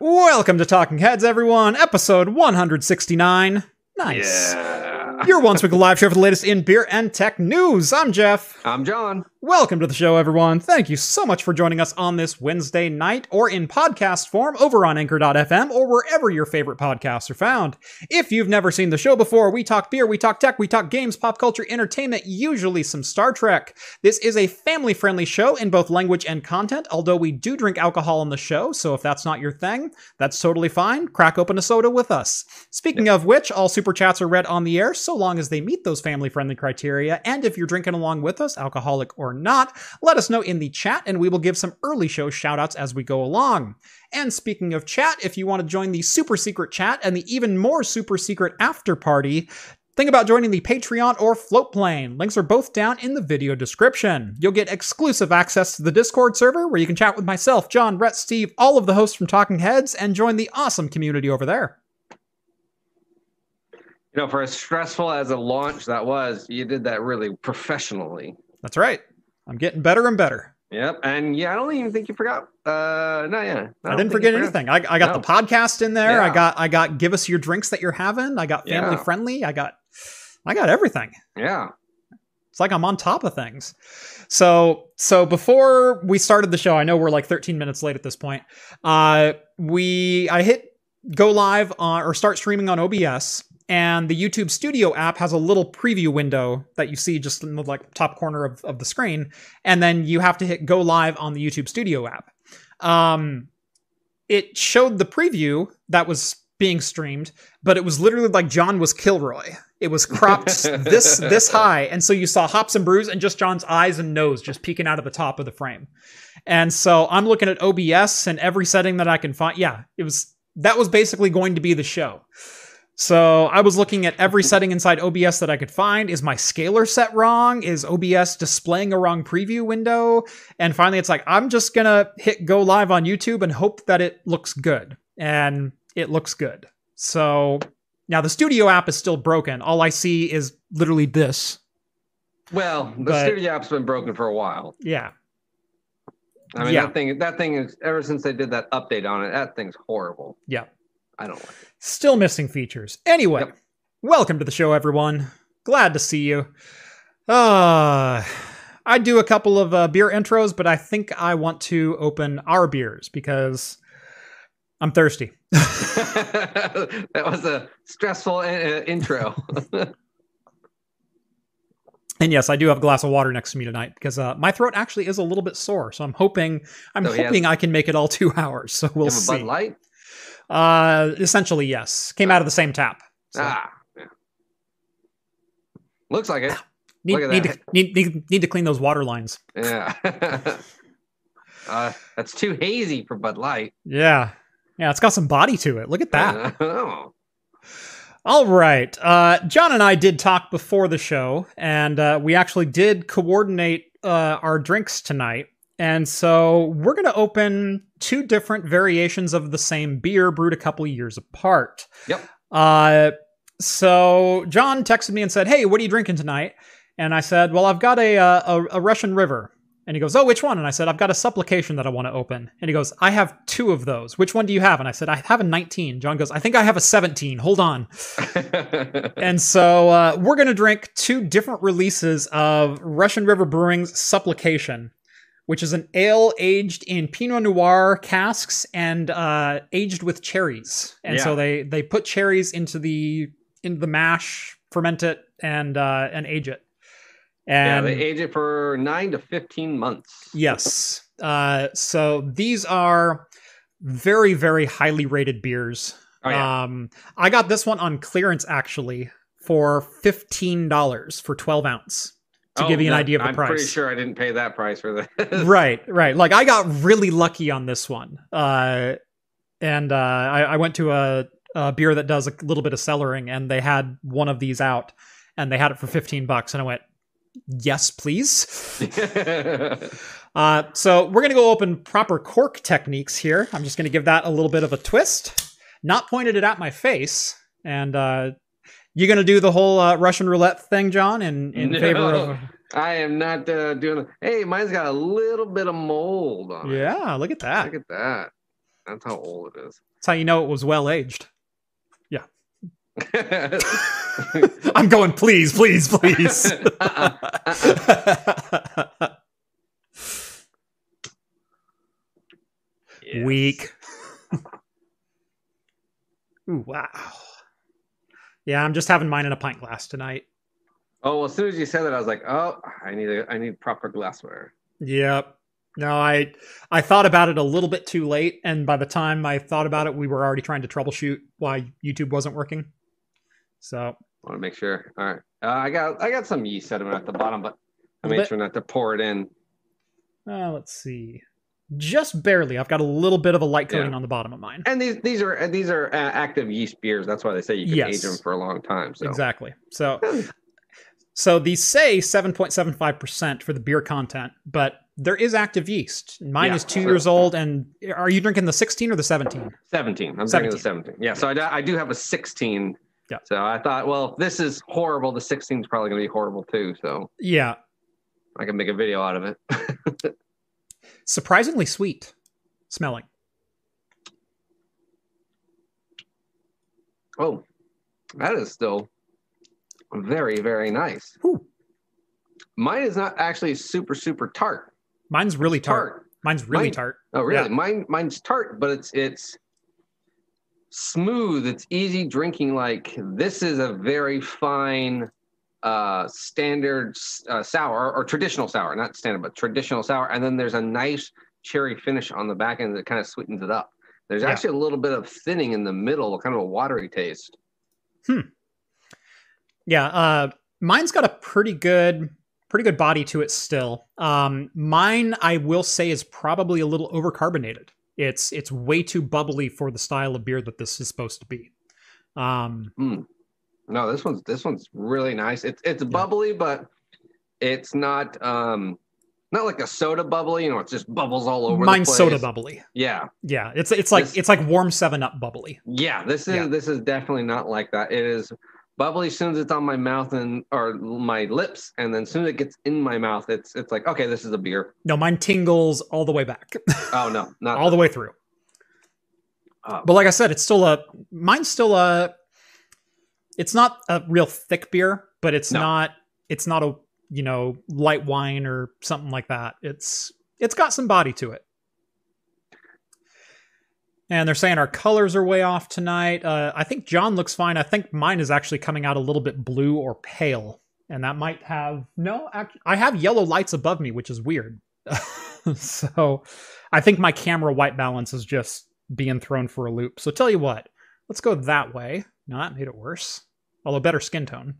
Welcome to Talking Heads, everyone. Episode 169. Nice. Yeah. Your once weekly live show for the latest in beer and tech news. I'm Jeff. I'm John. Welcome to the show, everyone. Thank you so much for joining us on this Wednesday night or in podcast form over on Anchor.fm or wherever your favorite podcasts are found. If you've never seen the show before, we talk beer, we talk tech, we talk games, pop culture, entertainment, usually some Star Trek. This is a family friendly show in both language and content, although we do drink alcohol on the show, so if that's not your thing, that's totally fine. Crack open a soda with us. Speaking of which, all super chats are read on the air so long as they meet those family friendly criteria, and if you're drinking along with us, alcoholic or not, let us know in the chat and we will give some early show shoutouts as we go along. And speaking of chat, if you want to join the super secret chat and the even more super secret after party, Think about joining the Patreon or Floatplane. Links are both down in the video description. You'll get exclusive access to the Discord server where you can chat with myself, John, Rhett, Steve, all of the hosts from Talking Heads, and join the awesome community over there. You know, for as stressful as a launch that was, you did that really professionally. That's right. I'm getting better and better. Yep. And yeah, I don't even think you forgot. Uh, no, yeah. I, don't didn't forget anything. I, I got No. the podcast in there. I got I got give us your drinks that you're having. I got family Yeah. friendly. I got I got everything. Yeah. It's like I'm on top of things. So so before we started the show, I know we're like 13 minutes late at this point. Uh, we I hit go live on or start streaming on OBS, and the YouTube Studio app has a little preview window that you see just in the like top corner of, of the screen, and then you have to hit go live on the YouTube Studio app. Um, it showed the preview that was being streamed, but it was literally like John was Kilroy. It was cropped this this high, and so you saw hops and brews and just John's eyes and nose just peeking out of the top of the frame. And so I'm looking at OBS and every setting that I can find. Yeah, it was that was basically going to be the show. So I was looking at every setting inside OBS that I could find. Is my scaler set wrong? Is OBS displaying a wrong preview window? And finally, it's like I'm just gonna hit go live on YouTube and hope that it looks good. And it looks good. So now the studio app is still broken. All I see is literally this. Well, the But- studio app's been broken for a while. Yeah. I mean, Yeah. that thing, that thing is ever since they did that update on it, that thing's horrible. Yeah. I don't like it. Still missing features. Anyway, Yep. welcome to the show, everyone. Glad to see you. Uh, I do a couple of uh, beer intros, but I think I want to open our beers because I'm thirsty. that was a stressful uh, uh, intro. And yes, I do have a glass of water next to me tonight because uh, my throat actually is a little bit sore. So I'm hoping I'm So has- hoping I can make it all two hours. So we'll you have a see. Bud Light? Uh, essentially, yes. Came out of the same tap. So Ah, yeah. Looks like it. need, need, to, need, need, need to clean those water lines. Yeah. uh, that's too hazy for Bud Light. Yeah. Yeah, it's got some body to it. Look at that. Oh. All right. Uh, John and I did talk before the show, and uh, we actually did coordinate uh, our drinks tonight. And so we're going to open two different variations of the same beer brewed a couple years apart. Yep. Uh, so John texted me and said, Hey, what are you drinking tonight? And I said, Well, I've got a, uh, a, a Russian River. And he goes, Oh, which one? And I said, I've got a supplication that I want to open. And he goes, I have two of those. Which one do you have? And I said, I have a 19. John goes, I think I have a 17. Hold on. And so uh, we're going to drink two different releases of Russian River Brewing's Supplication, which is an ale aged in Pinot Noir casks and uh, aged with cherries. And so they they put cherries into the into the mash, ferment it, and uh, and age it. yeah, And they age it for nine to 15 months. Yes. Uh, so these are very, very highly rated beers. Oh, yeah. Um, I got this one on clearance actually for fifteen dollars for twelve ounce to Oh, give you an no, idea of the I'm price. pretty sure I didn't pay that price for this. right, right. Like I got really lucky on this one. Uh, and uh, I, I went to a, a beer that does a little bit of cellaring, and they had one of these out, and they had it for fifteen bucks, and I went, "Yes, please." Uh, so we're gonna go open proper cork techniques here. I'm just gonna give that a little bit of a twist, not pointed it at my face, and uh, you gonna do the whole uh, Russian roulette thing, John, in in No. favor of I am not uh, doing. Hey, mine's got a little bit of mold on it. yeah. Look at that. Look at that. That's how old it is. That's how you know it was well aged. Yeah. I'm going, please, please, please. Uh-uh, Yes. Weak. Ooh, wow. Yeah, I'm just having mine in a pint glass tonight. Oh, well, as soon as you said that, I was like, oh, I need a, I need proper glassware. Yep. No, I I thought about it a little bit too late, and by the time I thought about it, we were already trying to troubleshoot why YouTube wasn't working. So I want to make sure. All right, uh, I got I got some yeast sediment at the bottom, but I made bit. sure not to pour it in. uh, let's see. Just barely. I've got a little bit of a light coating Yeah. on the bottom of mine. And these these are these are uh, active yeast beers. That's why they say you can Yes. age them for a long time. So Exactly. So so these say 7.75% for the beer content, but there is active yeast. Mine Yeah, is two so- years old, and are you drinking the 16 or the 17? 17. I'm drinking the 17. 17. Yeah. So I, do- I do have a 16. Yeah. So I thought, well, if this is horrible, the 16 is probably going to be horrible too. So Yeah. I can make a video out of it. Surprisingly sweet smelling. oh, that is still very, very nice. Whew. Mine is not actually super, super tart. Mine's really tart. Tart. Mine's really Mine- tart. Oh, really? Yeah. Mine, mine's tart, but it's it's smooth. It's easy drinking. Like this is a very fine, uh, standard uh, sour or traditional sour, not standard, but traditional sour. And then there's a nice cherry finish on the back end that kind of sweetens it up. There's Yeah. actually a little bit of thinning in the middle, kind of a watery taste. Hmm. Yeah, uh, mine's got a pretty good, pretty good body to it still. Um, mine, I will say, is probably a little overcarbonated. It's it's way too bubbly for the style of beer that this is supposed to be. Um, No, this one's this one's really nice. It's it's bubbly, but it's not um not like a soda bubbly. You know, it just bubbles all over. mine's the place. soda bubbly. Yeah, Yeah, it's it's like This- it's like warm Seven Up bubbly. Yeah, this is Yeah. this is definitely not like that. It is bubbly as soon as it's on my mouth and or my lips, and then as soon as it gets in my mouth, it's it's like okay, this is a beer. No, mine tingles all the way back, Oh no, not all the way through. Uh, But like I said, it's still a mine's still a. It's not a real thick beer, but it's No. not it's not a you know light wine or something like that. It's it's got some body to it. And they're saying our colors are way off tonight. Uh, I think John looks fine. I think mine is actually coming out a little bit blue or pale, and that might have no. Act- I have yellow lights above me, which is weird. so, I think my camera white balance is just being thrown for a loop. So, tell you what, let's go that way. No, that made it worse. Although better skin tone.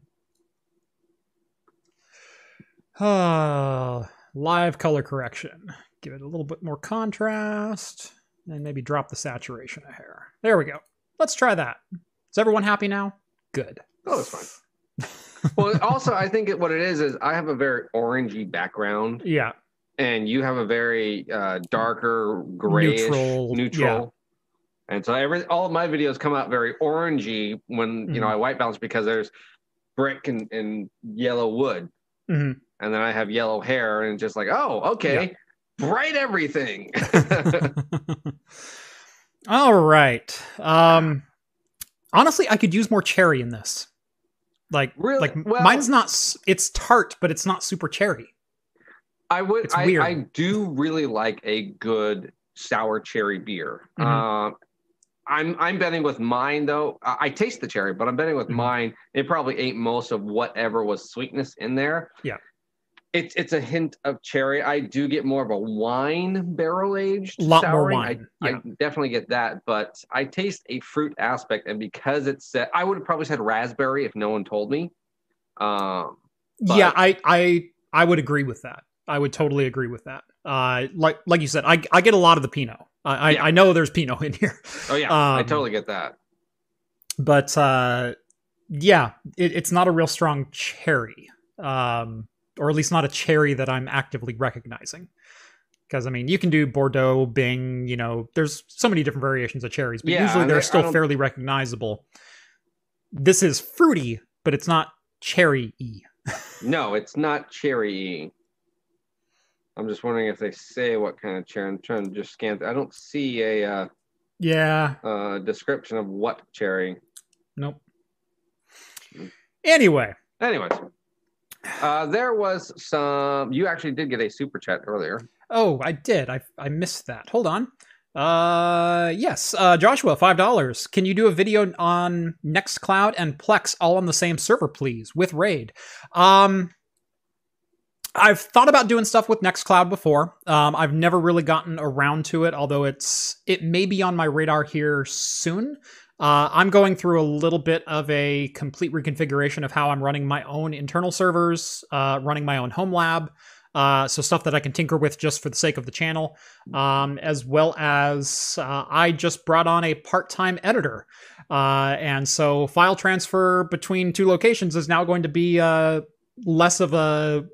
Ah, live color correction. Give it a little bit more contrast, and maybe drop the saturation a hair. There we go. Let's try that. Is everyone happy now? Good. oh, it's fine. well, also I think it, what it is is I have a very orangey background, Yeah. and you have a very uh, darker grayish Neutral, neutral. And so every all of my videos come out very orangey when you know Mhm. I white balance because there's brick and, and yellow wood. Mhm. and then I have yellow hair, and just like, oh, okay, bright everything. All right. Um honestly, I could use more cherry in this. Like Really? like Well- mine's not it's tart, but it's not super cherry. I would, I. I do really like a good sour cherry beer. Mhm. Um, I'm, I'm betting with mine though. I, I taste the cherry, but I'm betting with Mhm. mine. It probably ate most of whatever was sweetness in there. Yeah. It's, it's a hint of cherry. I do get more of a wine barrel aged. Lot more wine, I, yeah. I definitely get that, but I taste a fruit aspect, and because it's said, I would have probably said raspberry if no one told me. Um, yeah, I I I would agree with that. I would totally agree with that. Uh like like you said, I I get a lot of the Pinot. I Yeah. I, I know there's Pinot in here. oh yeah, I Um, totally get that. but uh yeah it, it's not a real strong cherry um or at least not a cherry that i'm actively recognizing because i mean you can do bordeaux bing you know there's so many different variations of cherries but Yeah, usually they're they- I still fairly recognizable this is fruity but it's not cherry y No, it's not cherry. I'm just wondering if they say what kind of chair. I'm trying to just scan. I don't see a. Uh, Yeah. uh, description of what cherry. Nope. Anyway, Anyways, uh, there was some. You actually did get a super chat earlier. oh, I did. I I missed that. Hold on. Uh, yes. Uh, Joshua, five dollars. Can you do a video on Nextcloud and Plex all on the same server, please, with Raid? Um, I've thought about doing stuff with Nextcloud before. Um, I've never really gotten around to it, although it's it may be on my radar here soon. Uh, I'm going through a little bit of a complete reconfiguration of how I'm running my own internal servers, uh, running my own home lab, uh, so stuff that I can tinker with just for the sake of the channel, um, as well as uh, I just brought on a part-time editor, uh, and so file transfer between two locations is now going to be uh, less of a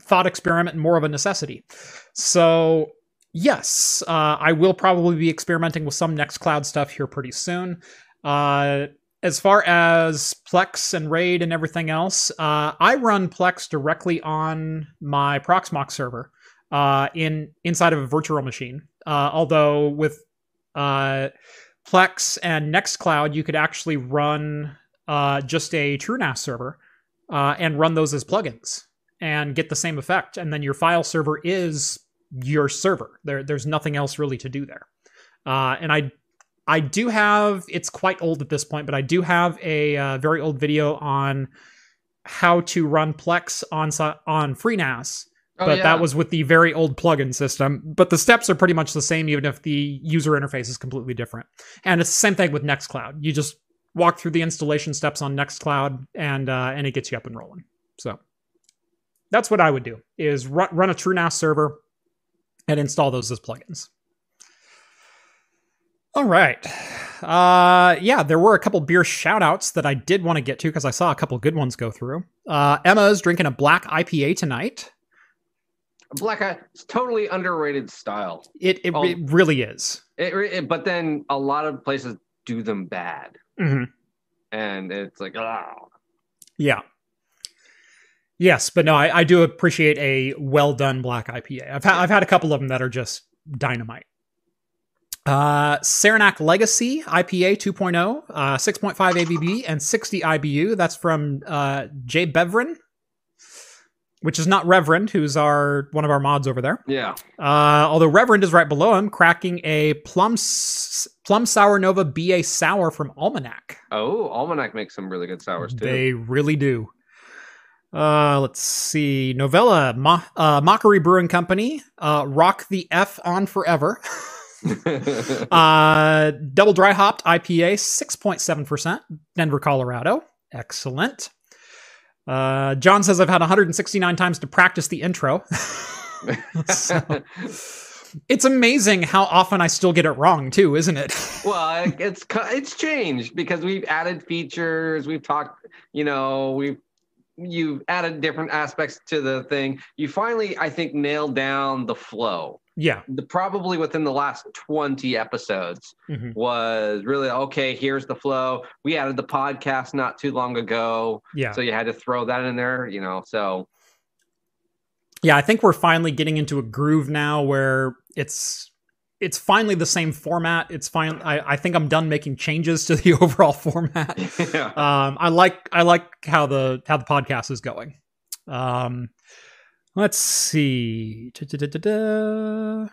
thought experiment more of a necessity. So yes, uh, I will probably be experimenting with some Nextcloud stuff here pretty soon. Uh, as far as Plex and RAID and everything else, uh, I run Plex directly on my Proxmox server uh, in inside of a virtual machine. Uh, although with uh, Plex and Nextcloud, you could actually run just a TrueNAS server and run those as plugins and get the same effect. And then your file server is your server. There, there's nothing else really to do there. Uh, and I, I do have. It's quite old at this point, but I do have a uh, very old video on how to run Plex on on FreeNAS. Oh, but yeah. that was with the very old plugin system. But the steps are pretty much the same, even if the user interface is completely different. And it's the same thing with Nextcloud. You just walk through the installation steps on Nextcloud, and uh, and it gets you up and rolling. So that's what I would do: is run, run a TrueNAS server and install those as plugins. All right. Uh, yeah, there were a couple beer shout outs that I did want to get to because I saw a couple good ones go through. Uh, Emma's drinking a black IPA tonight. Black Eye, it's totally underrated style. It it, Oh. it really is. It, it, but then a lot of places do them bad, hmm and it's like, oh, Yeah. Yes, but no, I, I do appreciate a well done black IPA. I've had I've had a couple of them that are just dynamite. Uh, Saranac Legacy IPA 2.0, uh, 6.5 ABV and 60 IBU. That's from uh, Jay Bevrin, which is not Reverend, who's our one of our mods over there. yeah. Uh, although Reverend is right below him, cracking a plum s- plum sour Nova BA sour from Almanac. Oh, Almanac makes some really good sours too. They really do. Uh, let's see. Novella, Mo- uh, Mockery Brewing Company, uh, Rock the F on Forever. uh, double dry hopped IPA, 6.7%, Denver, Colorado. Excellent. Uh, John says I've had 169 times to practice the intro. So- it's amazing how often I still get it wrong, too, isn't it? well, it's it's changed because we've added features. We've talked, you know, we've you've added different aspects to the thing. You finally, I think, nailed down the flow. yeah. The, probably within the last 20 episodes Mhm. was really okay. Here's the flow. We added the podcast not too long ago, Yeah. so you had to throw that in there. You know, so yeah i think we're finally getting into a groove now where it's it's finally the same format it's fine I, I think i'm done making changes to the overall format yeah. um i like i like how the how the podcast is going um let's see Da-da-da-da-da.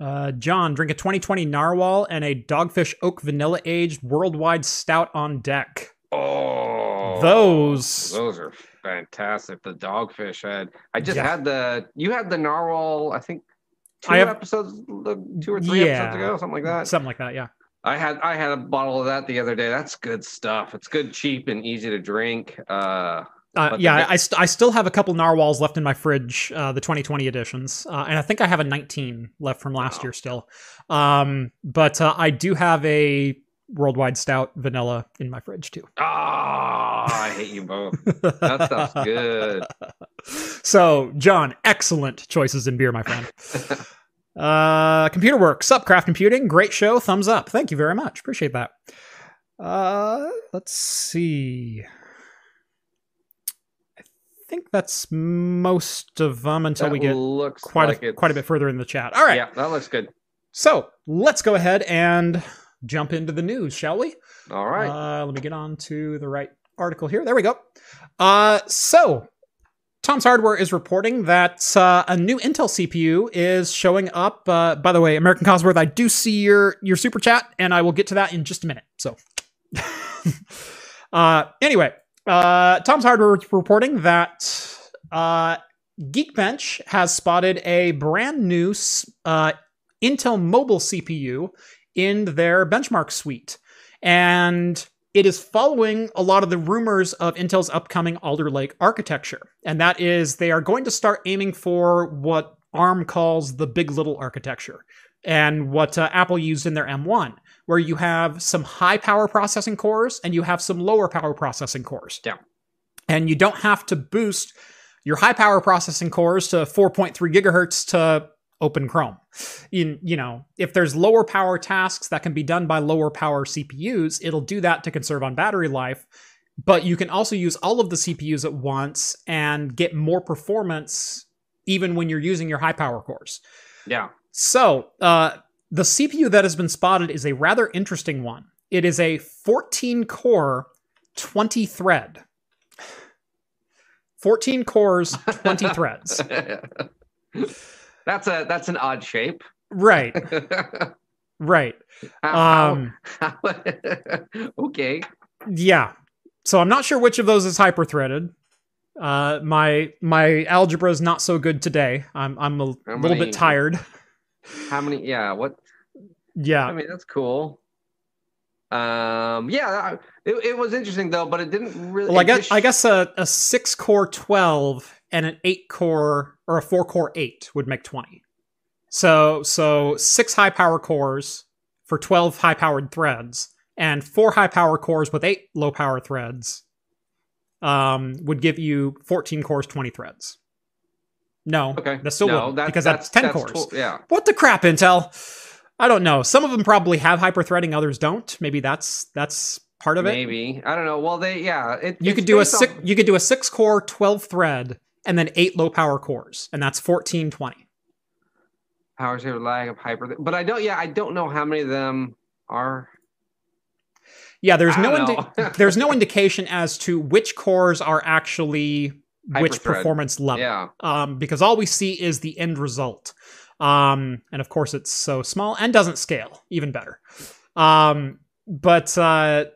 uh john drink a 2020 narwhal and a dogfish oak vanilla aged worldwide stout on deck Oh, Those- those are fantastic. The dogfish head. I just Yeah. had the you had the narwhal. I think two I have- episodes, two or three Yeah. episodes ago, something like that. something like that yeah I had I had a bottle of that the other day. That's good stuff. It's good, cheap, and easy to drink. Uh, Uh, the yeah, I, st- I still have a couple narwhals left in my fridge, uh, the 2020 editions, uh, and I think I have a 19 left from last Wow. year still. Um, but uh, I do have a worldwide stout vanilla in my fridge too. ah, I hate you both. That stuff's good. So, John, excellent choices in beer, my friend. uh, Computer Works, up, Craft Computing, great show, thumbs up. Thank you very much, appreciate that. Uh, let's see. I think that's most of them until That we get looks quite like a, it's- quite a bit further in the chat. All right. Yeah, that looks good. So let's go ahead and jump into the news, shall we? All right. Uh, let me get on to the right article here. There we go. Uh, so, Tom's Hardware is reporting that uh, a new Intel CPU is showing up. Uh, by the way, American Cosworth, I do see your your super chat, and I will get to that in just a minute. So, uh, anyway, uh, Tom's Hardware is reporting that uh, Geekbench has spotted a brand new uh, Intel mobile CPU in their benchmark suite. And it is following a lot of the rumors of Intel's upcoming Alder Lake architecture. And that is they are going to start aiming for what ARM calls the big little architecture and what uh, Apple used in their M1, where you have some high power processing cores and you have some lower power processing cores. Yeah. And you don't have to boost your high power processing cores to 4.3 gigahertz to open Chrome. In, you know, if there's lower power tasks that can be done by lower power CPUs, it'll do that to conserve on battery life. But you can also use all of the CPUs at once and get more performance even when you're using your high power cores. Yeah. So, uh, the CPU that has been spotted is a rather interesting one. It is a 14 core, 20 thread. 14 cores, 20 threads. that's a that's an odd shape. Right. right. Um okay. yeah. So I'm not sure which of those is hyper-threaded. Uh my my algebra is not so good today. I'm I'm a How little many- bit tired. How many? Yeah. What? Yeah. I mean, that's cool. Um. Yeah. It, it was interesting though, but it didn't really. Well, I guess I guess a, a six core twelve and an eight core or a four core eight would make twenty. So so six high power cores for twelve high powered threads and four high power cores with eight low power threads um, would give you fourteen cores, twenty threads. No, Okay. that still no, that- because that's, ten cores. tw- yeah. What the crap, Intel? I don't know. Some of them probably have hyper-threading, others don't. Maybe that's that's part of it. Maybe I don't know. Well, they yeah. It, You could do a six. off- You could do a six core, twelve thread, and then eight low power cores, and that's fourteen twenty. power saver lag of hyper, but I don't. Yeah, I don't know how many of them are. Yeah, there's no indi- there's no indication as to which cores are actually which performance level. Yeah. Um, because all we see is the end result. Um, and of course it's so small and doesn't scale, even better. Um, but uh,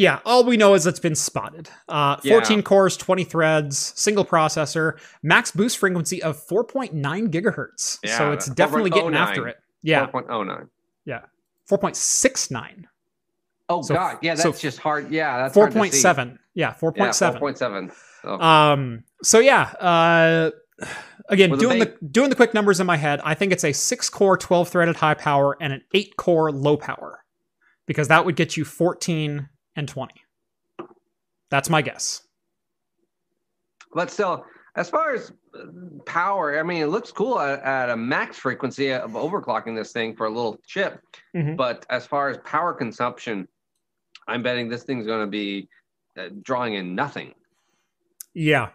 yeah, all we know is it's been spotted. Uh, Yeah. 14 cores, 20 threads, single processor, max boost frequency of 4.9 gigahertz. so it's definitely getting after it. Yeah, 4.09. Yeah. 4.69. Oh So- God, yeah, so that's just hard. Yeah, that's hard to see. 4.7. Yeah, 4.7. Yeah, 4.7. Oh. Um. So yeah. Uh. Again, With doing big- the doing the quick numbers in my head, I think it's a six core, twelve threaded high power, and an eight core low power, because that would get you fourteen and twenty. That's my guess. But still, as far as power, I mean, it looks cool at, at a max frequency of overclocking this thing for a little chip. Mhm. But as far as power consumption, I'm betting this thing's going to be uh, drawing in nothing. Yeah.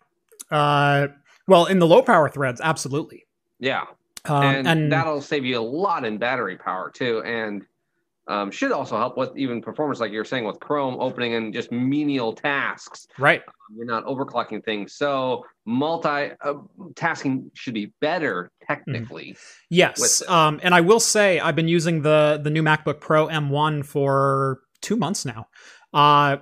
Uh. Well, in the low power threads, absolutely. Yeah, Um, and, and that'll save you a lot in battery power too, and um, should also help with even performance, like you were saying with Chrome opening and just menial tasks. right. You're not overclocking things, so multi uh, tasking should be better technically. Yes. Um. And I will say, I've been using the the new MacBook Pro M1 for two months now. Uh.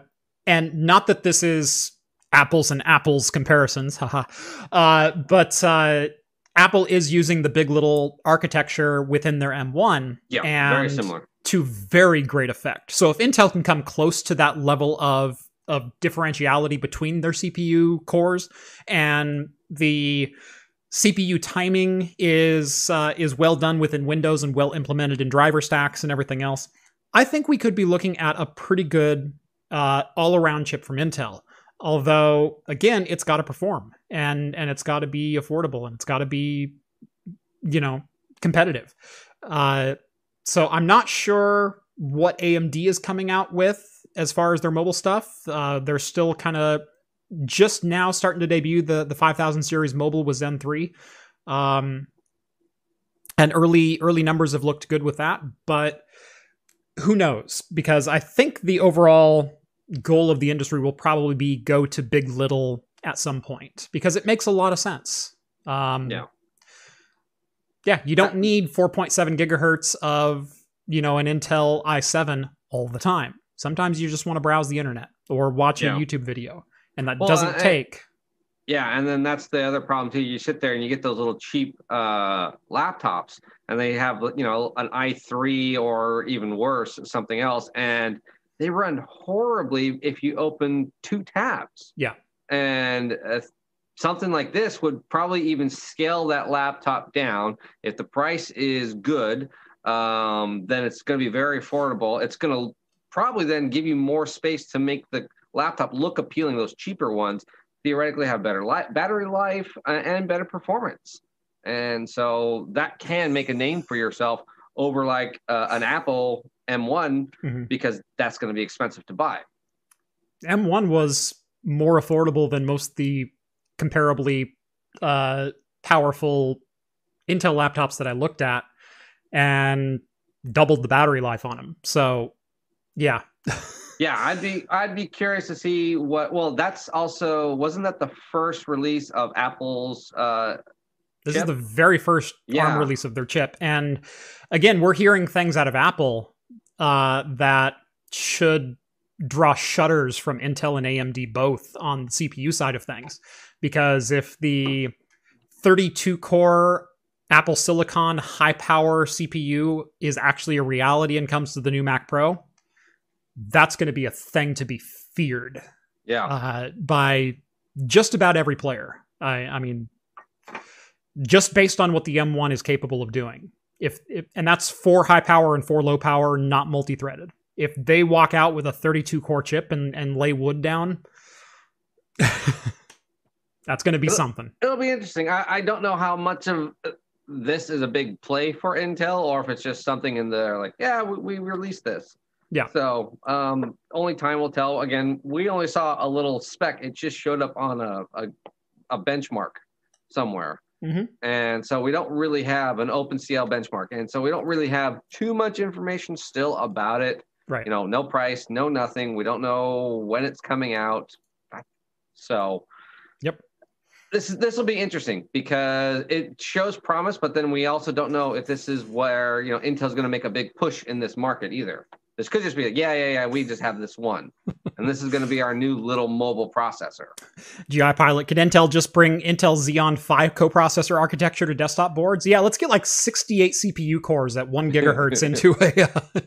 And not that this is apples and apples comparisons, haha. Uh, but uh, Apple is using the big little architecture within their M1 Yeah, and very similar. To very great effect. So if Intel can come close to that level of of differentiality between their CPU cores and the CPU timing is uh, is well done within Windows and well implemented in driver stacks and everything else. I think we could be looking at a pretty good uh, all around chip from Intel. Although again, it's got to perform and and it's got to be affordable and it's got to be you know competitive. Uh, so I'm not sure what AMD is coming out with as far as their mobile stuff. Uh, they're still kind of just now starting to debut the the 5000 series mobile with Zen 3. Um, and early early numbers have looked good with that, but who knows? Because I think the overall goal of the industry will probably be go to big little at some point because it makes a lot of sense. Um, Yeah. Yeah, you don't need 4.7 gigahertz of you know an Intel i7 all the time. Sometimes you just want to browse the internet or watch Yeah. a YouTube video, and that Well, doesn't I- take. Yeah, and then that's the other problem too. You sit there and you get those little cheap uh, laptops, and they have you know an i3 or even worse, something else, and they run horribly if you open two tabs. Yeah. and uh, something like this would probably even scale that laptop down if the price is good. Um, then it's going to be very affordable. It's going to probably then give you more space to make the laptop look appealing. Those cheaper ones theoretically have better li- battery life uh, and better performance. And so that can make a name for yourself over like uh, an Apple M1 Mhm. because that's going to be expensive to buy. M1 was more affordable than most the comparably uh, powerful Intel laptops that I looked at, and doubled the battery life on them. So, yeah, Yeah, I'd be I'd be curious to see what. Well, that's also wasn't that the first release of Apple's? Uh, this Chip? is the very first Yeah. ARM release of their chip, and again, we're hearing things out of Apple uh, that should draw shutters from Intel and AMD both on the CPU side of things, because if the 32 core Apple Silicon high power CPU is actually a reality and comes to the new Mac Pro, that's going to be a thing to be feared yeah, uh, by just about every player. I, I mean, just based on what the M1 is capable of doing. If, if and that's four high power and four low power, not multi-threaded. If they walk out with a 32 core chip and, and lay wood down, that's going to be It'll- something. it'll be interesting. I, I don't know how much of uh, this is a big play for Intel, or if it's just something in there like, yeah, we, we released this. Yeah. So um, only time will tell. Again, we only saw a little spec. It just showed up on a a, a benchmark somewhere. Mhm. And so we don't really have an OpenCL benchmark. And so we don't really have too much information still about it. Right. You know, no price, no nothing. We don't know when it's coming out. So Yep. This is this will be interesting because it shows promise, but then we also don't know if this is where you know Intel's going to make a big push in this market either. This could just be like, yeah, yeah, yeah, we just have this one, and this is going to be our new little mobile processor. GI Pilot, could Intel just bring Intel Xeon Phi coprocessor architecture to desktop boards? Yeah, let's get like 68 CPU cores at one gigahertz into a uh,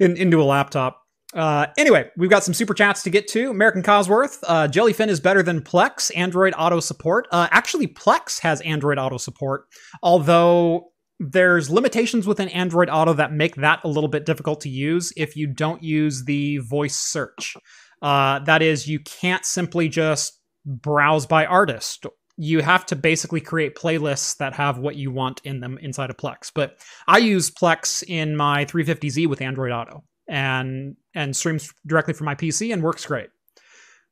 in, into a laptop. Uh, anyway, we've got some super chats to get to. American Cosworth, uh, Jellyfin is better than Plex. Android Auto support. Uh, actually, Plex has Android Auto support, although there's limitations within Android Auto that make that a little bit difficult to use if you don't use the voice search. Uh, that is, you can't simply just browse by artist. You have to basically create playlists that have what you want in them inside of Plex. But I use Plex in my 350Z with Android Auto and and streams directly from my PC and works great.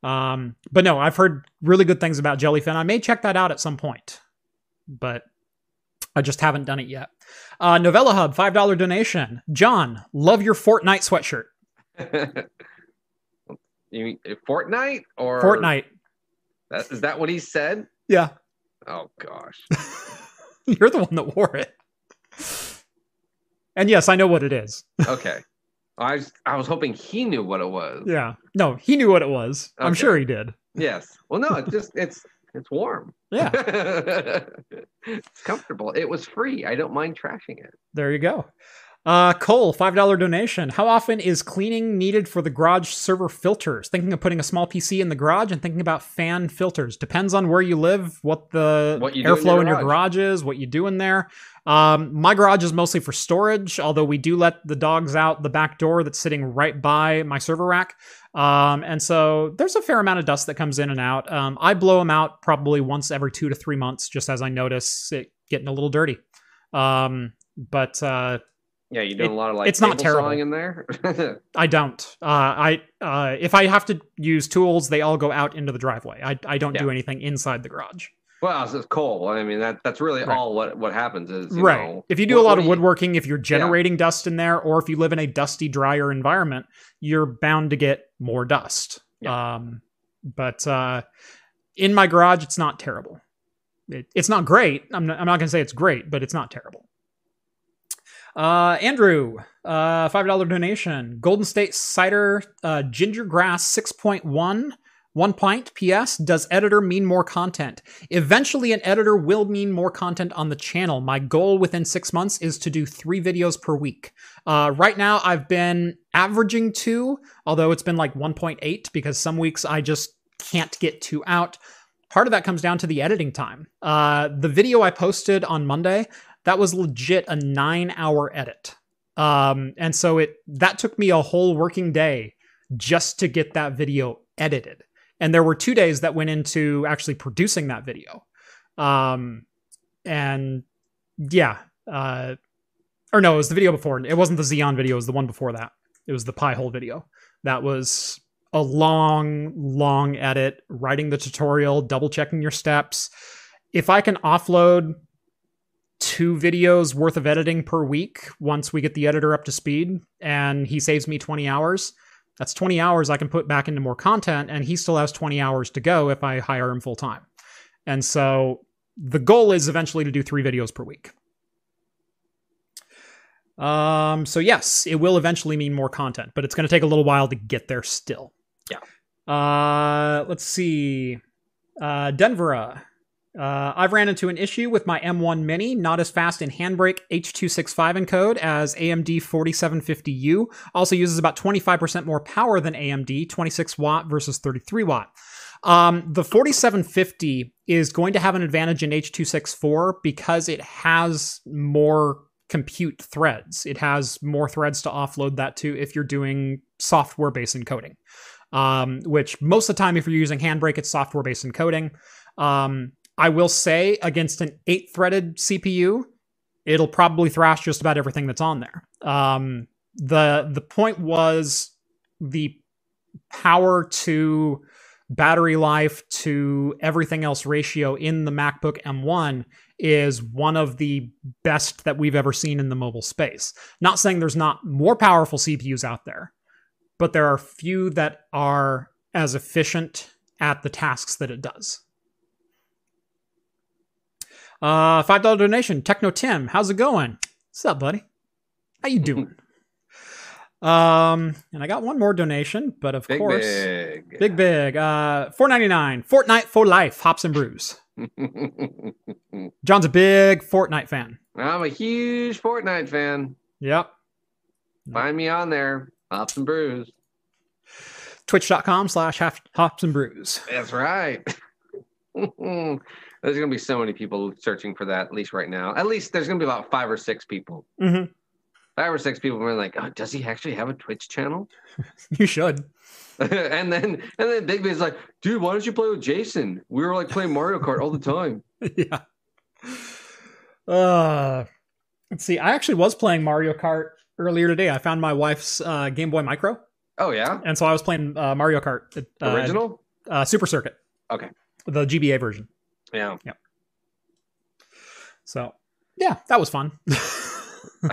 Um, but no, I've heard really good things about Jellyfin. I may check that out at some point, but I just haven't done it yet. Uh, Novella Hub, five dollar donation. John, love your Fortnite sweatshirt. you mean Fortnite or Fortnite, That, is that what he said? Yeah, Oh gosh. you're the one that wore it. And yes, I know what it is. Okay. I was I was hoping he knew what it was. Yeah, no, he knew what it was. I'm sure he did. Yes. Well, no, it just it's it's warm. Yeah, it's comfortable. It was free. I don't mind trashing it. there you go. Uh, Cole, five dollar donation. How often is cleaning needed for the garage server filters? Thinking of putting a small PC in the garage and thinking about fan filters. Depends on where you live, what the What you do in airflow your in your garage. garage is, what you do in there. Um, my garage is mostly for storage, although we do let the dogs out the back door that's sitting right by my server rack. Um, and so there's a fair amount of dust that comes in and out. Um, I blow them out probably once every two to three months, just as I notice it getting a little dirty. Um, but uh, Yeah, you doing It- a lot of like it's not terrible. sawing in there. I don't. Uh, I uh, if I have to use tools, they all go out into the driveway. I I don't do anything inside the garage. Well, it's, Cole. I mean, that that's really Right. all what what happens is you right. know, if you do what- a lot of you- woodworking, if you're generating dust in there, or if you live in a dusty, drier environment, you're bound to get more dust. Um, but uh, in my garage, it's not terrible. It, it's not great. I'm not, I'm not going to say it's great, but it's not terrible. Uh, Andrew, uh, five dollar donation. Golden State Cider uh, Ginger Grass six point one. One pint. P.S. Does editor mean more content? Eventually, an editor will mean more content on the channel. My goal within six months is to do three videos per week. Uh, right now, I've been averaging two, although it's been like 1.8 because some weeks I just can't get two out. Part of that comes down to the editing time. Uh, the video I posted on Monday, that was legit a nine hour edit. Um, and so it that took me a whole working day just to get that video edited. And there were two days that went into actually producing that video. Um, and yeah, uh, or no, it was the video before. It wasn't the Xeon video. It was the one before that. It was the Pi-hole video. That was a long, long edit, writing the tutorial, double checking your steps. If I can offload two videos worth of editing per week once we get the editor up to speed and he saves me 20 hours, that's 20 hours I can put back into more content, and he still has 20 hours to go if I hire him full time. And so the goal is eventually to do three videos per week. Um, so yes, it will eventually mean more content, but it's going to take a little while to get there still. Yeah. Uh, let's see. Uh, Denver. Uh, I've ran into an issue with my M1 Mini, not as fast in Handbrake H265 encode as AMD 4750U. Also uses about 25% more power than AMD, 26 watt versus 33 watt. Um, the 4750 is going to have an advantage in H264 because it has more compute threads. It has more threads to offload that to if you're doing software based encoding. Um, which most of the time, if you're using Handbrake, it's software based encoding. Um, I will say against an eight threaded CPU, it'll probably thrash just about everything that's on there. Um, the the point was the power to battery life to everything else ratio in the MacBook M1 is one of the best that we've ever seen in the mobile space. Not saying there's not more powerful CPUs out there, but there are few that are as efficient at the tasks that it does. Uh, five dollar donation. Techno Tim, how's it going? What's up, buddy? How you doing? um, and I got one more donation, but of Big course, big. big big. Uh, four ninety nine. Fortnite for life. Hops and brews. John's a big Fortnite fan. I'm a huge Fortnite fan. Yep. Find me on there. Hops and brews. Twitch.com slash hops and brews. That's right. there's gonna be so many people searching for that, at least right now. At least there's gonna be about five or six people. hmm Five or six people are like, oh, does he actually have a Twitch channel? You should. and then and then Big B's like, dude, why don't you play with Jason? We were like playing Mario Kart all the time. yeah. Uh, let's see. I actually was playing Mario Kart earlier today. I found my wife's uh, Game Boy Micro, Oh yeah? and so I was playing uh, Mario Kart uh, Original? uh, Super Circuit. Okay. The GBA version. Yeah. So yeah, that was fun.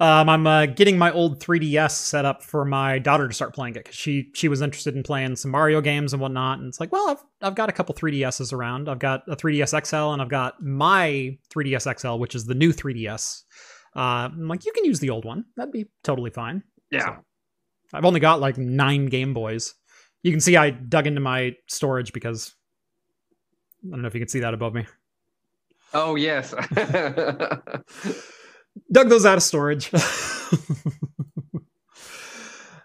um, I'm uh, getting my old 3DS set up for my daughter to start playing it because she she was interested in playing some Mario games and whatnot. And it's like, well, I've I've got a couple 3DSs around. I've got a 3DS XL and I've got my 3DS XL, which is the new 3DS. Uh, I'm like, you can use the old one. That'd be totally fine. yeah. I've only got like nine Game Boys. You can see I dug into my storage because I don't know if you can see that above me. Oh yes. dug those out of storage.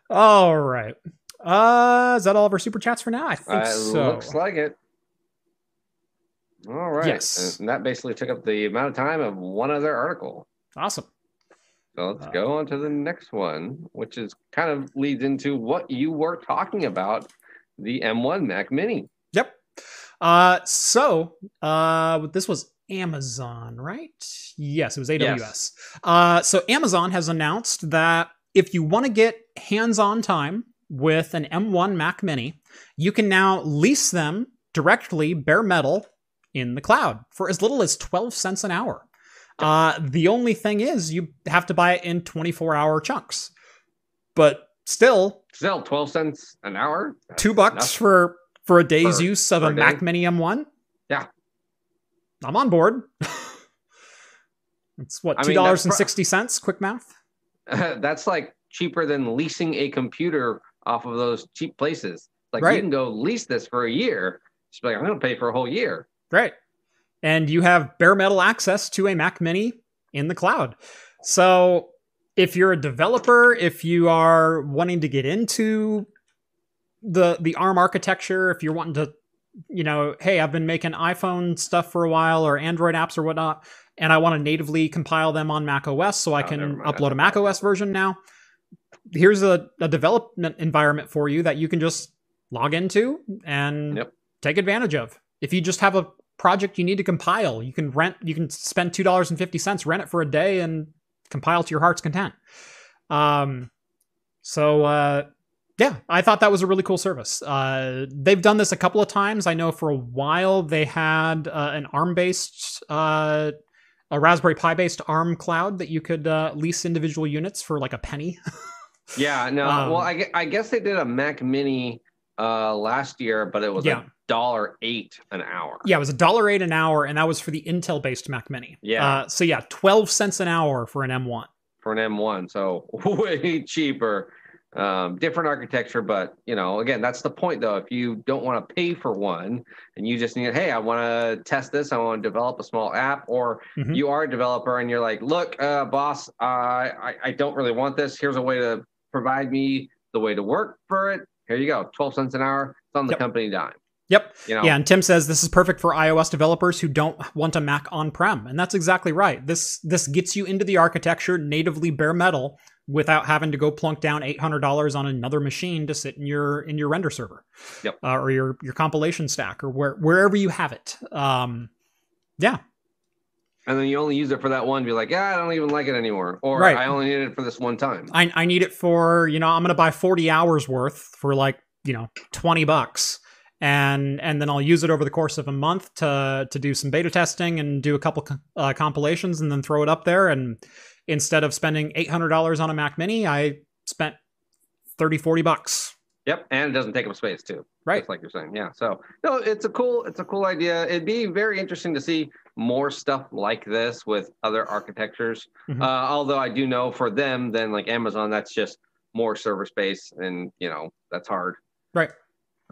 all right. Uh, is that all of our super chats for now? I think Uh, so. Looks like it. All right. Yes. And that basically took up the amount of time of one other article. awesome. So let's Uh, go on to the next one, which is kind of leads into what you were talking about, the M1 Mac Mini. Yep. Uh, so uh, this was Amazon, right? Yes, it was AWS. Uh, so Amazon has announced that if you want to get hands-on time with an M1 Mac Mini, you can now lease them directly bare metal in the cloud for as little as 12 cents an hour. Uh, the only thing is, you have to buy it in 24 hour chunks. But still, Still, twelve cents an hour. two bucks Enough. for for a day's Per- use of per a. Mac Mini M1. Yeah. I'm on board. it's what two dollars and sixty. Quick math. That's like cheaper than leasing a computer off of those cheap places. Like Right. you can go lease this for a year. Just be like, I'm going to pay for a whole year. Great. And you have bare metal access to a Mac Mini in the cloud. So if you're a developer, if you are wanting to get into the the ARM architecture, if you're wanting to, you know, hey, I've been making iPhone stuff for a while or Android apps or whatnot, and I want to natively compile them on Mac OS so I Oh, can upload a Mac OS version now. Here's a, a development environment for you that you can just log into and Yep. take advantage of. If you just have a project you need to compile, you can rent, you can spend two dollars and fifty cents, rent it for a day, and compile to your heart's content. Um, so uh, yeah, I thought that was a really cool service. Uh, they've done this a couple of times. I know for a while they had uh, an ARM-based, uh, a Raspberry Pi-based ARM cloud that you could uh, lease individual units for like a penny. Yeah, no. Um, well, I, I guess they did a Mac Mini uh, last year, but it was Yeah. a dollar eight an hour. Yeah, it was a dollar eight an hour, and that was for the Intel based Mac Mini. Yeah. Uh, so yeah, twelve cents an hour for an M1. for an M1, so way cheaper. Um, different architecture, but you know, again, that's the point though. If you don't want to pay for one and you just need, hey, I want to test this, I want to develop a small app, or Mhm. you are a developer and you're like, look, uh, boss, uh, I, I don't really want this. Here's a way to provide me the way to work for it. Here you go, 12 cents an hour. It's on the Yep. company dime. Yep. You know, Yeah, and Tim says this is perfect for iOS developers who don't want a Mac on-prem, and that's exactly right. This this gets you into the architecture natively bare metal without having to go plunk down eight hundred dollars on another machine to sit in your in your render server, Yep. uh, or your your compilation stack, or where wherever you have it. Um, yeah, and then you only use it for that one. Be like, yeah, I don't even like it anymore, or Right. I only need it for this one time. I I need it for you know I'm gonna buy forty hours worth for like you know twenty bucks. And and then I'll use it over the course of a month to to do some beta testing and do a couple uh, compilations and then throw it up there. And instead of spending eight hundred dollars on a Mac Mini, I spent 30, 40 bucks. Yep, and it doesn't take up space too. Right. Like you're saying. Yeah. So no, it's a cool, it's a cool idea. It'd be very interesting to see more stuff like this with other architectures. Mhm. Uh, although I do know for them, then like Amazon, that's just more server space, and you know that's hard. Right.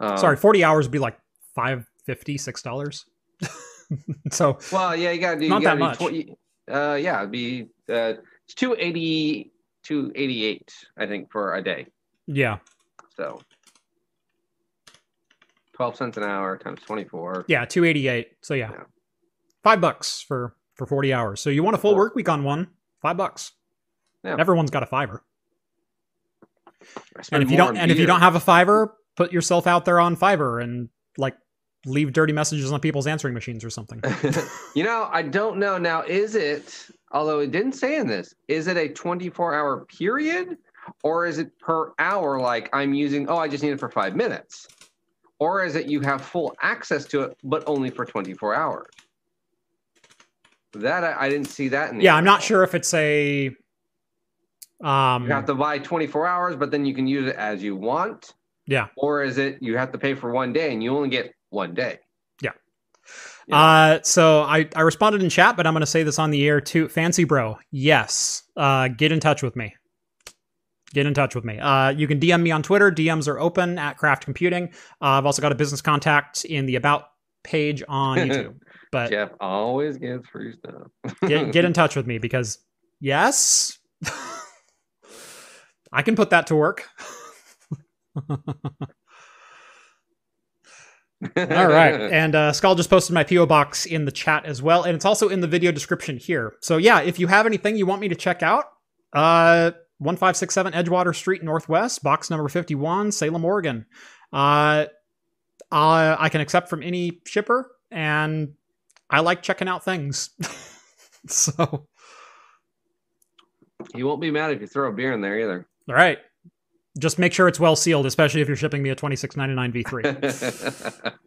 Um, Sorry, forty hours would be like five fifty, six dollars. so Well, yeah, you gotta do. Not that do much. Tw- uh, yeah, it'd be uh, it's two eighty, two eighty eight, I think, for a day. yeah, So. 12 cents an hour times 24 yeah, two eighty eight. So yeah. Yeah. five bucks for for forty hours. So you want a full work week on one? Five bucks. Yeah. Everyone's got a fiver. And if you don't on and if you don't have a fiver, put yourself out there on Fiverr and like leave dirty messages on people's answering machines or something. you know, I don't know. Now, is it, although it didn't say in this, is it a 24 hour period or is it per hour? Like I'm using, oh, I just need it for five minutes. Or is it you have full access to it, but only for 24 hours? That I, I didn't see that in the yeah, I'm not sure if it's a um You have to buy 24 hours, but then you can use it as you want. yeah. Or is it you have to pay for one day and you only get one day? Yeah. Uh, so I, I responded in chat, but I'm going to say this on the air too. Fancy bro, yes. Uh, get in touch with me. Get in touch with me. Uh, you can DM me on Twitter. DMs are open at Craft Computing. Uh, I've also got a business contact in the About page on YouTube. But Jeff always gives free stuff. get, get in touch with me because yes, I can put that to work. All right. And uh, Skull just posted my P.O. box in the chat as well. And it's also in the video description here. So, yeah, if you have anything you want me to check out, uh, 1567 Edgewater Street Northwest, box number 51, Salem, Oregon. Uh, uh, I can accept from any shipper, and I like checking out things. so, all You won't be mad if you throw a beer in there either. right. Just make sure it's well sealed, especially if you're shipping me a 2699 V3.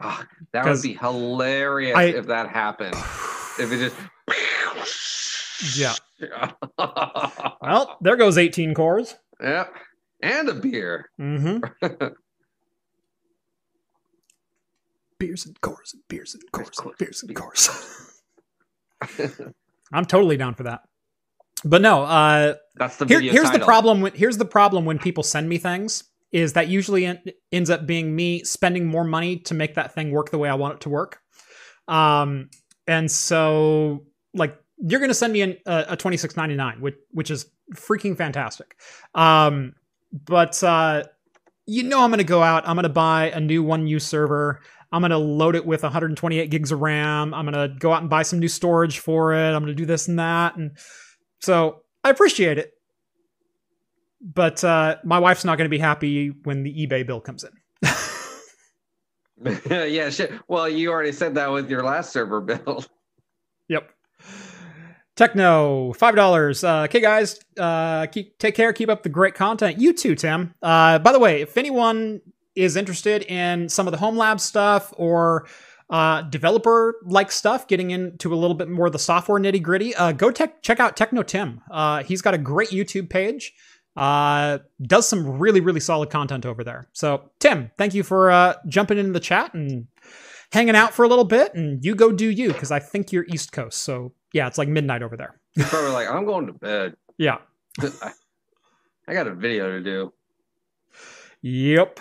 Ah, that would be hilarious I- if that happened. If it just Yeah. Well, there goes 18 cores. yep. And a beer. Mm-hmm. beers and cores and beers and cores and beers and cores. I'm totally down for that. But no, uh, That's the here, here's the problem. When, here's the problem when people send me things is that usually en- ends up being me spending more money to make that thing work the way I want it to work. Um, and so like you're going to send me an, a, a 26.99, which which is freaking fantastic. Um, but uh, you know I'm going to go out. I'm going to buy a new one U server. I'm going to load it with 128 gigs of RAM. I'm going to go out and buy some new storage for it. I'm going to do this and that. And so I appreciate it. But uh, my wife's not going to be happy when the eBay bill comes in. yeah, shit. Well, you already said that with your last server bill. Yep. Techno, five dollars. Uh, okay, guys, uh, keep take care. Keep up the great content. You too, Tim. Uh, by the way, if anyone is interested in some of the home lab stuff or uh, developer like stuff, getting into a little bit more of the software nitty gritty, uh, go tech check out Techno Tim. Uh, he's got a great YouTube page. Uh, does some really really solid content over there. So Tim, thank you for uh, jumping into the chat and hanging out for a little bit. And you go do you because I think you're East Coast. So yeah, it's like midnight over there. He's probably like, I'm going to bed. Yeah. I, I got a video to do. Yep.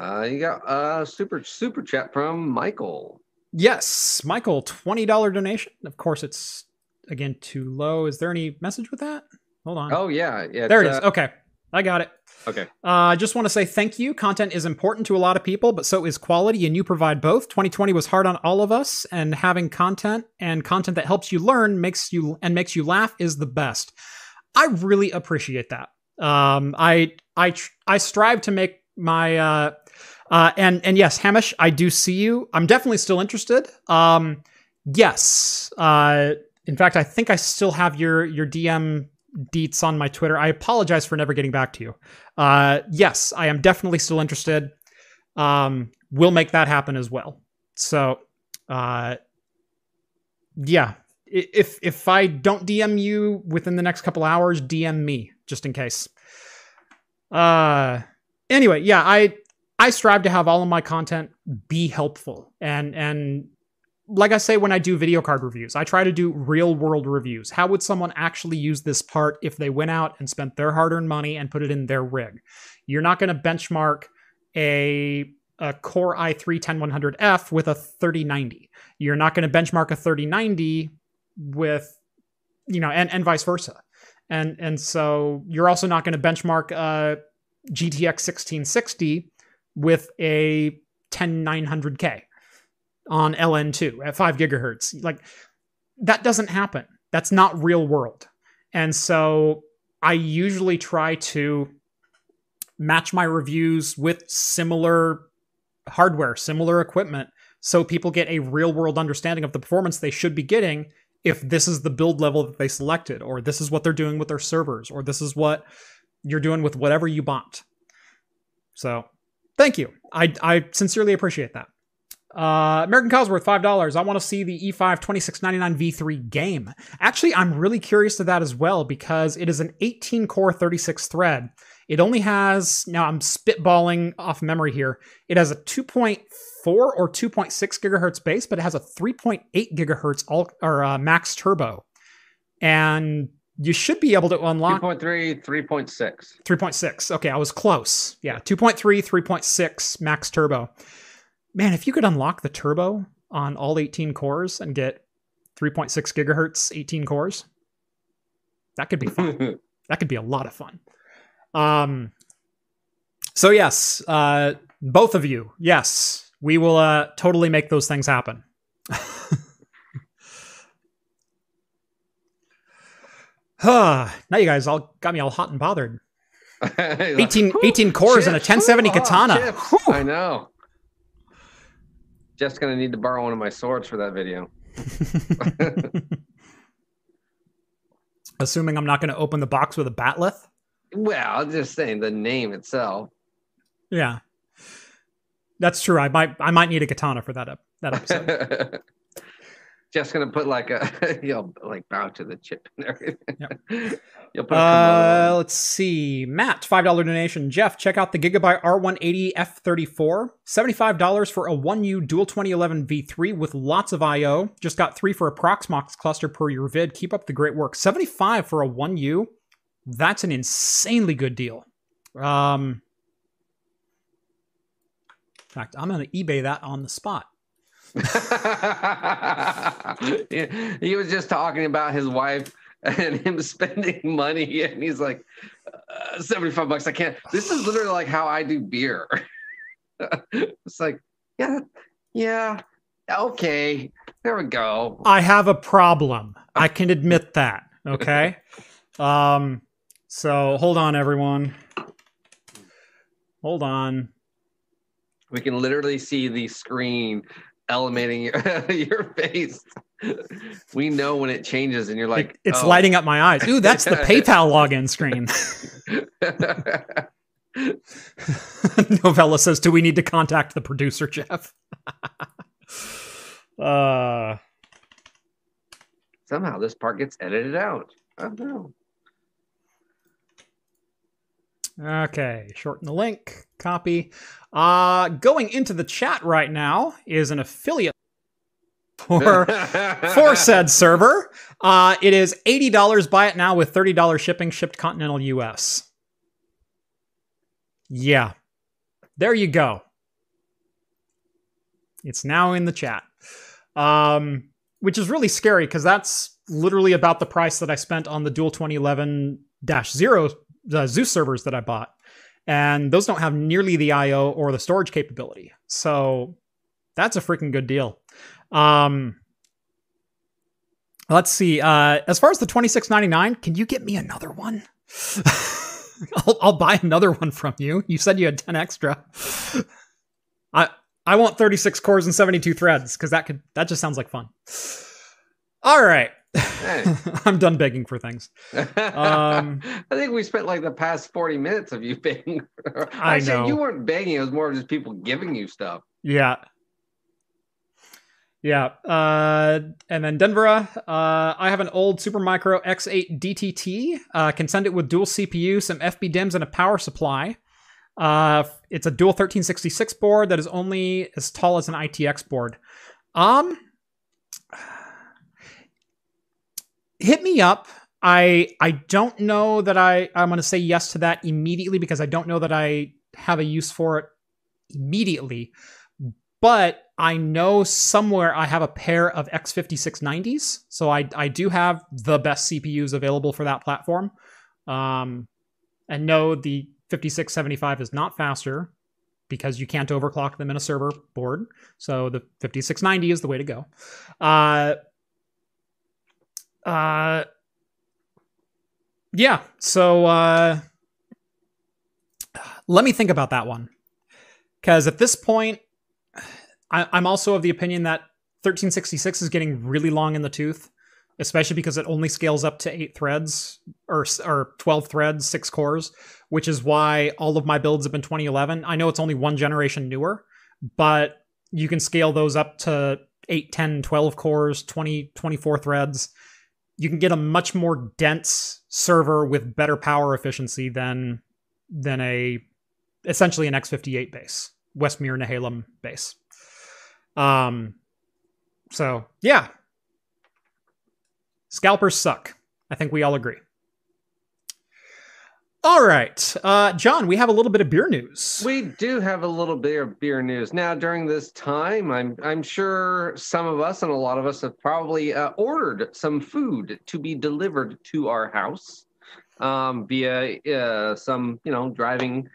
Uh, you got uh super super chat from Michael. Yes, Michael, twenty dollar donation. Of course, it's again too low. Is there any message with that? Hold on. Oh yeah, yeah. there it is. uh, Okay, I got it. okay. Uh, I just want to say thank you. Content is important to a lot of people, but so is quality, and you provide both. 2020 was hard on all of us, and having content and content that helps you learn makes you and makes you laugh is the best. I really appreciate that. Um, I I tr- I strive to make my uh, uh, and and yes, Hamish, I do see you. I'm definitely still interested. Um, yes. Uh, in fact, I think I still have your your DM deets on my Twitter. I apologize for never getting back to you. Uh, yes, I am definitely still interested. Um, we'll make that happen as well. So, uh, yeah, if if I don't DM you within the next couple hours, DM me just in case. Uh, anyway, yeah, I I strive to have all of my content be helpful and and like I say when I do video card reviews, I try to do real world reviews. How would someone actually use this part if they went out and spent their hard earned money and put it in their rig? You're not going to benchmark a, a Core i3 10100F with a 3090. You're not going to benchmark a 3090 with, you know, and, and vice versa. And, and so you're also not going to benchmark a GTX 1660 with a 10900K on LN2 at 5 gigahertz. Like that doesn't happen. That's not real world. And so I usually try to match my reviews with similar hardware, similar equipment so people get a real world understanding of the performance they should be getting if this is the build level that they selected or this is what they're doing with their servers or this is what you're doing with whatever you bought. So, thank you. I I sincerely appreciate that. Uh, American Cosworth, five dollars. I want to see the E E5 2699 V3 game. Actually, I'm really curious to that as well because it is an 18 core 36 thread. It only has now I'm spitballing off memory here. It has a 2.4 or 2.6 gigahertz base, but it has a 3.8 gigahertz all or uh, max turbo, and you should be able to unlock 2.3, 3.6. 3.6. Okay, I was close. Yeah, 2.3, 3.6 max turbo. Man, if you could unlock the turbo on all 18 cores and get 3.6 gigahertz 18 cores, that could be fun. that could be a lot of fun. Um so yes, uh both of you. Yes, we will uh totally make those things happen. Huh. now you guys all got me all hot and bothered. 18, 18 cores and a 1070 katana. chips. I know. Jeff's gonna need to borrow one of my swords for that video. Assuming I'm not going to open the box with a bat'leth. Well, I'm just saying the name itself. Yeah. That's true. I might I might need a katana for that ep- that episode. Just gonna put like a you'll like bow to the chip and everything. You'll put Uh, let's see. Matt, $5 donation. Jeff, check out the Gigabyte R180 F34. $75 for a 1U dual 2011 V3 with lots of I.O. Just got three for a Proxmox cluster per your vid. Keep up the great work. 75 for a 1U. That's an insanely good deal. Um, in fact, I'm to eBay that on the spot. He was just talking about his wife and him spending money, and he's like, uh, 75 bucks. I can't. This is literally like how I do beer. it's like, yeah, yeah, okay, there we go. I have a problem. I can admit that. Okay. um. So hold on, everyone. Hold on. We can literally see the screen elevating your, your face. We know when it changes, and you're like, It- it's oh. lighting up my eyes. Ooh, that's the PayPal login screen. Novella says, "Do we need to contact the producer, Jeff?" uh. Somehow this part gets edited out. I don't know. Okay, shorten the link, copy. Uh going into the chat right now is an affiliate for for said server. Uh it is $80 buy it now with $30 shipping shipped continental US. Yeah. There you go. It's now in the chat. Um which is really scary cuz that's literally about the price that I spent on the Dual 2011-0 the Zeus servers that I bought. And those don't have nearly the IO or the storage capability. So that's a freaking good deal. Um let's see. Uh as far as the 26.99, can you get me another one? I'll, I'll buy another one from you. You said you had 10 extra. I I want 36 cores and 72 threads cuz that could that just sounds like fun. All right. Hey. I'm done begging for things. Um, I think we spent like the past 40 minutes of you begging. I know. You weren't begging, it was more of just people giving you stuff. Yeah. Yeah. Uh, and then Denver, uh, I have an old Supermicro X8 DTT. Uh, can send it with dual CPU, some FB DIMMs, and a power supply. Uh, it's a dual 1366 board that is only as tall as an ITX board. Um, hit me up. I I don't know that I I'm going to say yes to that immediately because I don't know that I have a use for it immediately. But I know somewhere I have a pair of X5690s, so I I do have the best CPUs available for that platform. Um, and no, the 5675 is not faster because you can't overclock them in a server board. So the 5690 is the way to go. Uh, uh, yeah. So uh, let me think about that one because at this point, I, I'm also of the opinion that 1366 is getting really long in the tooth, especially because it only scales up to eight threads or or 12 threads, six cores, which is why all of my builds have been 2011. I know it's only one generation newer, but you can scale those up to 8, 10, 12 cores, 20, 24 threads. You can get a much more dense server with better power efficiency than than a essentially an X58 base, Westmere Nehalem base. Um, so yeah, scalpers suck. I think we all agree. All right, uh, John, we have a little bit of beer news. We do have a little bit of beer news now. During this time, I'm I'm sure some of us and a lot of us have probably uh, ordered some food to be delivered to our house um, via uh, some you know driving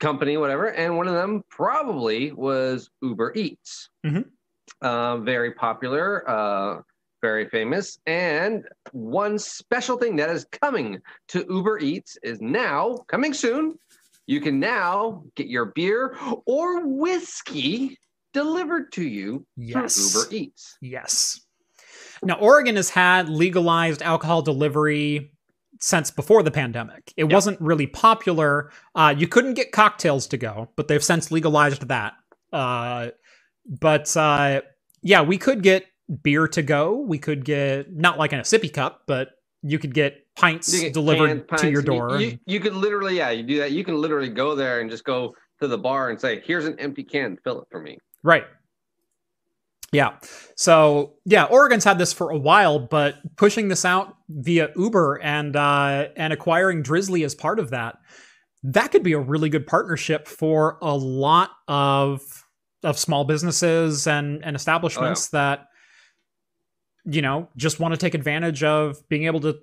company, whatever. And one of them probably was Uber Eats. Mhm. Uh, very popular, uh, very famous, and one special thing that is coming to Uber Eats is now coming soon. You can now get your beer or whiskey delivered to you Yes. Uber Eats. Yes. Now, Oregon has had legalized alcohol delivery since before the pandemic. It Yeah. wasn't really popular. Uh, you couldn't get cocktails to go, but they've since legalized that. Uh, but uh, yeah, we could get beer to go. We could get not like in a sippy cup, but you could get pints get delivered pints, to your and you- door. You, you could literally, yeah, you do that. You can literally go there and just go to the bar and say, "Here's an empty can, fill it for me." Right. Yeah. So yeah, Oregon's had this for a while, but pushing this out via Uber and uh, and acquiring Drizzly as part of that, that could be a really good partnership for a lot of of small businesses and and establishments that you know just want to take advantage of being able to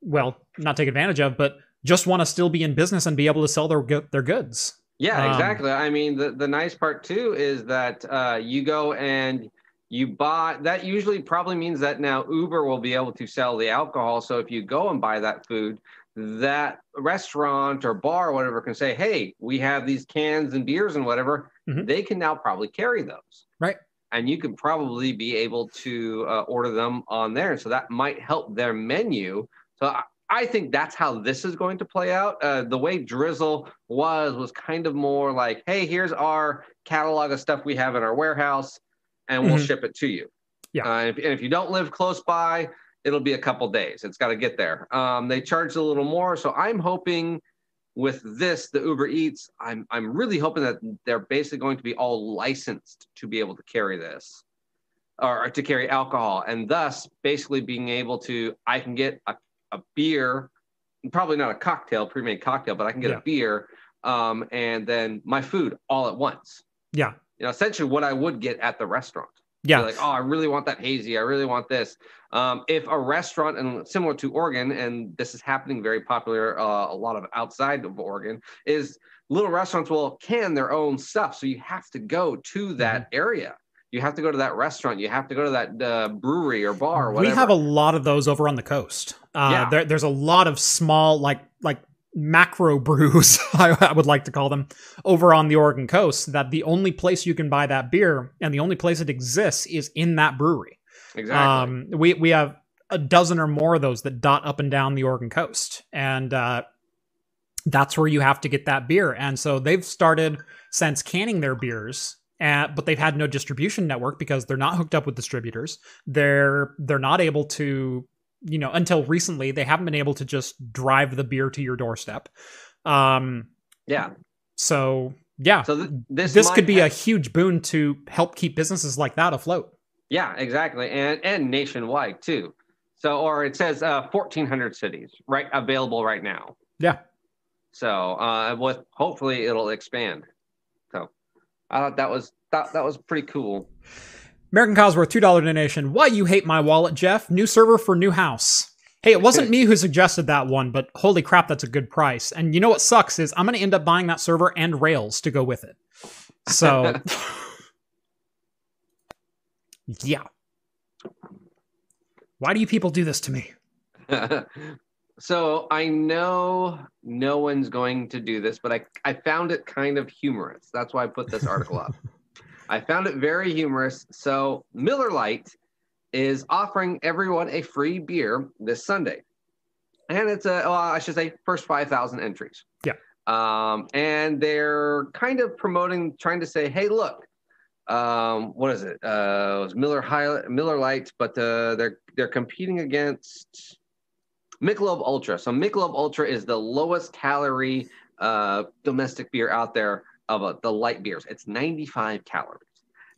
well not take advantage of but just want to still be in business and be able to sell their their goods Yeah, Um, exactly. I mean, the, the nice part too is that uh, you go and you buy. That usually probably means that now Uber will be able to sell the alcohol. So if you go and buy that food, that restaurant or bar or whatever can say, "Hey, we have these cans and beers and whatever." Mhm. They can now probably carry those, Right. And you can probably be able to uh, order them on there. So that might help their menu. So I, I think that's how this is going to play out. Uh, the way Drizzly was was kind of more like, "Hey, here's our catalog of stuff we have in our warehouse, and we'll Mhm. ship it to you." Yeah. Uh, and, if, and if you don't live close by, it'll be a couple days. It's got to get there. Um, they charge a little more, so I'm hoping with this, the Uber Eats, I'm I'm really hoping that they're basically going to be all licensed to be able to carry this or to carry alcohol, and thus basically being able to, I can get a, a beer, probably not a cocktail, pre-made cocktail, but I can get Yeah. a beer, um, and then my food all at once. yeah You know, essentially what I would get at the restaurant. Yeah You're like, oh, I really want that hazy. I really want this. Um, if a restaurant, and similar to Oregon, and this is happening very popular, uh, a lot of outside of Oregon, is little restaurants will can their own stuff. So you have to go to that Mm-hmm. area. You have to go to that restaurant. You have to go to that uh, brewery or bar or we have a lot of those over on the coast uh, Yeah. there, there's a lot of small like like macro brews I, I would like to call them over on the oregon coast that the only place you can buy that beer and the only place it exists is in that brewery. Exactly. um, we, we have a dozen or more of those that dot up and down the oregon coast and uh, that's where you have to get that beer. And so they've started since canning their beers uh, but they've had no distribution network because they're not hooked up with distributors. They're they're not able to you know until recently they haven't been able to just drive the beer to your doorstep um yeah. so yeah So th- this this could be ha- a huge boon to help keep businesses like that afloat Yeah, exactly, and and nationwide too. So, or it says uh, 1,400 cities right available right now. yeah So, uh, with hopefully it'll expand. So, I thought that was that that was pretty cool. American Cosworth, $2 donation. Why you hate my wallet, Jeff? New server for new house. Hey, it wasn't me who suggested that one, but holy crap, that's a good price. And you know what sucks is I'm going to end up buying that server and Rails to go with it. So, yeah. Why do you people do this to me? so I know no one's going to do this, but I I found it kind of humorous. That's why I put this article up. I found it very humorous. So Miller Lite is offering everyone a free beer this Sunday, and it's a well, I should say first five thousand entries. Yeah. Um, and they're kind of promoting, trying to say, hey, look, um, what is it? Uh, it was Miller High, Miller Lite, but uh, they're they're competing against Michelob Ultra. So Michelob Ultra is the lowest calorie uh, domestic beer out there of uh, the light beers. It's 95 calories.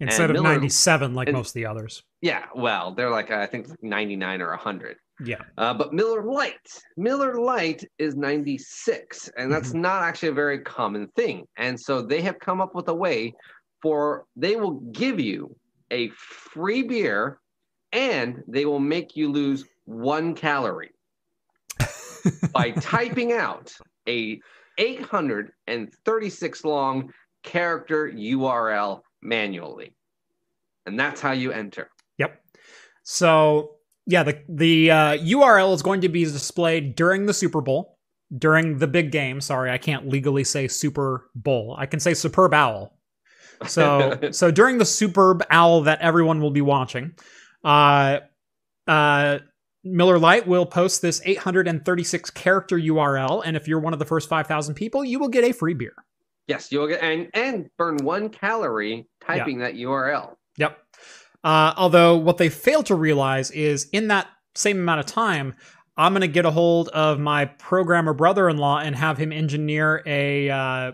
Instead of Miller- 97 like and- most of the others. Yeah, well, they're like I think like 99 or 100. Yeah. Uh, but Miller Lite, Miller Lite is 96, and that's Mm-hmm. not actually a very common thing. And so they have come up with a way for they will give you a free beer, and they will make you lose one calorie by typing out a 836 long character URL manually, and that's how you enter. Yep. So yeah, the the uh, URL is going to be displayed during the Super Bowl, during the big game. Sorry, I can't legally say Super Bowl. I can say Superb Owl. So so during the Superb Owl that everyone will be watching, uh, uh, Miller Lite will post this 836 character URL, and if you're one of the first 5,000 people, you will get a free beer. Yes, you'll get and and burn one calorie typing that URL. Yep. Uh, although what they fail to realize is in that same amount of time, I'm going to get a hold of my programmer brother-in-law and have him engineer a uh,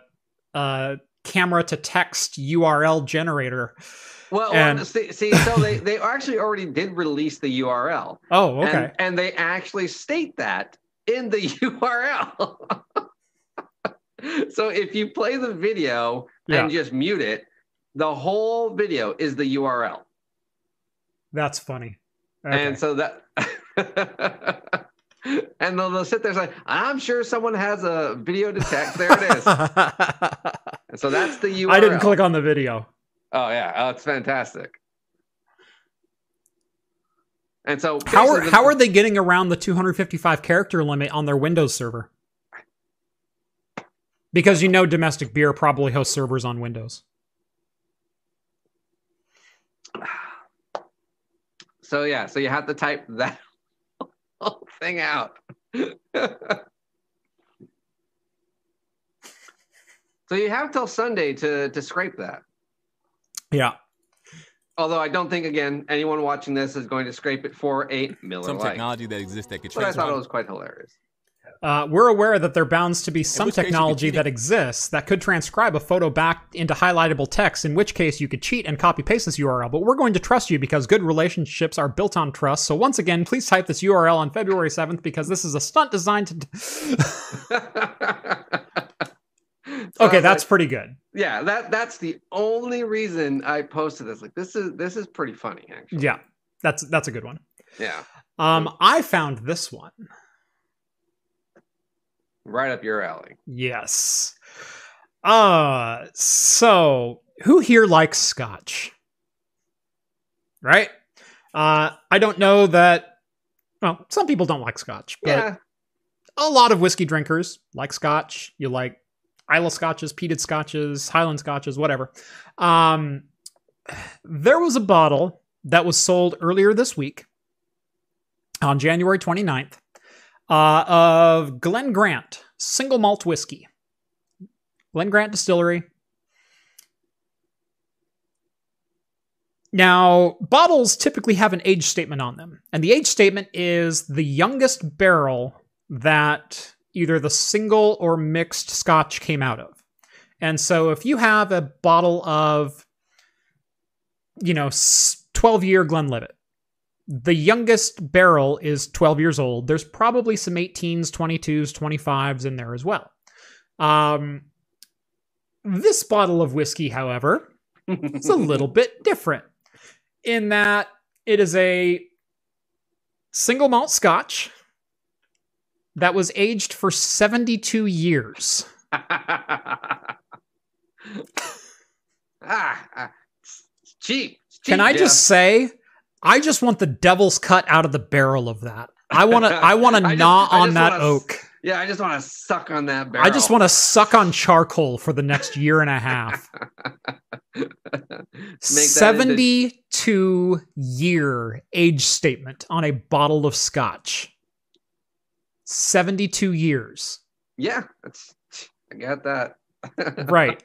uh, camera to text URL generator. Well, And- well see, see, so they, they actually already did release the URL. Oh, okay. And, and they actually state that in the URL. so if you play the video Yeah. and just mute it, the whole video is the URL. That's funny. Okay. And so that and they'll, they'll sit there and say, I'm sure someone has a video to text. There it is. And so that's the URL. I didn't click on the video. Oh yeah, oh, it's fantastic. And so How are how are they getting around the 255 character limit on their Windows server? Because you know domestic beer probably hosts servers on Windows. So yeah, so you have to type that whole thing out. so you have till Sunday to to scrape that. Yeah. Although I don't think again anyone watching this is going to scrape it for a Miller Some Lite. technology that exists that could But I thought it was quite hilarious. Uh, we're aware that there bounds to be some which case you could technology that exists that could transcribe a photo back into highlightable text, in which case you could cheat and copy paste this URL. But we're going to trust you because good relationships are built on trust. So once again, please type this URL on February 7th because this is a stunt designed to. So okay, that's like, pretty good. yeah. That that's the only reason I posted this. Like this is this is pretty funny actually. Yeah, that's that's a good one. Yeah. Um, I found this one. Right up your alley. Yes. Uh so who here likes scotch? Right? Uh I don't know that well, some people don't like scotch, but Yeah. a lot of whiskey drinkers like scotch. You like Islay scotches, peated scotches, Highland scotches, whatever. Um there was a bottle that was sold earlier this week on January 29th uh, of Glen Grant single malt whiskey. Glen Grant Distillery. Now, bottles typically have an age statement on them, and the age statement is the youngest barrel that either the single or mixed scotch came out of. And so if you have a bottle of, you know, 12 year Glenlivet, the youngest barrel is 12 years old. There's probably some 18s, 22s, 25s in there as well. Um, this bottle of whiskey, however, is a little bit different in that it is a single malt scotch that was aged for 72 years. ah, ah, it's cheap. It's cheap. Can I Jeff. just say, I just want the devil's cut out of the barrel of that. I want to. I want to gnaw I on that wanna oak. Yeah, I just want to suck on that barrel. I just want to suck on charcoal for the next year and a half. that into- 72 year age statement on a bottle of scotch. 72 years. Yeah, that's. I got that. Right.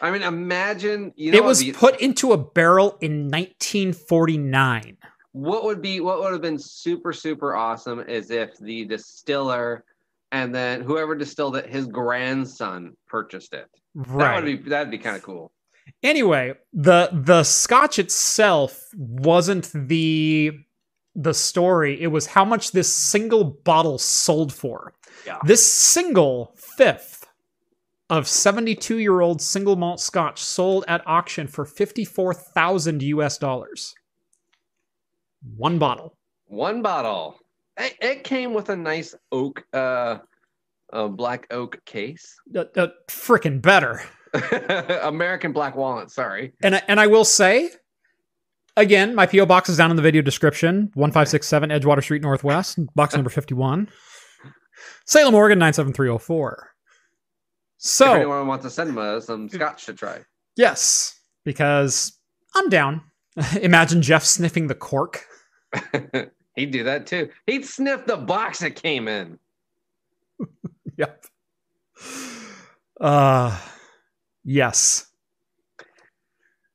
I mean, imagine you know it was the- put into a barrel in 1949. what would be what would have been super super awesome is if the distiller and then whoever distilled it, his grandson purchased it. Right. That would be that'd be kind of cool. anyway, the the scotch itself wasn't the the story. It was how much this single bottle sold for. Yeah. This single fifth of 72 year old single malt scotch sold at auction for 54,000 US dollars. One bottle. One bottle. It, it came with a nice oak, uh, uh black oak case. Uh, uh, Frickin' better. American black walnut. Sorry. And I, and I will say, again, my PO box is down in the video description. One five six seven Edgewater Street Northwest, box number fifty one, Salem, Oregon nine seven three zero four. if So anyone wants to send uh, some scotch to try. yes, because I'm down. Imagine Jeff sniffing the cork. He'd do that too. He'd sniff the box that came in. Yep. Uh, yes.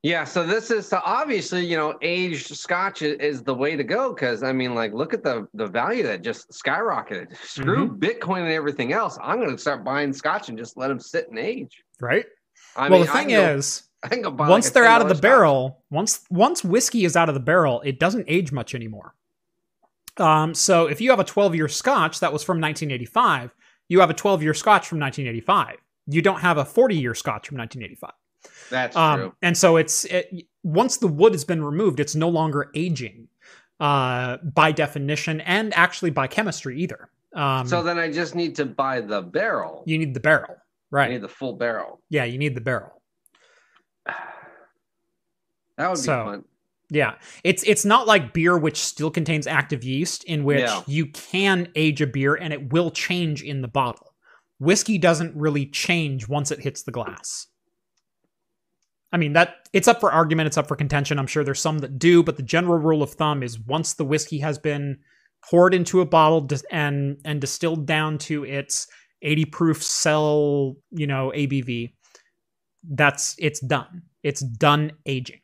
Yeah, so this is so obviously, you know, aged scotch is, is the way to go because I mean, like, look at the the value that just skyrocketed. Screw Bitcoin and everything else. I'm going to start buying scotch and just let them sit and age. Right. I well, mean, the thing is, go once like they're out of $10 the scotch. barrel, once once whiskey is out of the barrel, it doesn't age much anymore. Um, so if you have a 12 year Scotch that was from 1985, you have a 12 year Scotch from 1985. You don't have a 40 year Scotch from 1985. That's Um, true. and so it's it, once the wood has been removed, it's no longer aging uh, by definition and actually by chemistry either. Um, So then I just need to buy the barrel. you need the barrel, I right? need the full barrel. yeah, you need the barrel. That would be So- fun. Yeah, it's it's not like beer, which still contains active yeast, in which Yeah. you can age a beer and it will change in the bottle. Whiskey doesn't really change once it hits the glass. I mean that it's up for argument, it's up for contention. I'm sure there's some that do, but the general rule of thumb is once the whiskey has been poured into a bottle and and distilled down to its 80 proof cell, you know, ABV, that's it's done. It's done aging.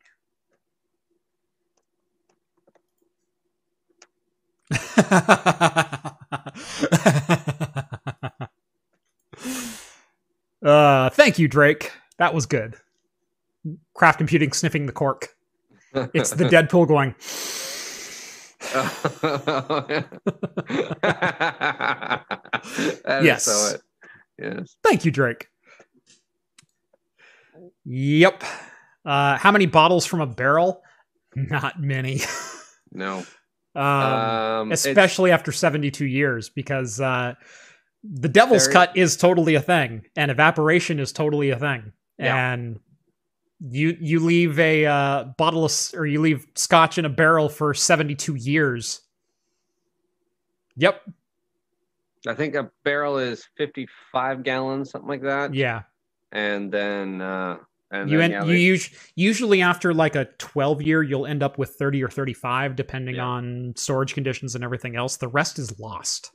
uh, thank you, Drake. That was good. Craft computing sniffing the cork. It's the Deadpool going. Yes. so it. Yes. Thank you, Drake. Yep. Uh, how many bottles from a barrel? Not many. No. um, Um, especially after 72 years, because uh, the devil's cut is totally a thing, and evaporation is totally a thing. Yeah. And you you leave a uh, bottle of, or you leave scotch in a barrel for 72 years. Yep. I think a barrel is 55 gallons, something like that. Yeah. And then, uh, and you then, end, yeah, you they- us- usually after like a 12 year you'll end up with 30 or 35 depending Yeah. on storage conditions and everything else the rest is lost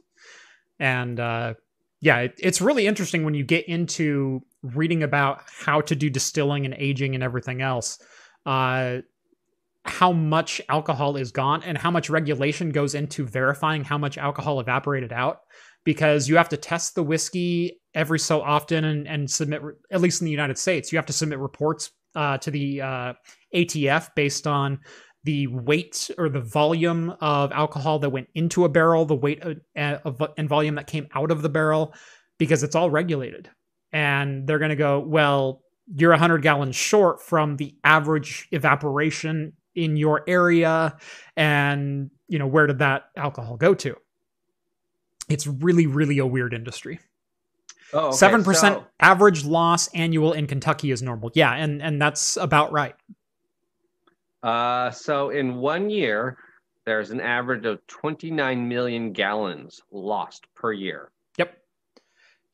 and uh yeah it, it's really interesting when you get into reading about how to do distilling and aging and everything else uh how much alcohol is gone and how much regulation goes into verifying how much alcohol evaporated out. Because you have to test the whiskey every so often and, and submit at least in the united states you have to submit reports uh, to the uh, atf based on the weight or the volume of alcohol that went into a barrel the weight of, uh, of, and volume that came out of the barrel because it's all regulated and they're going to go well you're 100 gallons short from the average evaporation in your area and you know where did that alcohol go to it's really really a weird industry oh, okay, Seven percent so- average loss annual in Kentucky is normal. Yeah, and and that's about right. Uh, so in one year, there's an average of 29 million gallons lost per year.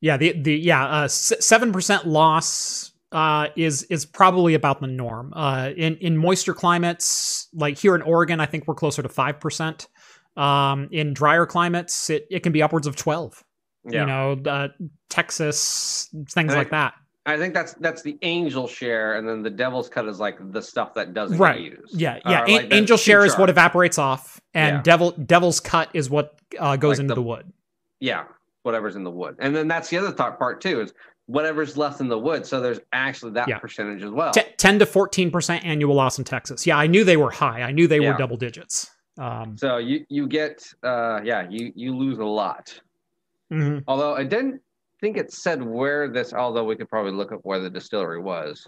Yeah. The the yeah uh, seven percent loss uh, is is probably about the norm. Uh, in in moister climates like here in Oregon, I think we're closer to five percent. Um, in drier climates, it, it can be upwards of twelve. Yeah. You know, uh, Texas things I- like that. I think that's that's the angel share, and then the devil's cut is like the stuff that doesn't Right. get used. Yeah, yeah. like Angel share is what evaporates off, and Yeah. devil devil's cut is what uh, goes Like into the- the wood. Yeah, whatever's in the wood, and then that's the other thought part too is whatever's left in the wood. So there's actually that Yeah. percentage as well. Te- 10 to 14% annual loss in Texas. Yeah, I knew they were high. I knew they were double digits. Um, So you you get uh yeah you you lose a lot. mhm. Although I didn't think it said where this. Although we could probably look up where the distillery was.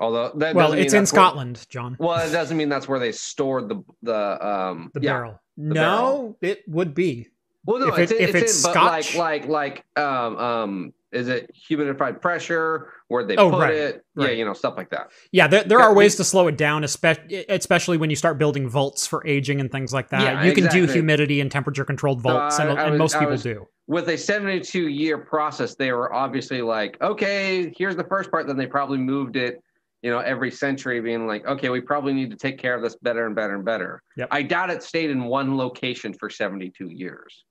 Although that Well, it's in that's where- Scotland, John. well, it doesn't mean that's where they stored the the um The yeah. barrel. no, barrel. it would be. Well, no, If it's, it- in, if it's, it's in, but Scotch- like like like um um is it humidified pressure? Where they Oh, put right, it? Yeah, you know stuff like that. Yeah, there, there are ways to slow it down, especially especially when you start building vaults for aging and things like that. Yeah, you can do humidity and temperature controlled vaults, and, I and was- most people was- do. With a 72 year process, they were obviously like, okay, here's the first part. Then they probably moved it, you know, every century, being like, okay, we probably need to take care of this better and better and better. Yep. I doubt it stayed in one location for 72 years.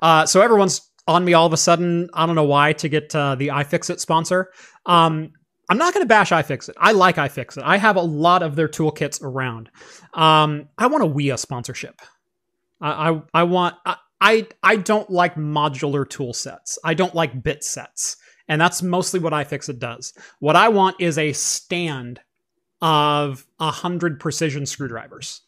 Uh, so everyone's on me all of a sudden. I don't know why to get uh, the iFixit sponsor. Um, I'm not going to bash iFixit. I like iFixit. I have a lot of their toolkits around. Um, I want a Wiha sponsorship. I I, I want. I, I I don't like modular tool sets. I don't like bit sets, and that's mostly what iFixit does. What I want is a stand of a hundred precision screwdrivers.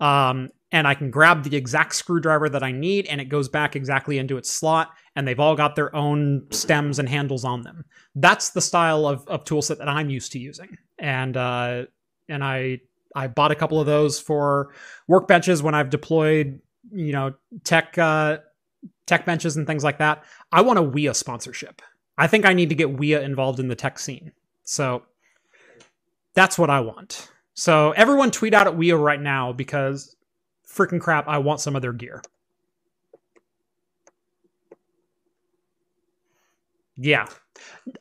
Um, and I can grab the exact screwdriver that I need, and it goes back exactly into its slot, and they've all got their own stems and handles on them. That's the style of, of tool set that I'm used to using, and uh, and I I bought a couple of those for workbenches when I've deployed you know tech uh, tech benches and things like that. I want a Wiha sponsorship. I think I need to get Wiha involved in the tech scene. So that's what I want. So everyone tweet out at Wiha right now because freaking crap, I want some of their gear. Yeah.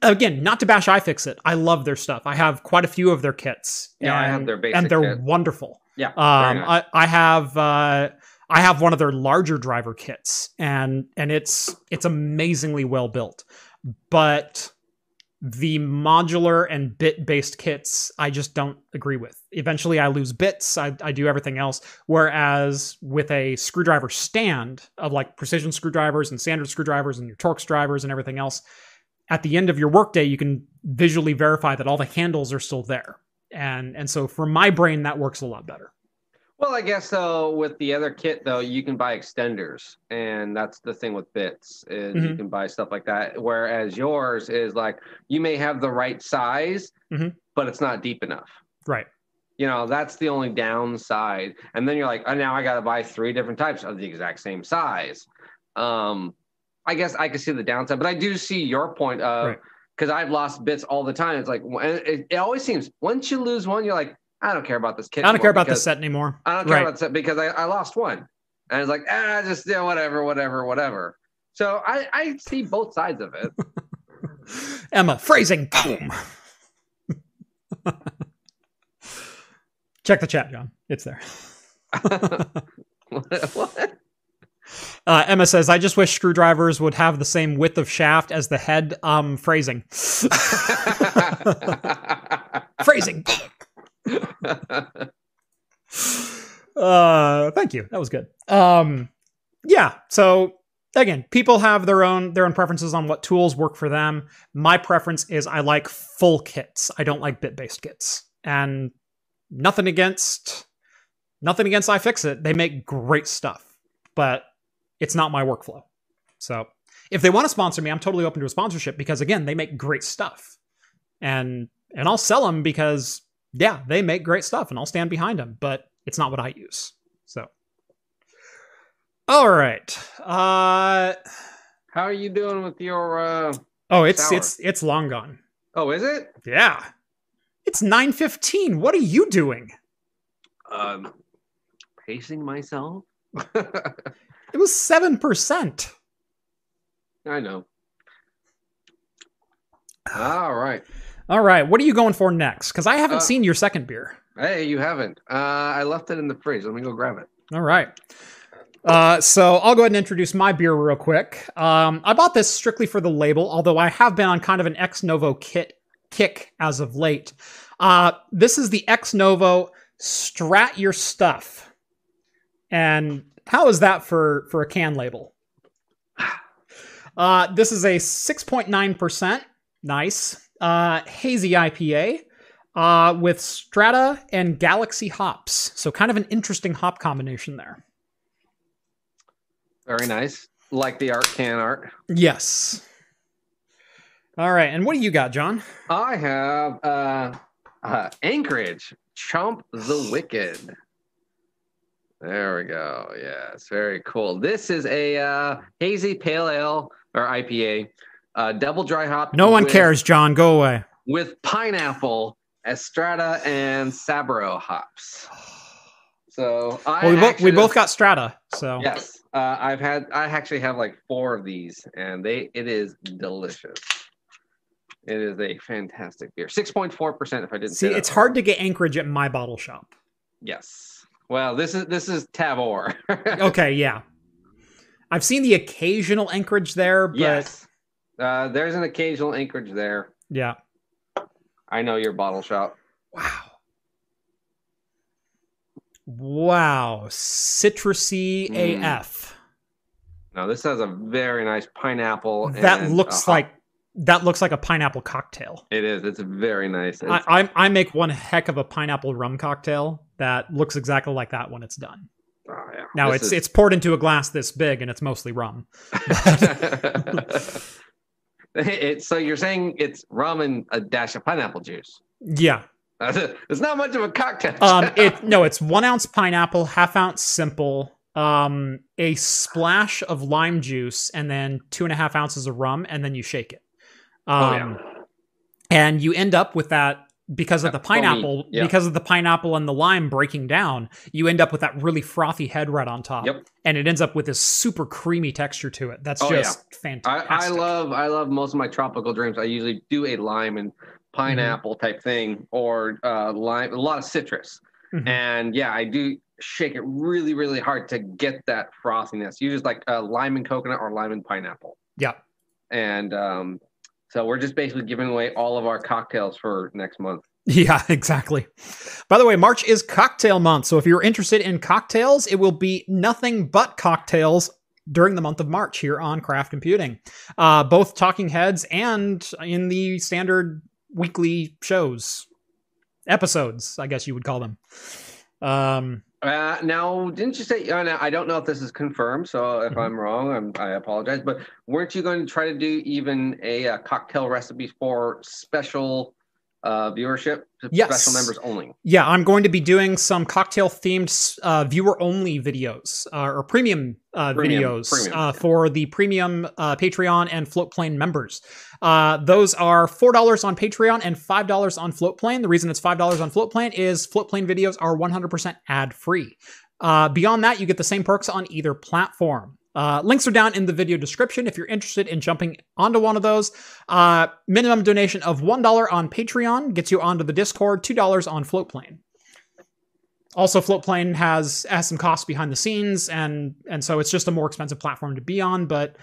Again, not to bash iFixit. I love their stuff. I have quite a few of their kits. Yeah, I have their basic and they're kit. wonderful. Yeah. Um, nice. I, I have uh, I have one of their larger driver kits, and and it's it's amazingly well built. But the modular and bit based kits, I just don't agree with. Eventually, I lose bits. I, I do everything else. Whereas with a screwdriver stand of like precision screwdrivers and standard screwdrivers and your Torx drivers and everything else, at the end of your workday, you can visually verify that all the handles are still there. And and so for my brain, that works a lot better. Well, I guess so. With the other kit, though, you can buy extenders, and that's the thing with bits is you Mhm. can buy stuff like that. Whereas yours is like you may have the right size, Mhm. but it's not deep enough. Right. You know, that's the only downside. And then you're like, oh, now I got to buy three different types of the exact same size. Um, I guess I can see the downside, but I do see your point of Right. because I've lost bits all the time. It's like it, it always seems once you lose one, you're like, I don't care about this kit. I don't care about the set anymore. I don't care Right. about set because I, I lost one. And it's like, ah, just yeah, whatever, whatever, whatever. So I, I see both sides of it. Emma, phrasing. Boom. Check the chat, John. It's there. what? Uh, Emma says, "I just wish screwdrivers would have the same width of shaft as the head." Um, phrasing. phrasing. Uh, thank you. That was good. Um, yeah. So again, people have their own their own preferences on what tools work for them. My preference is I like full kits. I don't like bit based kits, and nothing against nothing against iFixit. They make great stuff, but it's not my workflow. So if they want to sponsor me, I'm totally open to a sponsorship because again, they make great stuff, and and I'll sell them because yeah, they make great stuff, and I'll stand behind them. But it's not what I use. So, all right. Uh, How are you doing with your? uh oh, it's Sour. it's it's long gone. Oh, is it? Yeah, it's nine fifteen. What are you doing? Um, pacing myself. It was seven percent. I know. All right. All right, what are you going for next? Because I haven't Uh, seen your second beer. Hey, you haven't. Uh, I left it in the fridge. Let me go grab it. All right. Uh, so I'll go ahead and introduce my beer real quick. Um, I bought this strictly for the label, although I have been on kind of an Ex Novo kit kick as of late. Uh, this is the Ex Novo Strat Your Stuff, and how is that for for a can label? Uh, this is a six point nine percent, nice uh, hazy IPA uh, with Strata and Galaxy hops. So kind of an interesting hop combination there. Very nice. Like the art can art. Yes. All right, and what do you got, John? I have uh, uh Anchorage Chomp the Wicked. There we go. Yes. very cool. This is a uh, hazy pale ale or IPA, uh, double dry hop. No one with- cares, John. Go away. with pineapple, Strata, and Sabro hops. So I Well, we, bo- actually we both got Strata, so yes. Uh, I've had I actually have like four of these, and they it is delicious. It is a fantastic beer. Six point four percent. If I didn't see, it's hard to get Anchorage at my bottle shop. Yes. Well, this is this is Tavour. Okay, yeah. I've seen the occasional Anchorage there, but yes. Uh, there's an occasional Anchorage there. yeah. I know your bottle shop. Wow. Wow. Citrusy Mm. AF. No, this has a very nice pineapple. That looks like that looks like a pineapple cocktail. it is. It's very nice. I, It's- I I make one heck of a pineapple rum cocktail that looks exactly like that when it's done. oh, yeah. Now This it's is- it's poured into a glass this big and it's mostly rum. it's so you're saying it's rum and a dash of pineapple juice. Yeah. It's not much of a cocktail. Um it no, it's one ounce pineapple, half ounce simple, um, a splash of lime juice, and then two and a half ounces of rum, and then you shake it. Um Oh, yeah. and you end up with that because of the pineapple yeah. because of the pineapple and the lime breaking down you end up with that really frothy head right on top Yep. and it ends up with this super creamy texture to it that's Oh, just I, fantastic I love I love most of my tropical drinks. I usually do a lime and pineapple Mm-hmm. type thing or uh, lime, a lot of citrus. Mhm. And yeah, I do shake it really, really hard to get that frothiness. You just like uh, lime and coconut or lime and pineapple. yeah And um, so we're just basically giving away all of our cocktails for next month. Yeah, exactly. By the way, March is cocktail month. So if you're interested in cocktails, it will be nothing but cocktails during the month of March here on Craft Computing. Uh, both talking heads and in the standard weekly shows, episodes, I guess you would call them. Um, Uh, now, didn't you say? Uh, now, I don't know if this is confirmed, so if Mhm. I'm wrong, I'm, I apologize. But weren't you going to try to do even a, uh cocktail recipe for special uh, viewership, Yes. special members only? Yeah, I'm going to be doing some cocktail themed uh, viewer only videos uh, or premium, uh, Premium, videos premium, uh, for the premium uh, Patreon and Floatplane members. Uh, those are $4 on Patreon and $5 on Floatplane. The reason it's $5 on Floatplane is Floatplane videos are 100% ad free. Uh, beyond that, you get the same perks on either platform. Uh, links are down in the video description if you're interested in jumping onto one of those. Uh, minimum donation of $1 on Patreon gets you onto the Discord, $2 on Floatplane. Also, Floatplane has has some costs behind the scenes, and and so it's just a more expensive platform to be on. But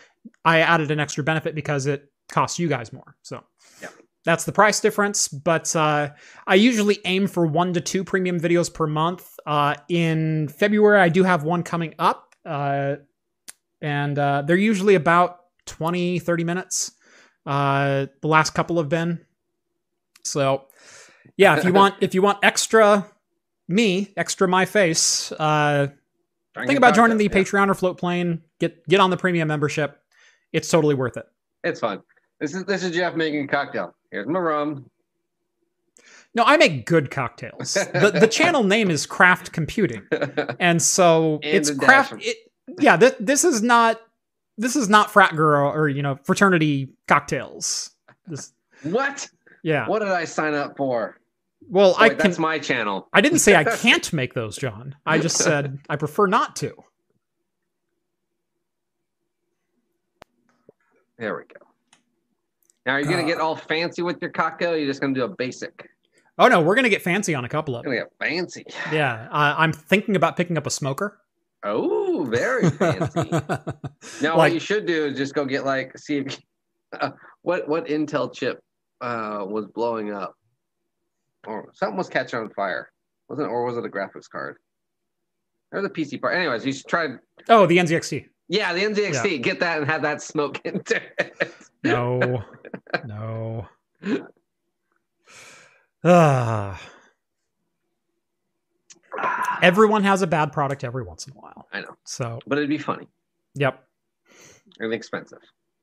I added an extra benefit because it costs you guys more. So Yeah. that's the price difference. But uh, I usually aim for one to two premium videos per month. Uh, in February, I do have one coming up, uh, and uh, they're usually about 20, 30 minutes. Uh, the last couple have been. So, yeah, if you want if you want extra me, extra my face, uh, think about joining the yeah. Patreon or Floatplane. Get get on the premium membership. It's totally worth it. It's fun. This is this is Jeff making a cocktail. Here's my rum. No, I make good cocktails. the The channel name is Craft Computing, and so And it's craft. It, yeah, this, this is not this is not frat girl or you know fraternity cocktails. This, what? yeah. What did I sign up for? Well, Oh, I can. that's my channel. I didn't say I can't make those, John. I just said I prefer not to. There we go. Now, are you gonna Uh. get all fancy with your cocktail? You're just gonna do a basic. Oh no, we're gonna get fancy on a couple of them. gonna get fancy. Yeah, uh, I'm thinking about picking up a smoker. Oh, very fancy. Now, Like- what you should do is just go get like see if uh, what what Intel chip uh, was blowing up, or something was catching on fire, wasn't? it? Or was it a graphics card? Or the PC part. Anyways, you should try. oh, the NZXT. Yeah, the NZXT. Get that and have that smoke into it. No, no. Ah. Everyone has a bad product every once in a while. I know, So, but it'd be funny yep. and expensive.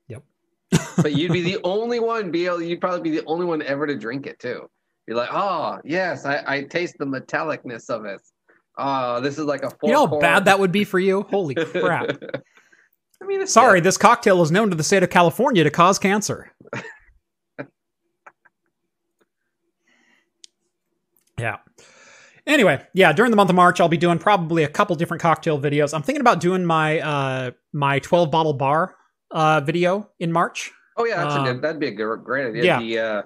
Yep. but you'd be the only one. Be able, you'd probably be the only one ever to drink it too. You're like, oh yes, I, I taste the metallicness of it. Oh, this is like a four. You know how bad that would be for you? Holy crap. I mean, Sorry, good. this cocktail is known to the state of California to cause cancer. yeah. Anyway, yeah, during the month of March, I'll be doing probably a couple different cocktail videos. I'm thinking about doing my uh my 12 bottle bar uh video in March. Oh yeah, that's a Um, good. That'd be a good, great idea. yeah. The uh,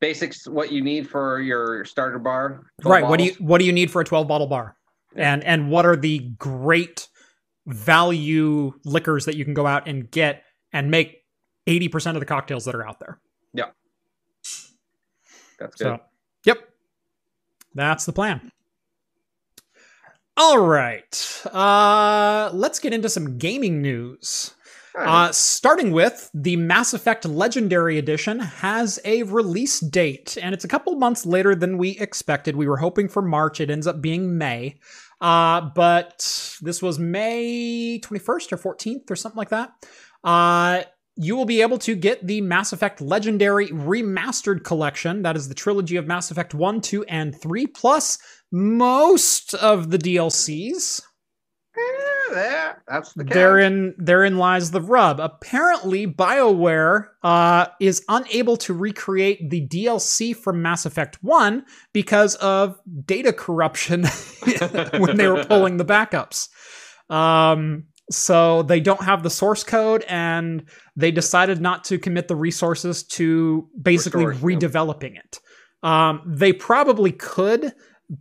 basics, what you need for your starter bar. 12 right, what do you what do you need for a 12 bottle bar? Yeah. And and what are the great value liquors that you can go out and get and make 80% of the cocktails that are out there. Yeah. That's good. So. That's the plan. All right. Uh, let's get into some gaming news. All right. Uh, starting with the Mass Effect Legendary Edition has a release date, and it's a couple months later than we expected. We were hoping for March. It ends up being May. Uh, but this was May 21st or 14th or something like that. Uh, you will be able to get the Mass Effect Legendary Remastered Collection. That is the trilogy of Mass Effect 1, 2, and 3, plus most of the DLCs. Eh, there, that's the catch. Therein, therein lies the rub. Apparently, BioWare uh, is unable to recreate the DLC from Mass Effect 1 because of data corruption when they were pulling the backups. Um, so they don't have the source code, and they decided not to commit the resources to basically yeah. redeveloping it. Um, they probably could,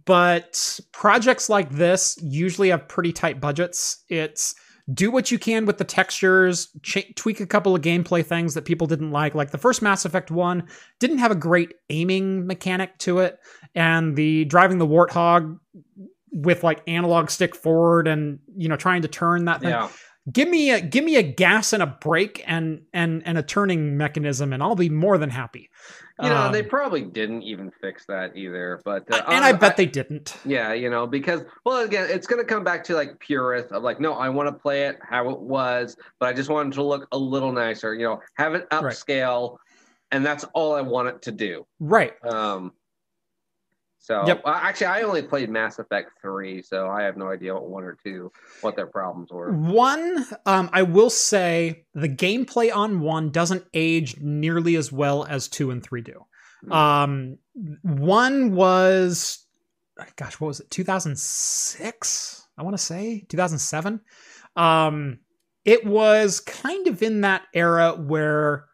but projects like this usually have pretty tight budgets. It's do what you can with the textures, ch- tweak a couple of gameplay things that people didn't like. Like the first Mass Effect 1 didn't have a great aiming mechanic to it, and the driving the Warthog with like analog stick forward and you know trying to turn that thing. Yeah. Give me a give me a gas and a brake and and and a turning mechanism, and I'll be more than happy. You know, Um, they probably didn't even fix that either. But uh, and I uh, bet they didn't. Yeah, you know, because well, again, it's going to come back to like purist of like, no, I want to play it how it was, but I just want it to look a little nicer. You know, have it Right. upscale, and that's all I want it to do. Right. Um, so Yep. well, actually, I only played Mass Effect three, so I have no idea what one or two what their problems were. One, um, I will say the gameplay on one doesn't age nearly as well as two and three do. Hmm. Um, one was, gosh, what was it? 2006, I want to say 2007. Um, it was kind of in that era where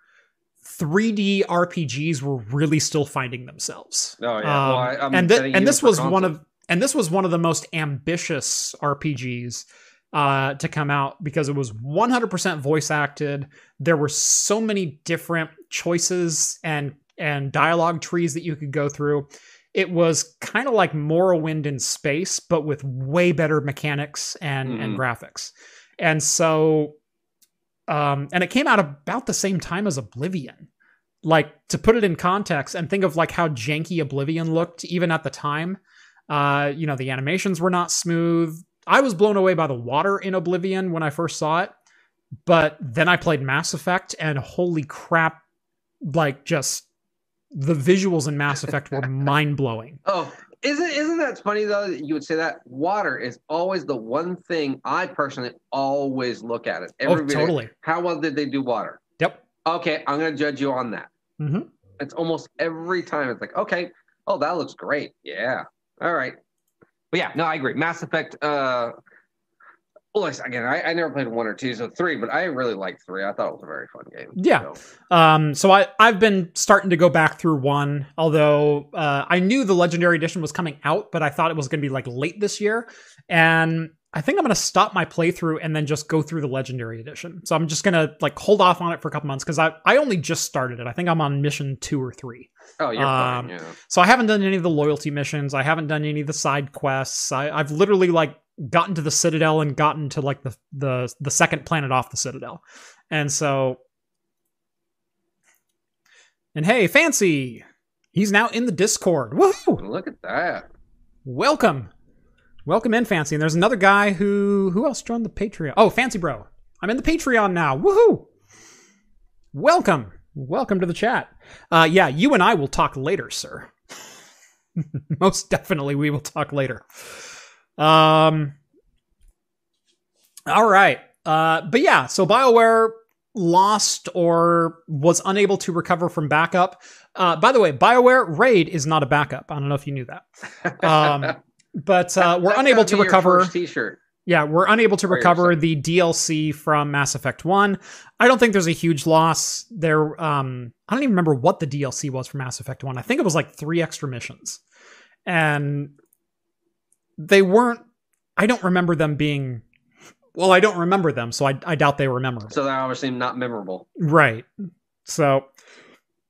3D RPGs were really still finding themselves. Oh yeah, well, Um, I, I'm and betting and this was one of and this was one of the most ambitious RPGs uh, to come out because it was 100% voice acted. There were so many different choices and and dialogue trees that you could go through. It was kind of like Morrowind in space, but with way better mechanics and and Mhm. graphics. And so, um, and it came out about the same time as Oblivion like to put it in context and think of like how janky Oblivion looked even at the time. Uh, you know, the animations were not smooth. I was blown away by the water in Oblivion when I first saw it, but then I played Mass Effect and holy crap, like just the visuals in Mass Effect were mind blowing. Oh, isn't isn't that funny though? That you would say that water is always the one thing I personally always look at it. Oh, Every video. totally. How well did they do water? Yep. Okay, I'm gonna judge you on that. Mhm. It's almost every time. It's like, okay, oh, that looks great. Yeah. All right. But yeah, no, I agree. Mass Effect. Uh, well, again, I, I never played one or two, so three, but I really liked three. I thought it was a very fun game. Yeah. So, Um, so I I've been starting to go back through one, although uh, I knew the Legendary Edition was coming out, but I thought it was going to be like late this year, and I think I'm going to stop my playthrough and then just go through the Legendary Edition. So I'm just going to like hold off on it for a couple months because I I only just started it. I think I'm on mission two or three, oh, you're Um, fine. Yeah. so I haven't done any of the loyalty missions. I haven't done any of the side quests. I, I've literally like gotten to the Citadel and gotten to like the the the second planet off the Citadel, and so. And hey, Fancy, he's now in the Discord. Woohoo! Look at that. Welcome, welcome in, Fancy. And there's another guy who who else joined the Patreon? Oh, Fancy Bro, I'm in the Patreon now. Woohoo! Welcome, welcome to the chat. Uh, yeah, you and I will talk later, sir. Most definitely, we will talk later. Um. All right. Uh, but yeah, so BioWare lost or was unable to recover from backup. Uh, by the way, BioWare Raid is not a backup. I don't know if you knew that. Um, but uh, we're unable to recover. T-shirt. Yeah, we're unable to recover the DLC from Mass Effect 1. I don't think there's a huge loss. There um I don't even remember what the DLC was for Mass Effect 1. I think it was like 3 extra missions. And they weren't I don't remember them being Well, I don't remember them, so I, I doubt they were memorable. So they're obviously not memorable. Right. So,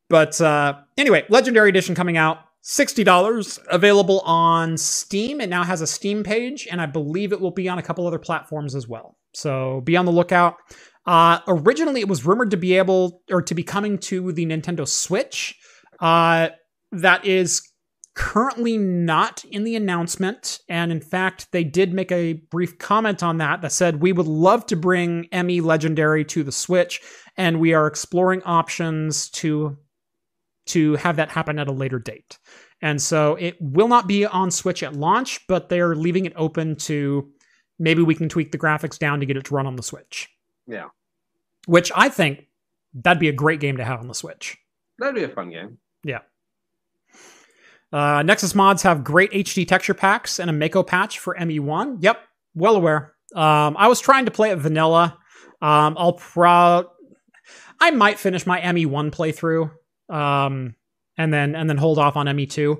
but uh, anyway, Legendary Edition coming out. $60 available on Steam. It now has a Steam page, and I believe it will be on a couple other platforms as well. So be on the lookout. Uh, originally, it was rumored to be able or to be coming to the Nintendo Switch. Uh, that is currently not in the announcement. And in fact, they did make a brief comment on that that said, We would love to bring ME Legendary to the Switch, and we are exploring options to to have that happen at a later date. And so it will not be on Switch at launch, but they're leaving it open to maybe we can tweak the graphics down to get it to run on the Switch. Yeah. Which I think that'd be a great game to have on the Switch. That'd be a fun game. Yeah. Uh, Nexus mods have great HD texture packs and a Mako patch for ME1. Yep, well aware. Um, I was trying to play it vanilla. Um, I'll pro. I might finish my ME1 playthrough, um, and then and then hold off on ME2.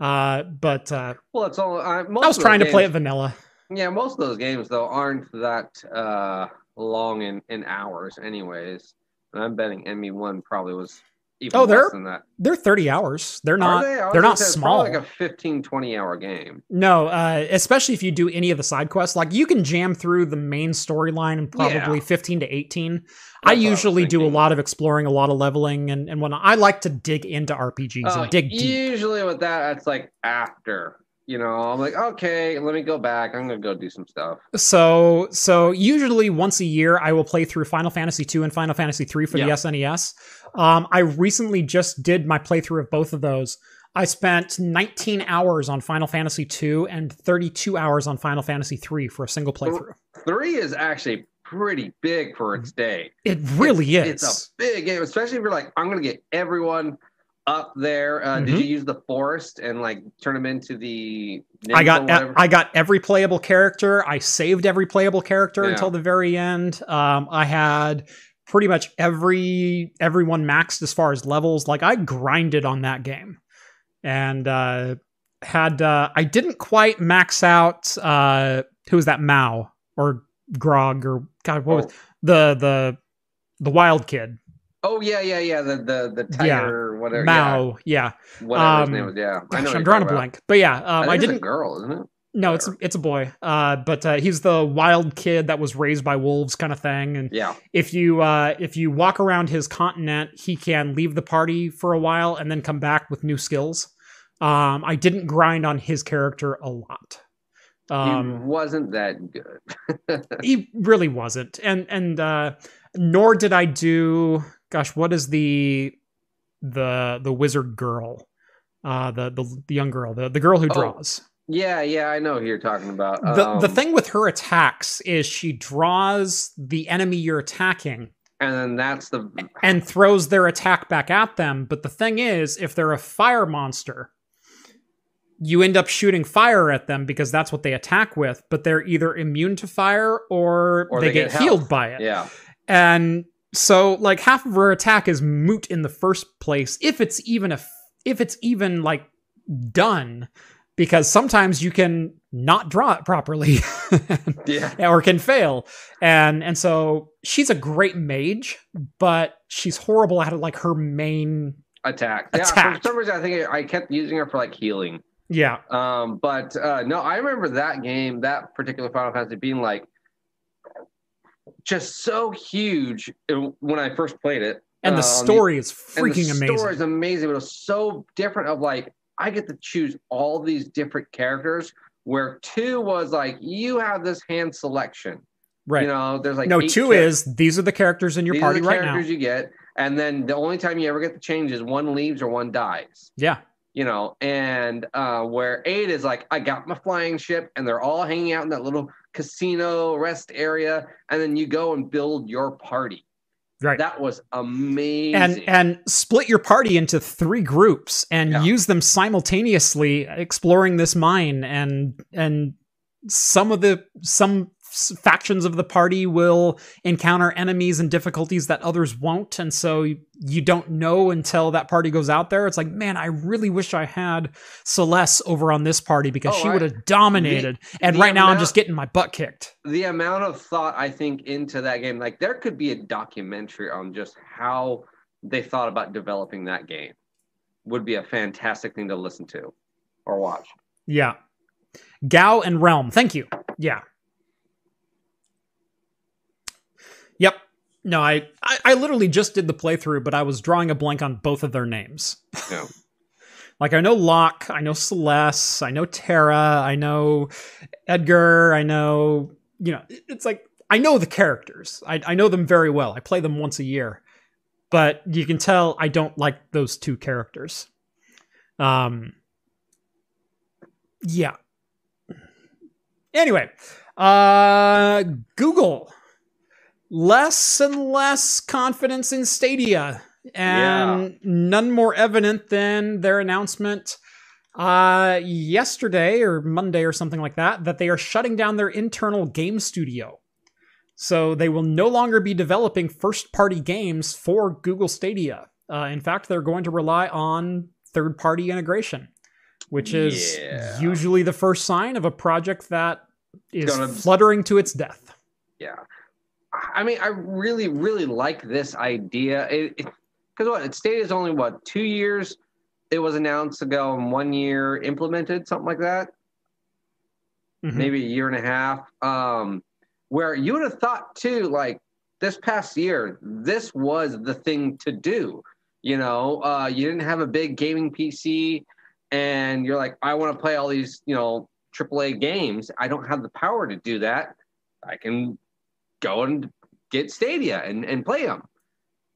Uh, but uh, Well, it's all. Most I was trying to play it vanilla. Yeah, most of those games though aren't that uh, long in, in hours, anyways. And I'm betting ME1 probably was Oh, they're. They're 30 hours. They're not. they? they're not small. Like a 15, 20 hour game. No, uh, especially if you do any of the side quests. Like you can jam through the main storyline in probably Yeah. 15 to 18. I That's what I usually do a lot of exploring, a lot of leveling, and, and whatnot. I like to dig into RPGs Uh, and dig deep. usually with that, it's like after. You know, I'm like, okay, let me go back. I'm gonna go do some stuff. So, so usually once a year, I will play through Final Fantasy II and Final Fantasy III for Yeah. the SNES. Um, I recently just did my playthrough of both of those. I spent 19 hours on Final Fantasy II and 32 hours on Final Fantasy III for a single playthrough. Three is actually pretty big for its day. It really it's, is. It's a big game, especially if you're like, I'm gonna get everyone up there. Uh, Did Mhm. you use the forest and like turn them into the? I got? I got every playable character. I saved every playable character Yeah. until the very end. Um, I had pretty much every everyone maxed as far as levels. Like I grinded on that game, and uh, had uh, I didn't quite max out. Uh, who was that? Mao or Grog or God? What was Oh. the the the wild kid? Oh yeah, yeah, yeah. The the the Yeah. tiger, whatever. Mao. Yeah. yeah, whatever his Um, name was. Yeah, I. Gosh, what I'm drawing a blank. But yeah, um, I, I, didn't. a girl, isn't it? No, it's it's a boy. Uh, but uh, he's the wild kid that was raised by wolves, kind of thing. And Yeah. if you uh, if you walk around his continent, he can leave the party for a while and then come back with new skills. Um, I didn't grind on his character a lot. he Um, wasn't that good. he really wasn't, and and uh, nor did I do. Gosh, what is the the the wizard girl? Uh, the the the young girl, the the girl who Oh, draws. Yeah, yeah, I know who you're talking about. the the Um, thing with her attacks is she draws the enemy you're attacking and then that's the and throws their attack back at them. But the thing is, if they're a fire monster, you end up shooting fire at them because that's what they attack with. But they're either immune to fire or, Or they, they get, get healed by it. yeah. And so, like half of her attack is moot in the first place, if it's even a if it's even like done, because sometimes you can not draw it properly. Yeah. or can fail and and so she's a great mage but she's horrible at like her main Attack. Yeah, Attack. for some reason I think I kept using her for like healing. yeah Um, but uh, no, I remember that game, that particular Final Fantasy being like just so huge when I first played it. and the on story is freaking the amazing The story is amazing, but it was so different. Of like, I get to choose all these different characters. Where two was like, you have this hand selection. right You know, there's like no two char- is these are the characters in your these party are the right now characters you get, and then the only time you ever get the change is one leaves or one dies yeah you know, and uh, where eight is like, I got my flying ship, and they're all hanging out in that little casino rest area, and then you go and build your party. Right That was amazing. and and split your party into three groups and Yeah. use them simultaneously exploring this mine and and some of the some factions of the party will encounter enemies and difficulties that others won't and so you, don't know until that party goes out there. It's like man i really wish i had celeste over on this party because Oh, she would have dominated. And the right now i'm just getting my butt kicked. The amount of thought I think into that game, like there could be a documentary on just how they thought about developing that game. Would be a fantastic thing to listen to or watch. yeah. Gau and Relm. Thank you. Yeah yep no I, I i literally just did the playthrough but i was drawing a blank on both of their names Yeah. Like I know Locke, I know Celeste, I know Terra, I know Edgar, I know you know it's like I know the characters. I, I know them very well. I play them once a year, but you can tell I don't like those two characters. Um. Yeah. Anyway, uh, Google less and less confidence in Stadia and none more evident than their announcement uh yesterday or Monday or something like that that they are shutting down their internal game studio. So they will no longer be developing first-party games for Google Stadia. Uh, in fact, they're going to rely on third-party integration, which is Yeah. usually the first sign of a project that is Gonna- fluttering to its death. Yeah. I mean, I really, really like this idea. It because what it stayed is only what two years it was announced ago and one year implemented, something like that. Mhm. maybe a year and a half. Um, where you would have thought too, like this past year, this was the thing to do. You know, uh, you didn't have a big gaming PC, and you're like, I want to play all these, you know, AAA games. I don't have the power to do that. I can go and get Stadia and, and play them.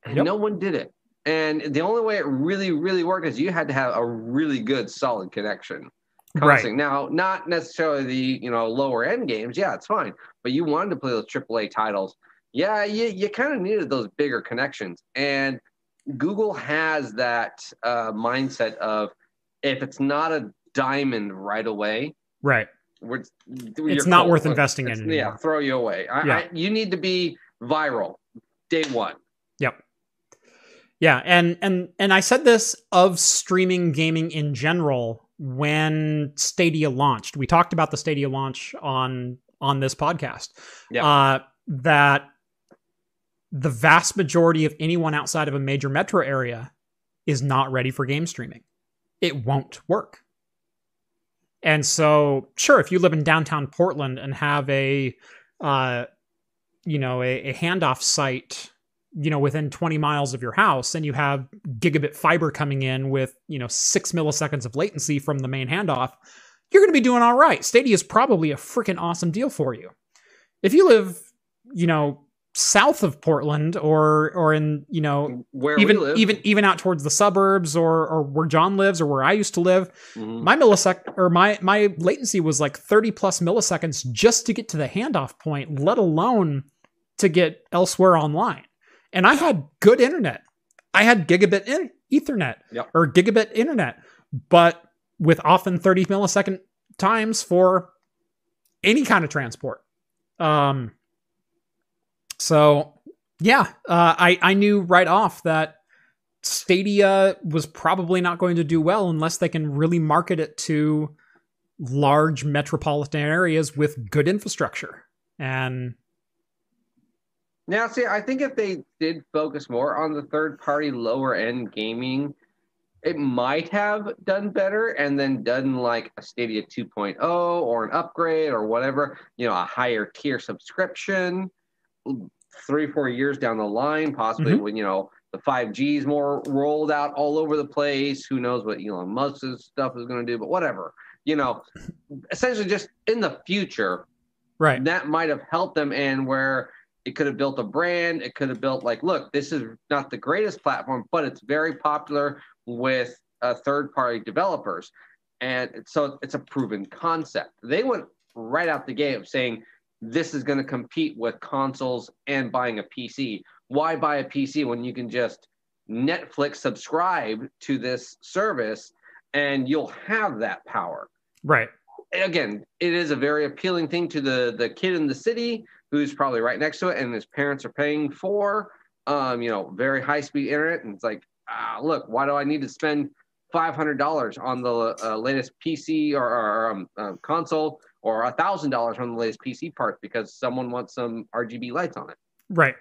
And Yep. no one did it. And the only way it really, really worked is you had to have a really good, solid connection Right. Now, not necessarily the you know lower end games. Yeah, it's fine. But you wanted to play those AAA titles. Yeah, you, you kind of needed those bigger connections. And Google has that uh, mindset of if it's not a diamond right away, Right. we're, It's not worth investing in anymore. Yeah, throw you away. I, Yeah. I, you need to be viral day one. Yep. Yeah, and and and I said this of streaming gaming in general when Stadia launched. We talked about the Stadia launch on on this podcast. Yeah. Uh, that the vast majority of anyone outside of a major metro area is not ready for game streaming. It won't work. And so, sure, if you live in downtown Portland and have a, uh, you know, a, a handoff site, you know, within 20 miles of your house, and you have gigabit fiber coming in with, you know, six milliseconds of latency from the main handoff, you're going to be doing all right. Stadia is probably a freaking awesome deal for you. If you live, you know, south of Portland or or in, you know, Where even even even out towards the suburbs or or where John lives or where I used to live, Mhm. my millisecond or my my latency was like 30 plus milliseconds just to get to the handoff point, let alone to get elsewhere online. And I had good internet. I had gigabit in- Ethernet Yep. or gigabit internet, but with often 30 millisecond times for any kind of transport. Um, so yeah, uh, I I knew right off that Stadia was probably not going to do well unless they can really market it to large metropolitan areas with good infrastructure. And Now, see, I think if they did focus more on the third party lower end gaming, it might have done better and then done like a Stadia 2.0 or an upgrade or whatever, you know, a higher tier subscription three, four years down the line, possibly Mhm. when, you know, the 5G is more rolled out all over the place. Who knows what Elon Musk's stuff is going to do, but whatever. You know, essentially just in the future, right, that might have helped them and where it could have built a brand it could have built like look this is not the greatest platform but it's very popular with uh, third party developers. And so it's a proven concept. They went right out the gate of saying this is going to compete with consoles and buying a pc why buy a pc when you can just netflix subscribe to this service and you'll have that power? Right, again, it is a very appealing thing to the the kid in the city who's probably right next to it, and his parents are paying for, um, you know, very high speed internet, and it's like, ah, look, why do I need to spend five hundred dollars on the uh, latest PC or, or um, uh, console, or a thousand dollars on the latest PC parts because someone wants some RGB lights on it? Right.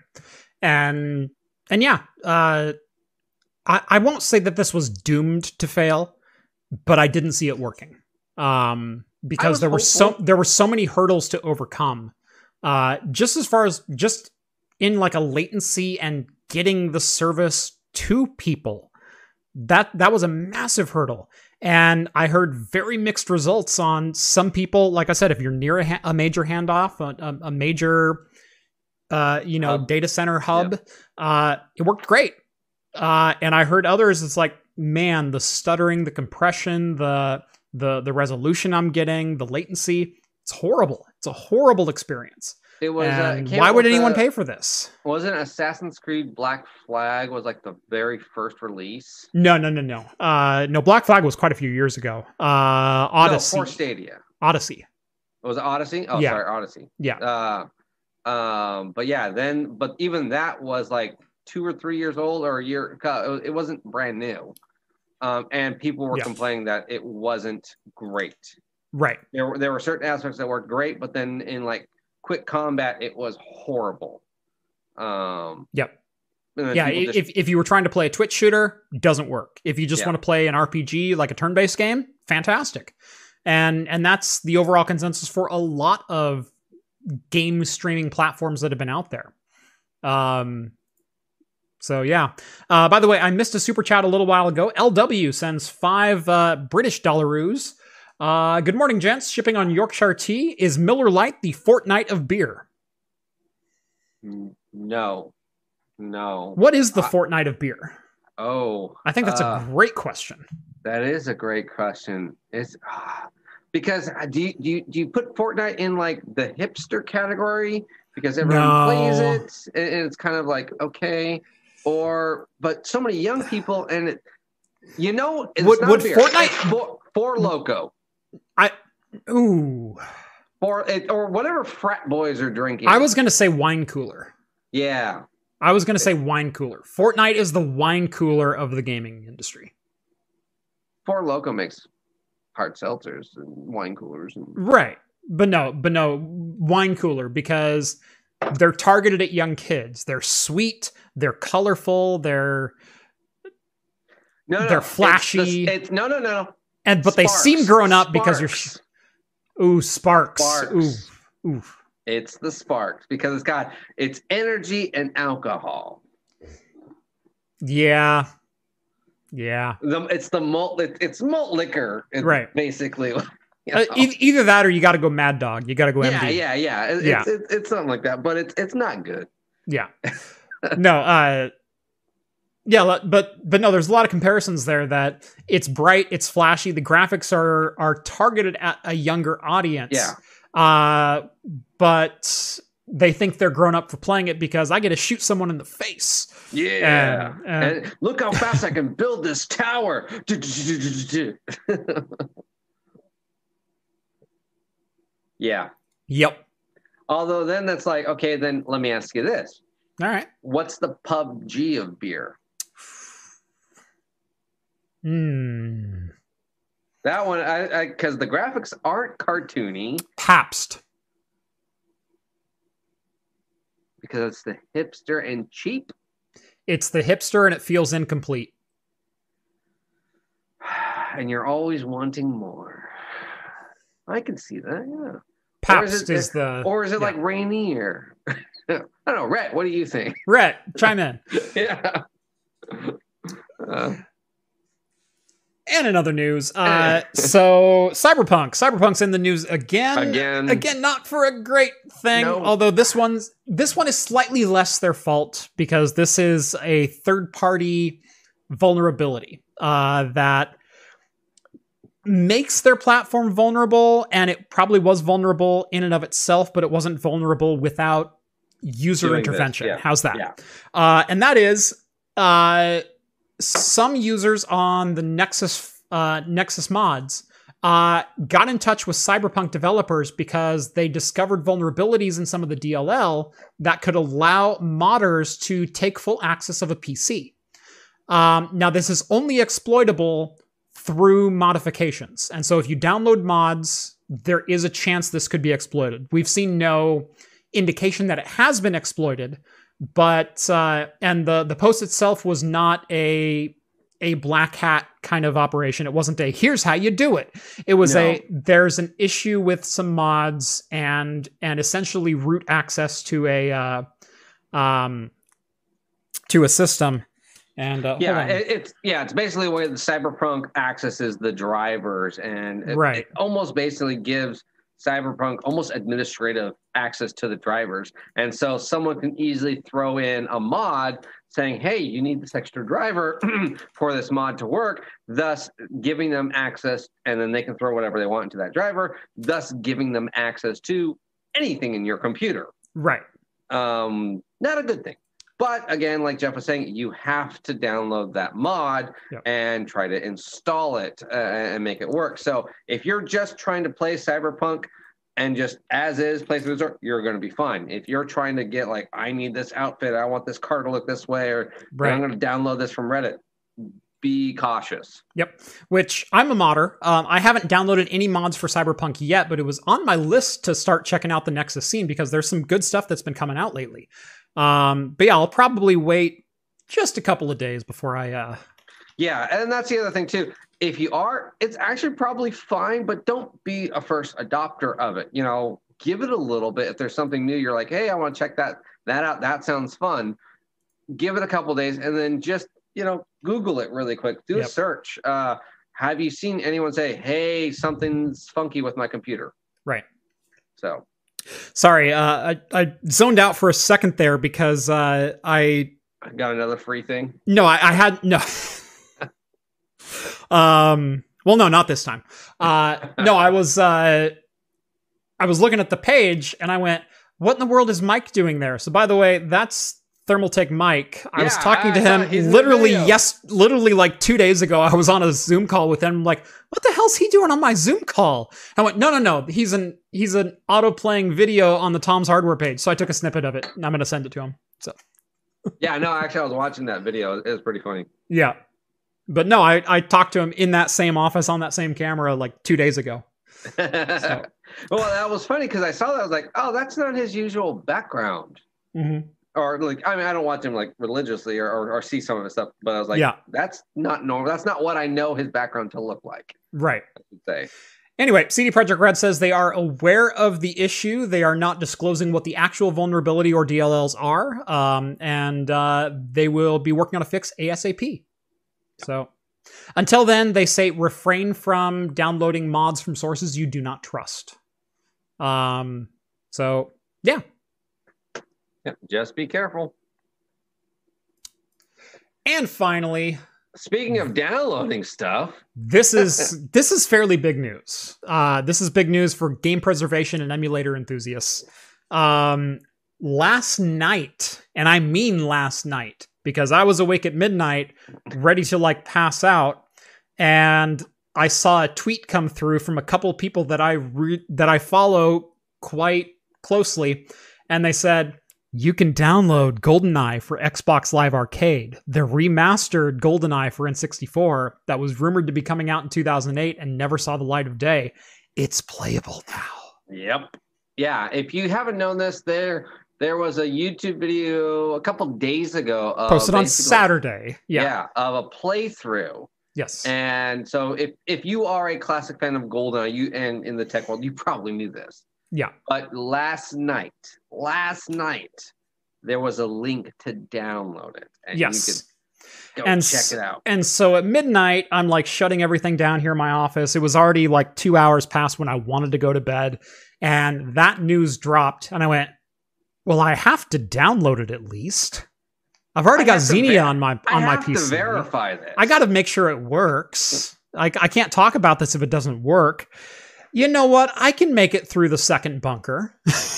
And and yeah, uh I, I won't say that this was doomed to fail, but I didn't see it working. Um because there were so there were so many hurdles to overcome. Uh just as far as just in like a latency and getting the service to people. That that was a massive hurdle. And I heard very mixed results on some people. Like I said, if you're near a, ha- a major handoff, a, a, major, uh, you know, Hub. data center hub, uh, it worked great. Uh, and I heard others. It's like, man, the stuttering, the compression, the the the resolution I'm getting, the latency. It's horrible. It's a horrible experience. It was. Uh, it why would anyone pay for this? Wasn't Assassin's Creed Black Flag was like the very first release? No, no, no, no. Uh, no, Black Flag was quite a few years ago. Uh, Odyssey. No, for Stadia. Odyssey. Was it Odyssey? Oh, Yeah. sorry, Odyssey. Yeah. Uh, um, but yeah, then, but even that was like two or three years old or a year. uh, It wasn't brand new, um, and people were Yeah. complaining that it wasn't great. Right. There were there were certain aspects that worked great, but then in like quick combat, it was horrible. Um, Yep. Yeah. just- If, if you were trying to play a Twitch shooter, doesn't work. If you just Yeah. want to play an RPG like a turn-based game, fantastic. And and that's the overall consensus for a lot of game streaming platforms that have been out there. Um. So yeah. Uh, by the way, I missed a super chat a little while ago. LW sends five uh, British dollaroos. Uh, good morning, gents. Shipping on Yorkshire tea. Is Miller Lite the Fortnite of beer? no, no. What is the I- Fortnite of beer? Oh, I think that's uh, a great question. That is a great question. It's ah, because uh, do you, do you do you put Fortnite in like the hipster category because everyone plays it and it's kind of like okay, or but so many young people and it, you know it's Would- would. Fortnite- for, Four Loco I ooh. or or whatever frat boys are drinking. I was going to say wine cooler. yeah. I was going to say wine cooler. Fortnite is the wine cooler of the gaming industry. Four Loco makes hard seltzers and wine coolers and Right. But no, but no, wine cooler because they're targeted at young kids. They're sweet, they're colorful, they're no, no, They're it's the- flashy. It's, no, no, no. And but they seem grown up because you're Sparks. ooh sparks. Sparks. Ooh. Ooh. It's the sparks because it's got it's energy and alcohol. Yeah. Yeah. The, it's the malt. It, it's malt liquor, Right. Basically. you Uh, e- either that or you got to go Mad Dog. You got to go yeah, MD. yeah, yeah. It- Yeah. It's, it's, it's something like that, but it's it's not good. Yeah. no, uh yeah, but but no, there's a lot of comparisons there that it's bright, it's flashy, the graphics are are targeted at a younger audience. Yeah. Uh but they think they're grown up for playing it because I get to shoot someone in the face. Yeah. And, uh, and look how fast I can build this tower. yeah. Yep. Although then that's like, okay, then let me ask you this. All right. What's the PUBG of beer? Hmm. That one, I because the graphics aren't cartoony Pabst. because it's the hipster and cheap. It's the hipster and it feels incomplete. and you're always wanting more. I can see that, yeah. Pabst is the Or is it yeah. like Rainier? I don't know, Rhett. What do you think? Rhett, chime in. yeah. Uh, And in other news, uh, so Cyberpunk, Cyberpunk's in the news again. again, Again, not for a great thing. No. Although this one's this one is slightly less their fault because this is a third party vulnerability uh, that makes their platform vulnerable, and it probably was vulnerable in and of itself, but it wasn't vulnerable without user Doing this, intervention. yeah. How's that? Yeah. Uh, and that is uh, some users on the Nexus uh, Nexus mods uh, got in touch with Cyberpunk developers because they discovered vulnerabilities in some of the DLL that could allow modders to take full access of a PC. Um, now, this is only exploitable through modifications. And so if you download mods, there is a chance this could be exploited. We've seen no indication that it has been exploited, but uh, and the the post itself was not a a black hat kind of operation. It wasn't a here's how you do it. It was No. a there's an issue with some mods and and essentially root access to a uh, um to a system. And uh, Yeah, it, it's yeah, it's basically where the Cyberpunk accesses the drivers, and it, Right. it almost basically gives Cyberpunk almost administrative access to the drivers, and so someone can easily throw in a mod saying, "Hey, you need this extra driver for this mod to work," thus giving them access, and then they can throw whatever they want into that driver, thus giving them access to anything in your computer right. um, not a good thing. But again, like Jeff was saying, you have to download that mod Yep. and try to install it uh, and make it work. So if you're just trying to play Cyberpunk and just as is play the store, you're going to be fine. If you're trying to get like, I need this outfit, I want this car to look this way, or I'm going to download this from Reddit, be cautious. Yep. Which I'm a modder. Um, I haven't downloaded any mods for Cyberpunk yet, but it was on my list to start checking out the Nexus scene because there's some good stuff that's been coming out lately. Um, but yeah, I'll probably wait just a couple of days before I. Uh, Yeah, and that's the other thing too. If you are, it's actually probably fine, but don't be a first adopter of it. You know, give it a little bit. If there's something new, you're like, hey, I want to check that that out. That sounds fun. Give it a couple days, and then just you know, Google it really quick. Do Yep. a search. Uh, have you seen anyone say, hey, something's funky with my computer? Right. So sorry, uh, I, I zoned out for a second there because uh, I I got another free thing. No, I, I had no. um. Well, no, not this time. Uh, no, I was. Uh, I was looking at the page and I went, "What in the world is Mike doing there?" So, by the way, that's Thermaltake Mike. I was talking to I him he's in the literally yes, literally like two days ago. I was on a Zoom call with him. I'm like, "What the hell's he doing on my Zoom call?" I went, "No, no, no. He's an he's an auto playing video on the Tom's Hardware page." So I took a snippet of it and I'm going to send it to him. So. Yeah, no, actually, I was watching that video. It was pretty funny. Yeah. But no, I, I talked to him in that same office on that same camera like two days ago. well, that was funny because I saw that. I was like, oh, that's not his usual background. Mm-hmm. Or like, I mean, I don't watch him like religiously or, or, or see some of his stuff, but I was like, Yeah. that's not normal. That's not what I know his background to look like. Right. Say. Anyway, CD Projekt Red says they are aware of the issue. They are not disclosing what the actual vulnerability or DLLs are, um, and uh, they will be working on a fix ASAP. So, until then, they say refrain from downloading mods from sources you do not trust. Um, so yeah, Just be careful. and finally, Speaking of downloading stuff, this is this is fairly big news. Uh, this is big news for game preservation and emulator enthusiasts. Um, last night, and I mean last night, because I was awake at midnight, ready to like pass out, and I saw a tweet come through from a couple of people that I re- that I follow quite closely, and they said. You can download GoldenEye for Xbox Live Arcade, the remastered GoldenEye for N64 that was rumored to be coming out in 2008 and never saw the light of day. It's playable now. Yep. Yeah. If you haven't known this, there there was a YouTube video a couple days ago. Of Posted on Saturday. Yeah. Yeah. Of a playthrough. Yes. And so if if you are a classic fan of GoldenEye, you and in the tech world, you probably knew this. yeah. But last night, last night, there was a link to download it. And Yes. go And check it out. And so at midnight, I'm like shutting everything down here in my office. It was already like two hours past when I wanted to go to bed. And that news dropped. And I went, well, I have to download it at least. I've already I got Xenia ver- on my I on my have PC. to verify this. I got to make sure it works. I, I can't talk about this if it doesn't work. You know what? I can make it through the second bunker. so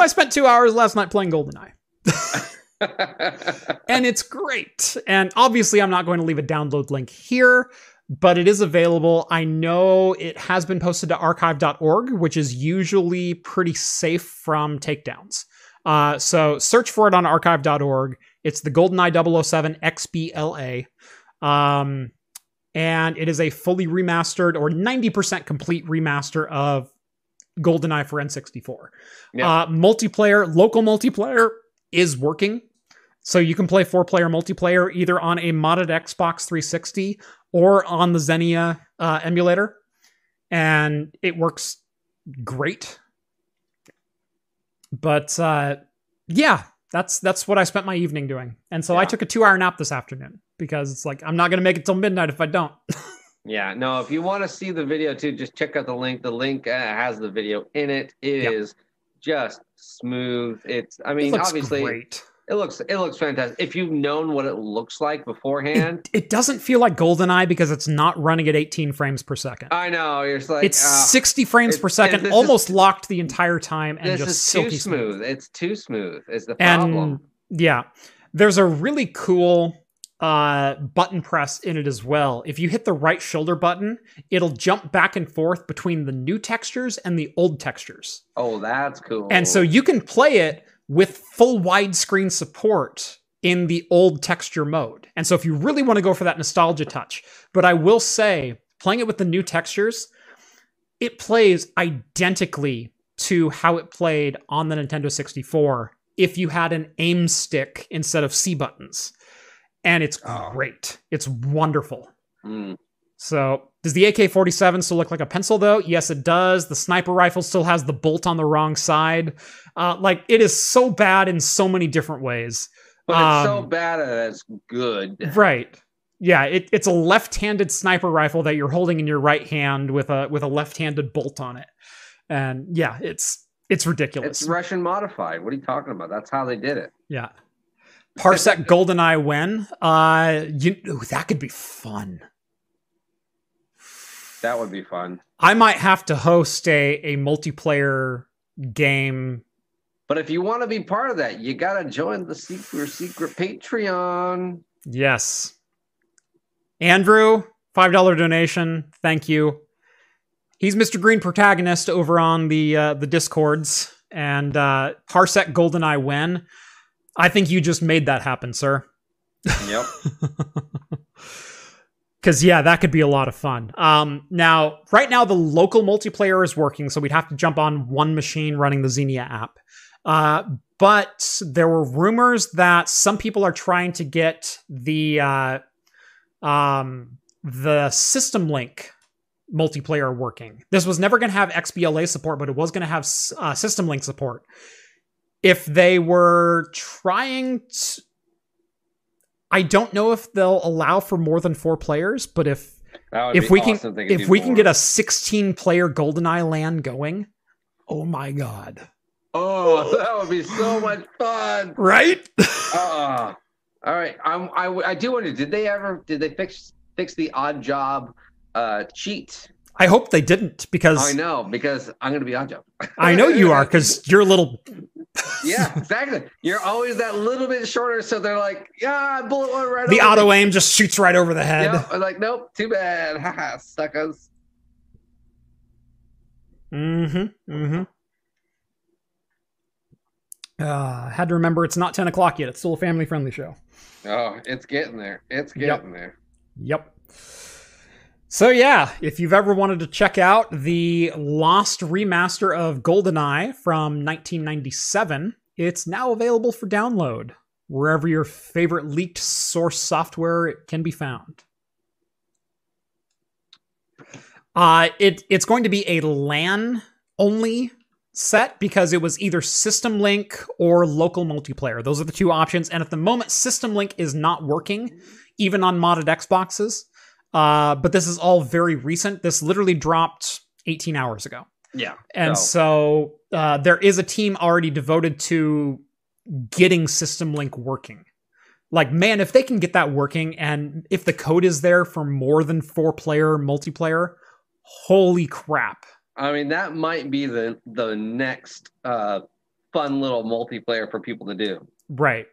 I spent two hours last night playing GoldenEye. and it's great. And obviously, I'm not going to leave a download link here, but it is available. I know it has been posted to archive.org, which is usually pretty safe from takedowns. Uh, so search for it on archive.org. It's the GoldenEye 007 XBLA. Um, and it is a fully remastered or 90% complete remaster of GoldenEye for N64. Yeah. Uh, multiplayer, local multiplayer is working. So you can play four player multiplayer either on a modded Xbox 360 or on the Xenia uh, emulator. And it works great. But uh, yeah, that's that's what I spent my evening doing. And so I took a two hour nap this afternoon because it's like I'm not gonna make it till midnight if I don't. Yeah, no, if you want to see the video too, just check out the link. The link uh, has the video in it. It is Yep. just smooth. It's, I It mean, looks obviously, great. it looks it looks fantastic. If you've known what it looks like beforehand, It, it doesn't feel like GoldenEye because it's not running at 18 frames per second. I know you're like it's ah, 60 frames it- per second, this is- almost locked the entire time, and just is silky too smooth. It's too smooth. Is the And problem? yeah, there's a really cool uh, button press in it as well. If you hit the right shoulder button, it'll jump back and forth between the new textures and the old textures. oh, that's cool. And so you can play it with full widescreen support in the old texture mode. And so if you really want to go for that nostalgia touch, but I will say, playing it with the new textures, it plays identically to how it played on the Nintendo 64 if you had an aim stick instead of C buttons. And it's Oh. great. It's wonderful. Mm. So, does the AK 47 still look like a pencil, though? Yes, it does. The sniper rifle still has the bolt on the wrong side. Uh, like, it is so bad in so many different ways. but it's so um, bad that it's good. Right. Yeah, it, it's a left-handed sniper rifle that you're holding in your right hand with a with a left-handed bolt on it. And yeah, it's it's ridiculous. It's Russian modified. What are you talking about? That's how they did it. yeah. Parsec GoldenEye when? Uh you ooh, that could be fun. That would be fun. I might have to host a a multiplayer game But if you want to be part of that, you got to join the secret secret Patreon. Yes. Andrew, $5 donation. Thank you. He's Mr. Green protagonist over on the uh, the Discords and uh Parsec GoldenEye when. I think you just made that happen, sir. Yep. Cause yeah, that could be a lot of fun. Um, now, right now the local multiplayer is working, so we'd have to jump on one machine running the Xenia app. Uh, but there were rumors that some people are trying to get the uh, um, the system link multiplayer working. This was never going to have XBLA support, but it was going to have uh, system link support. If they were trying to, I don't know if they'll allow for more than four players, but if if we awesome can if we can get a 16 player GoldenEye LAN going, oh my god! oh, that would be so much fun. Right? Uh, all right. I'm, I I do wonder. Did they ever? Did they fix fix the Oddjob uh, cheat? I hope they didn't because I know because I'm gonna be Oddjob. I know you are because you're a little. Yeah, exactly. You're always that little bit shorter, so they're like, yeah, bullet one right. The over auto aim just shoots right over the head. Yeah, I'm like, nope, too bad. Haha, suckers. Mm-hmm. Mm-hmm. Uh, had to remember it's not 10 o'clock yet. It's still a family friendly show. Oh, it's getting there. It's Yep. getting there. Yep. So yeah, if you've ever wanted to check out the lost remaster of GoldenEye from 1997, it's now available for download wherever your favorite leaked source software can be found. Uh, it it's going to be a LAN only set because it was either System Link or local multiplayer. Those are the two options, and at the moment, System Link is not working, even on modded Xboxes. Uh, but this is all very recent. This literally dropped 18 hours ago. Yeah. And so uh, there is a team already devoted to getting System Link working. Like, man, if they can get that working and if the code is there for more than four player multiplayer, holy crap. I mean, that might be the the next uh, fun little multiplayer for people to do Right.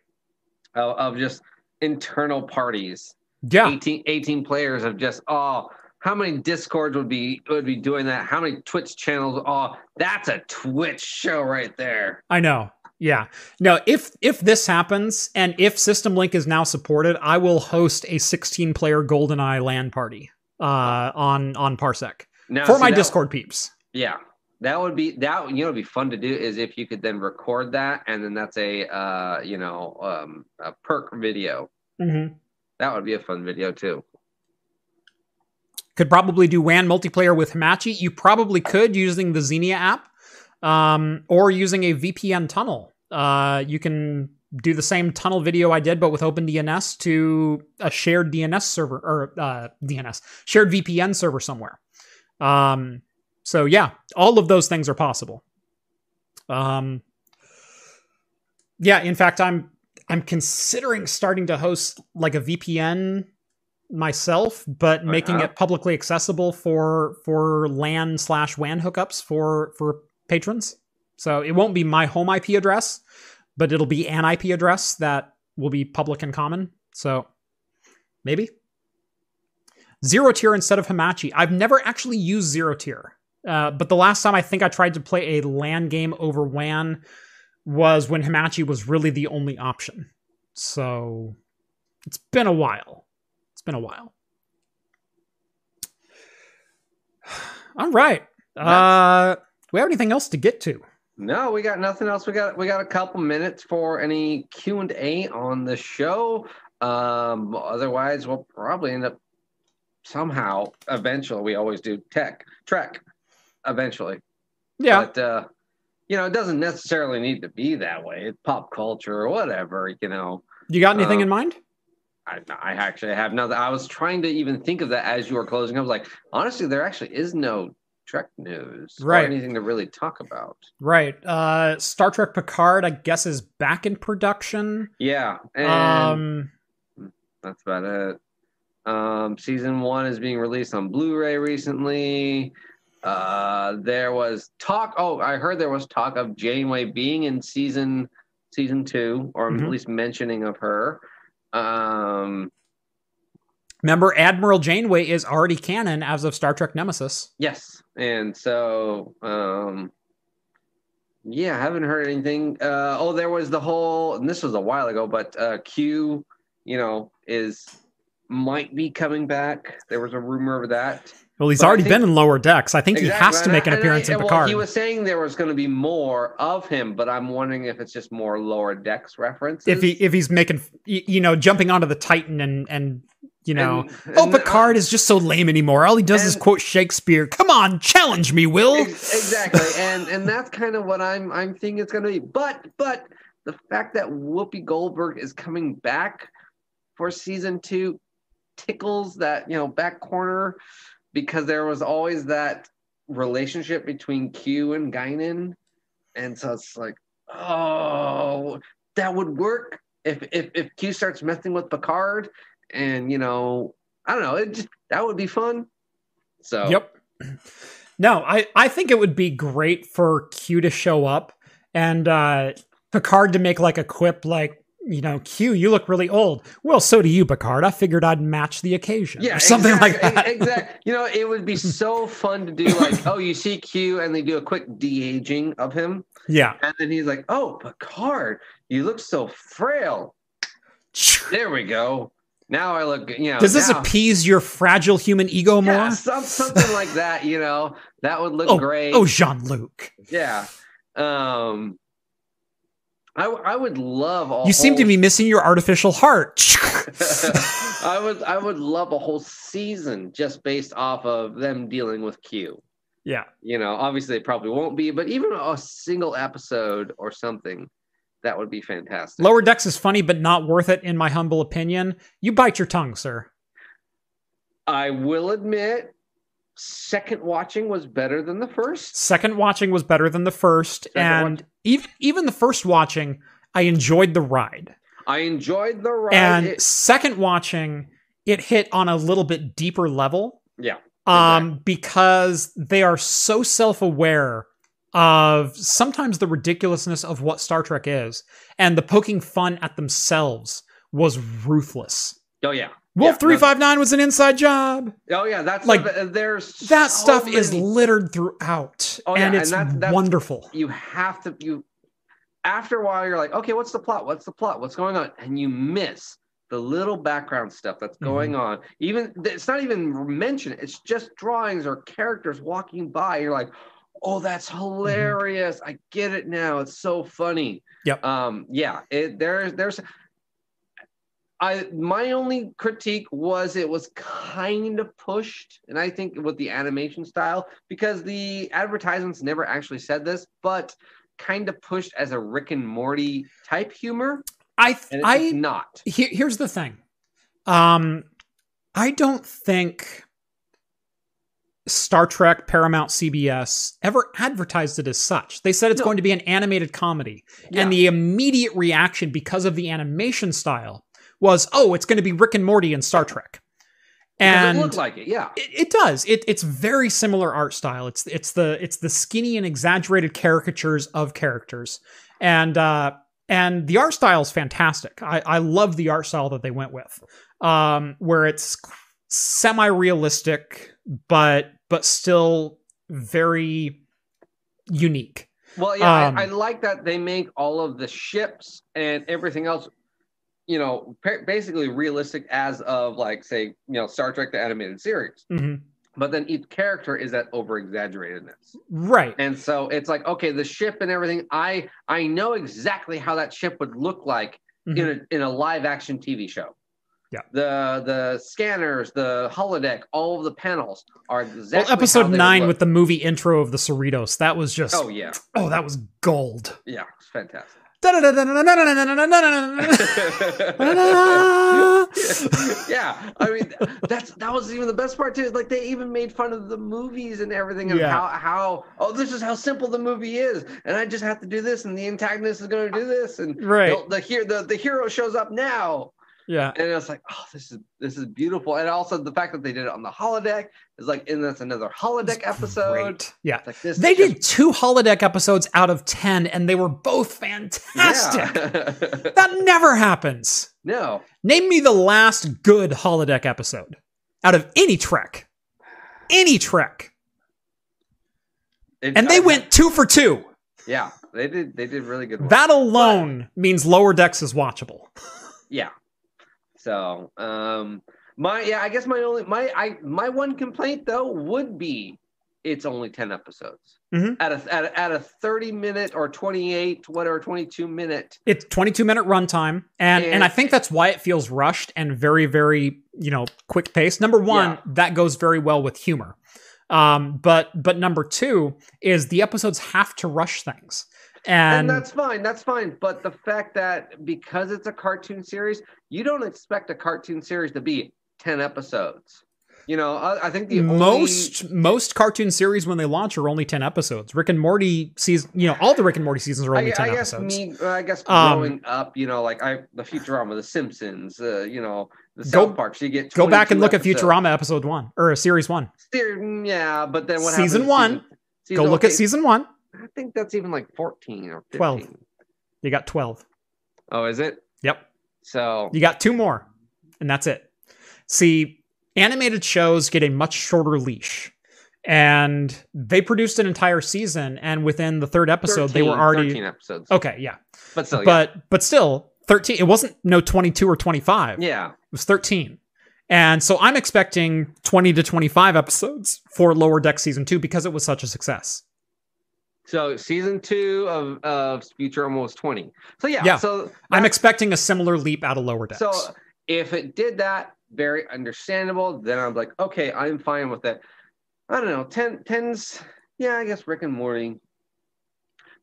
of, of just internal parties. Yeah. 18, 18 players of just oh how many discords would be would be doing that how many twitch channels oh that's a twitch show right there I know. Yeah. No, if if this happens and if System Link is now supported, I will host a 16 player GoldenEye LAN party uh on on Parsec now for see, my that- Discord peeps. yeah that would be that you know would be fun to do is if you could then record that and then that's a uh you know um a perk video Mm-hmm. That would be a fun video too Could probably do WAN multiplayer with Hamachi. You probably could using the Xenia app um, or using a VPN tunnel. Uh, you can do the same tunnel video I did, but with OpenDNS to a shared DNS server or uh, DNS shared VPN server somewhere. Um, so yeah, all of those things are possible. Um, yeah, in fact, I'm I'm considering starting to host like a VPN myself, but making Uh-huh. it publicly accessible for for LAN slash WAN hookups for for patrons. So it won't be my home IP address, but it'll be an IP address that will be public and common. So maybe ZeroTier instead of Hamachi. I've never actually used ZeroTier, uh, but the last time I think I tried to play a LAN game over WAN was when Hamachi was really the only option. So it's been a while. It's been a while. All right. Uh, do we have anything else to get to? No, we got nothing else. We got we got a couple minutes for any Q and A on the show. Um, otherwise, we'll probably end up somehow eventually. We always do tech trek eventually, Yeah. but uh, you know, it doesn't necessarily need to be that way. It's pop culture or whatever. You know, You got anything uh, in mind? I, I actually have nothing. I was trying to even think of that as you were closing. I was like, honestly, there actually is no Trek news Right. or anything to really talk about. Right. Uh, Star Trek Picard, I guess, is back in production. Yeah, and Um, that's about it. Um, season one is being released on Blu-ray recently. Uh, there was talk. Oh, I heard there was talk of Janeway being in season season two, or Mhm. at least mentioning of her. Um, remember, Admiral Janeway is already canon as of Star Trek Nemesis. yes, and so um, yeah, I haven't heard anything. Uh, oh, there was the whole, and this was a while ago, but uh, Q, you know, is might be coming back. There was a rumor of that. Well, he's But already think- been in Lower Decks. I think he has to make an and I- appearance in well, Picard. he was saying there was going to be more of him, but I'm wondering if it's just more lower decks references. if he if he's making you know jumping onto the Titan and and you know And- oh and- Picard is just so lame anymore. All he does is quote Shakespeare. Come on, challenge me, Will. Ex- exactly, and and that's kind of what I'm I'm thinking it's going to be. But but the fact that Whoopi Goldberg is coming back for season two tickles that you know back corner because there was always that relationship between Q and Guinan, and so it's like oh that would work if if if Q starts messing with Picard, and you know I don't know it just that would be fun. So Yep. No, I I think it would be great for Q to show up and uh Picard to make like a quip like you know, Q, you look really old. Well, so do you, Picard. I figured I'd match the occasion. Yeah, or something like that. Exactly. You know, it would be so fun to do like, oh, you see Q and they do a quick de-aging of him. Yeah. And then he's like, oh, Picard, you look so frail. There we go. Now I look, you know. Does this now, appease your fragile human ego more? yeah, some, something like that, you know, that would look oh, great. oh, Jean Luc. yeah. Um, I, I would love all. You seem to be missing your artificial heart. I would I would love a whole season just based off of them dealing with Q. yeah. You know, obviously it probably won't be, but even a single episode or something, that would be fantastic. Lower Decks is funny, but not worth it, in my humble opinion. You bite your tongue, sir. I will admit, second watching was better than the first. Second watching was better than the first, Second and watch- even even the first watching, I enjoyed the ride. I enjoyed the ride. and It- second watching, it hit on a little bit deeper level. Yeah, Um, because they are so self-aware of sometimes the ridiculousness of what Star Trek is, and the poking fun at themselves was ruthless. Oh yeah, Wolf Yeah, three five nine was an inside job. Oh yeah, that's Like, there's That so stuff is littered throughout, Oh, yeah, and and it's that- that's- wonderful. you have to you after a while you're like okay what's the plot? What's the plot? What's going on? And you miss the little background stuff that's Mm-hmm. going on. Even it's not even mentioned it's just drawings or characters walking by you're like oh that's hilarious. I get it now. It's so funny. Yep. um yeah it there's there's I my only critique was it was kind of pushed, and I think with the animation style because the advertisements never actually said this, but kind of pushed as a Rick and Morty type humor, I it's I not. here, here's the thing. Um, I don't think Star Trek, Paramount, CBS ever advertised it as such. They said it's No. going to be an animated comedy, Yeah. and the immediate reaction because of the animation style was, "Oh, it's going to be Rick and Morty and Star Trek." And it look like it? Yeah. it, it does. It, it's very similar art style. It's it's the it's the skinny and exaggerated caricatures of characters, and uh, and the art style is fantastic. I, I love the art style that they went with, um, where it's semi realistic, but but still very unique. Well, yeah, Um, I, I like that they make all of the ships and everything else, you know, basically realistic as of like say, you know, Star Trek the animated series. Mhm. But then each character is that over exaggeratedness. Right. And so it's like, okay, the ship and everything, I I know exactly how that ship would look like in a in a live action TV show. Yeah. The the scanners, the holodeck, all of the panels are exactly Well, episode nine with the movie intro of the Cerritos, that was just Oh yeah. oh, that was gold. Yeah, it's fantastic. Yeah, I mean that's that was even the best part too. Like they even made fun of the movies and everything, and Yeah. how how oh this is how simple the movie is, and I just have to do this, and the antagonist is going to do this, and Right. the here the the hero shows up now, Yeah. and it's like oh this is this is beautiful, and also the fact that they did it on the holodeck is like, and that's another holodeck episode. Great. Yeah. Like this They is just- did two holodeck episodes out of 10 and they were both fantastic. Yeah. That never happens. no, Name me the last good holodeck episode out of any Trek. Any Trek. It- And they I- went two for two. Yeah, they did. They did really good. work. That alone means Lower Decks is watchable. Yeah. So, um, my yeah, I guess my only my I my one complaint though would be it's only ten episodes Mhm. at a at a, at a thirty minute or twenty eight whatever twenty two minute. It's 22 minute runtime. And, and And- I think that's why it feels rushed and very, very, you know, quick paced. Number one, Yeah. that goes very well with humor. Um, but but number two is the episodes have to rush things. And, And, that's fine, that's fine. But the fact that because it's a cartoon series, you don't expect a cartoon series to be ten episodes. You know, I, I think the only- most most cartoon series when they launch are only 10 episodes. Rick and Morty season, you know, all the Rick and Morty seasons are I, only 10 I guess episodes. me, I guess Um, growing up, you know, like I, the Futurama, the Simpsons, uh, you know, the Go- South Park. So you get Go back and look episodes. at Futurama episode 1 or series 1. Yeah, but then what Season happens? one. Season, Go season- look at season 1. I think that's even like 14 or 15. 12. You got 12. Oh, is it? Yep. So, You got two more, and that's it. See, animated shows get a much shorter leash. And they produced an entire season, and within the third episode, they were already 13 episodes. okay. Yeah, But still, but but still, thirteen. It wasn't no twenty-two or twenty-five. yeah. yeah. It was thirteen, and so I'm expecting twenty to twenty-five episodes for Lower Deck season two because it was such a success. So season two of, of Futurama was 20. So, yeah. Yeah. So, I'm expecting a similar leap out of Lower Decks. So if it did that, very understandable. Then I'm like, okay, I'm fine with it. I don't know, 10, 10's, yeah, I guess Rick and Morty.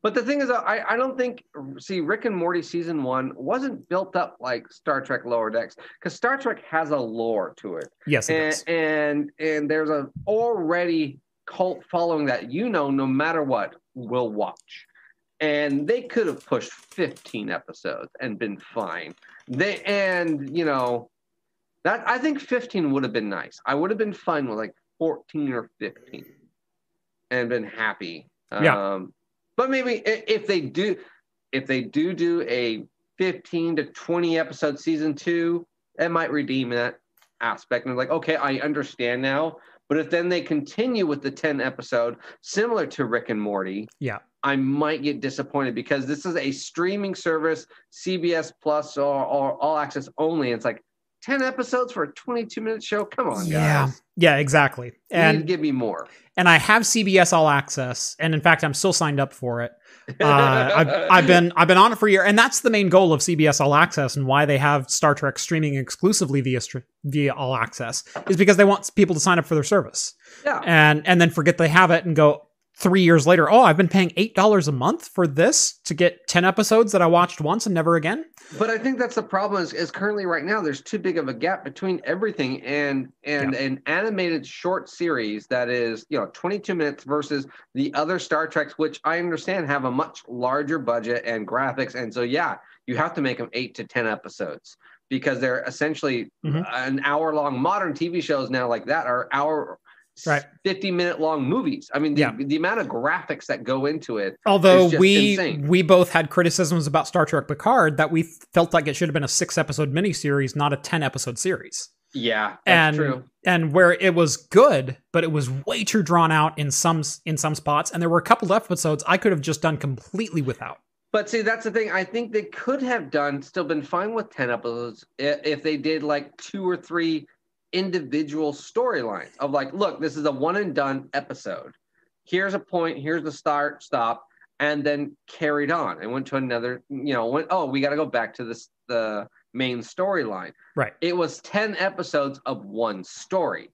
But the thing is, I, I don't think, see, Rick and Morty season one wasn't built up like Star Trek Lower Decks because Star Trek has a lore to it. yes, it And, is. and and there's a already cult following that you know no matter what will watch and they could have pushed 15 episodes and been fine they and you know that i think 15 would have been nice. I would have been fine with like 14 or 15 and been happy. Yeah. um but maybe if they do if they do do a 15 to 20 episode season two it might redeem that aspect. And like okay i understand now. But if then they continue with the 10 episode similar to rick and morty Yeah. i might get disappointed because this is a streaming service cbs plus or, or all access only. It's like 10 episodes for a 22 minute show come on yeah. guys Yeah, exactly. you need to And give me more and I have CBS All Access, and in fact, I'm still signed up for it. Uh, I've, I've been I've been on it for a year, and that's the main goal of CBS All Access and why they have Star Trek streaming exclusively via via All Access is because they want people to sign up for their service yeah and and then forget they have it and go three years later. Oh, I've been paying eight dollars a month for this to get ten episodes that I watched once and never again. But I think that's the problem is, is currently right now there's too big of a gap between everything and and an animated short series that is you know 22 minutes versus the other Star Treks, which I understand have a much larger budget and graphics, and so yeah, you have to make them eight to 10 episodes because they're essentially Mhm. an hour long. Modern TV shows now like that are hour. Right. 50 minute long movies. I mean, the, Yeah. the amount of graphics that go into it. Although we insane. we both had criticisms about Star Trek Picard that we felt like it should have been a six episode miniseries, not a ten episode series. Yeah, that's and true. and where it was good, but it was way too drawn out in some in some spots, and there were a couple of episodes I could have just done completely without. But see, that's the thing. I think they could have done still been fine with ten episodes if they did like two or three individual storylines of like, look, this is a one and done episode. Here's a point. Here's the start, stop, and then carried on and went to another. You know, went. Oh, we got to go back to this the main storyline. Right. It was ten episodes of one story,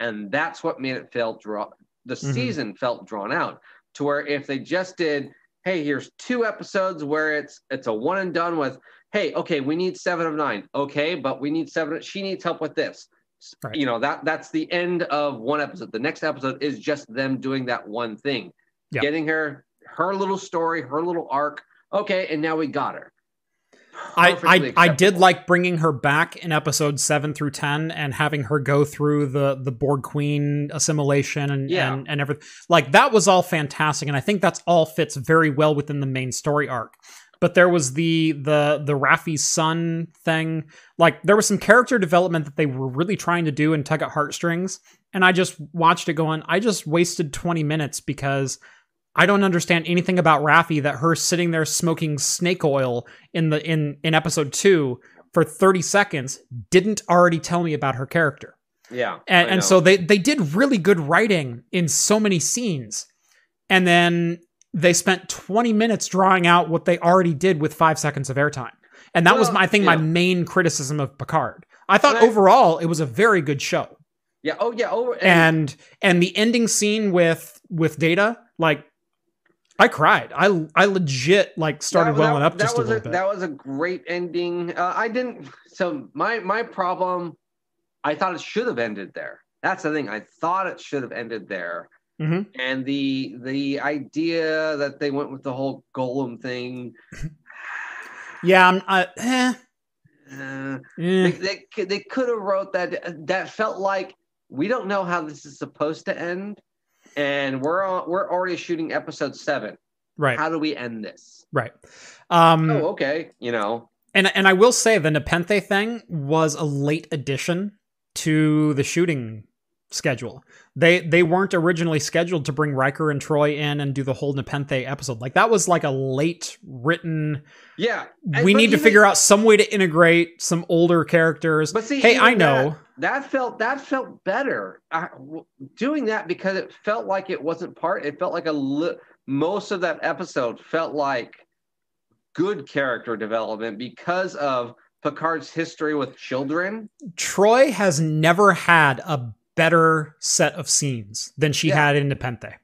and that's what made it feel draw. The Mhm. season felt drawn out to where if they just did hey here's two episodes where it's it's a one and done with hey okay we need seven of nine okay but we need seven she needs help with this Right. you know that that's the end of one episode the next episode is just them doing that one thing Yeah. getting her her little story her little arc okay and now we got her I, Perfectly I I did like bringing her back in episodes seven through ten and having her go through the the Borg Queen assimilation and Yeah. and, and everything. Like that was all fantastic, and I think that's all fits very well within the main story arc. But there was the the the Raffi's son thing. Like there was some character development that they were really trying to do and tug at heartstrings, and I just watched it going. I just wasted twenty minutes because. I don't understand anything about Raffi that her sitting there smoking snake oil in the in in episode 2 for 30 seconds didn't already tell me about her character. yeah And and so they they did really good writing in so many scenes. And then they spent 20 minutes drawing out what they already did with 5 seconds of airtime. And that was my I think my main criticism of Picard. I thought I- overall it was a very good show. yeah oh yeah over and, And and the ending scene with with Data like I cried. I I legit like started that- welling that- up just that a little bit. That was a great ending. Uh, I didn't. So my my problem, I thought it should have ended there. That's the thing. I thought it should have ended there. Mhm. And the the idea that they went with the whole golem thing, Yeah, I'm, I, eh, uh, they, they they could have wrote that. That felt like we don't know how this is supposed to end, and we're on, we're already shooting episode seven. right, How do we end this? right. Um, Oh, okay. You know, and and I will say the Nepenthe thing was a late addition to the shooting schedule. They they weren't originally scheduled to bring Riker and Troi in and do the whole Nepenthe episode. Like that was like a late written. yeah. And- we need to figure out some way to integrate some older characters. But see, hey, I know. that, that felt that felt better. I, w- doing that because it felt like it wasn't part. It felt like a li- most of that episode felt like good character development because of Picard's history with children. Troi has never had a better set of scenes than she Yeah. had in Nepenthe.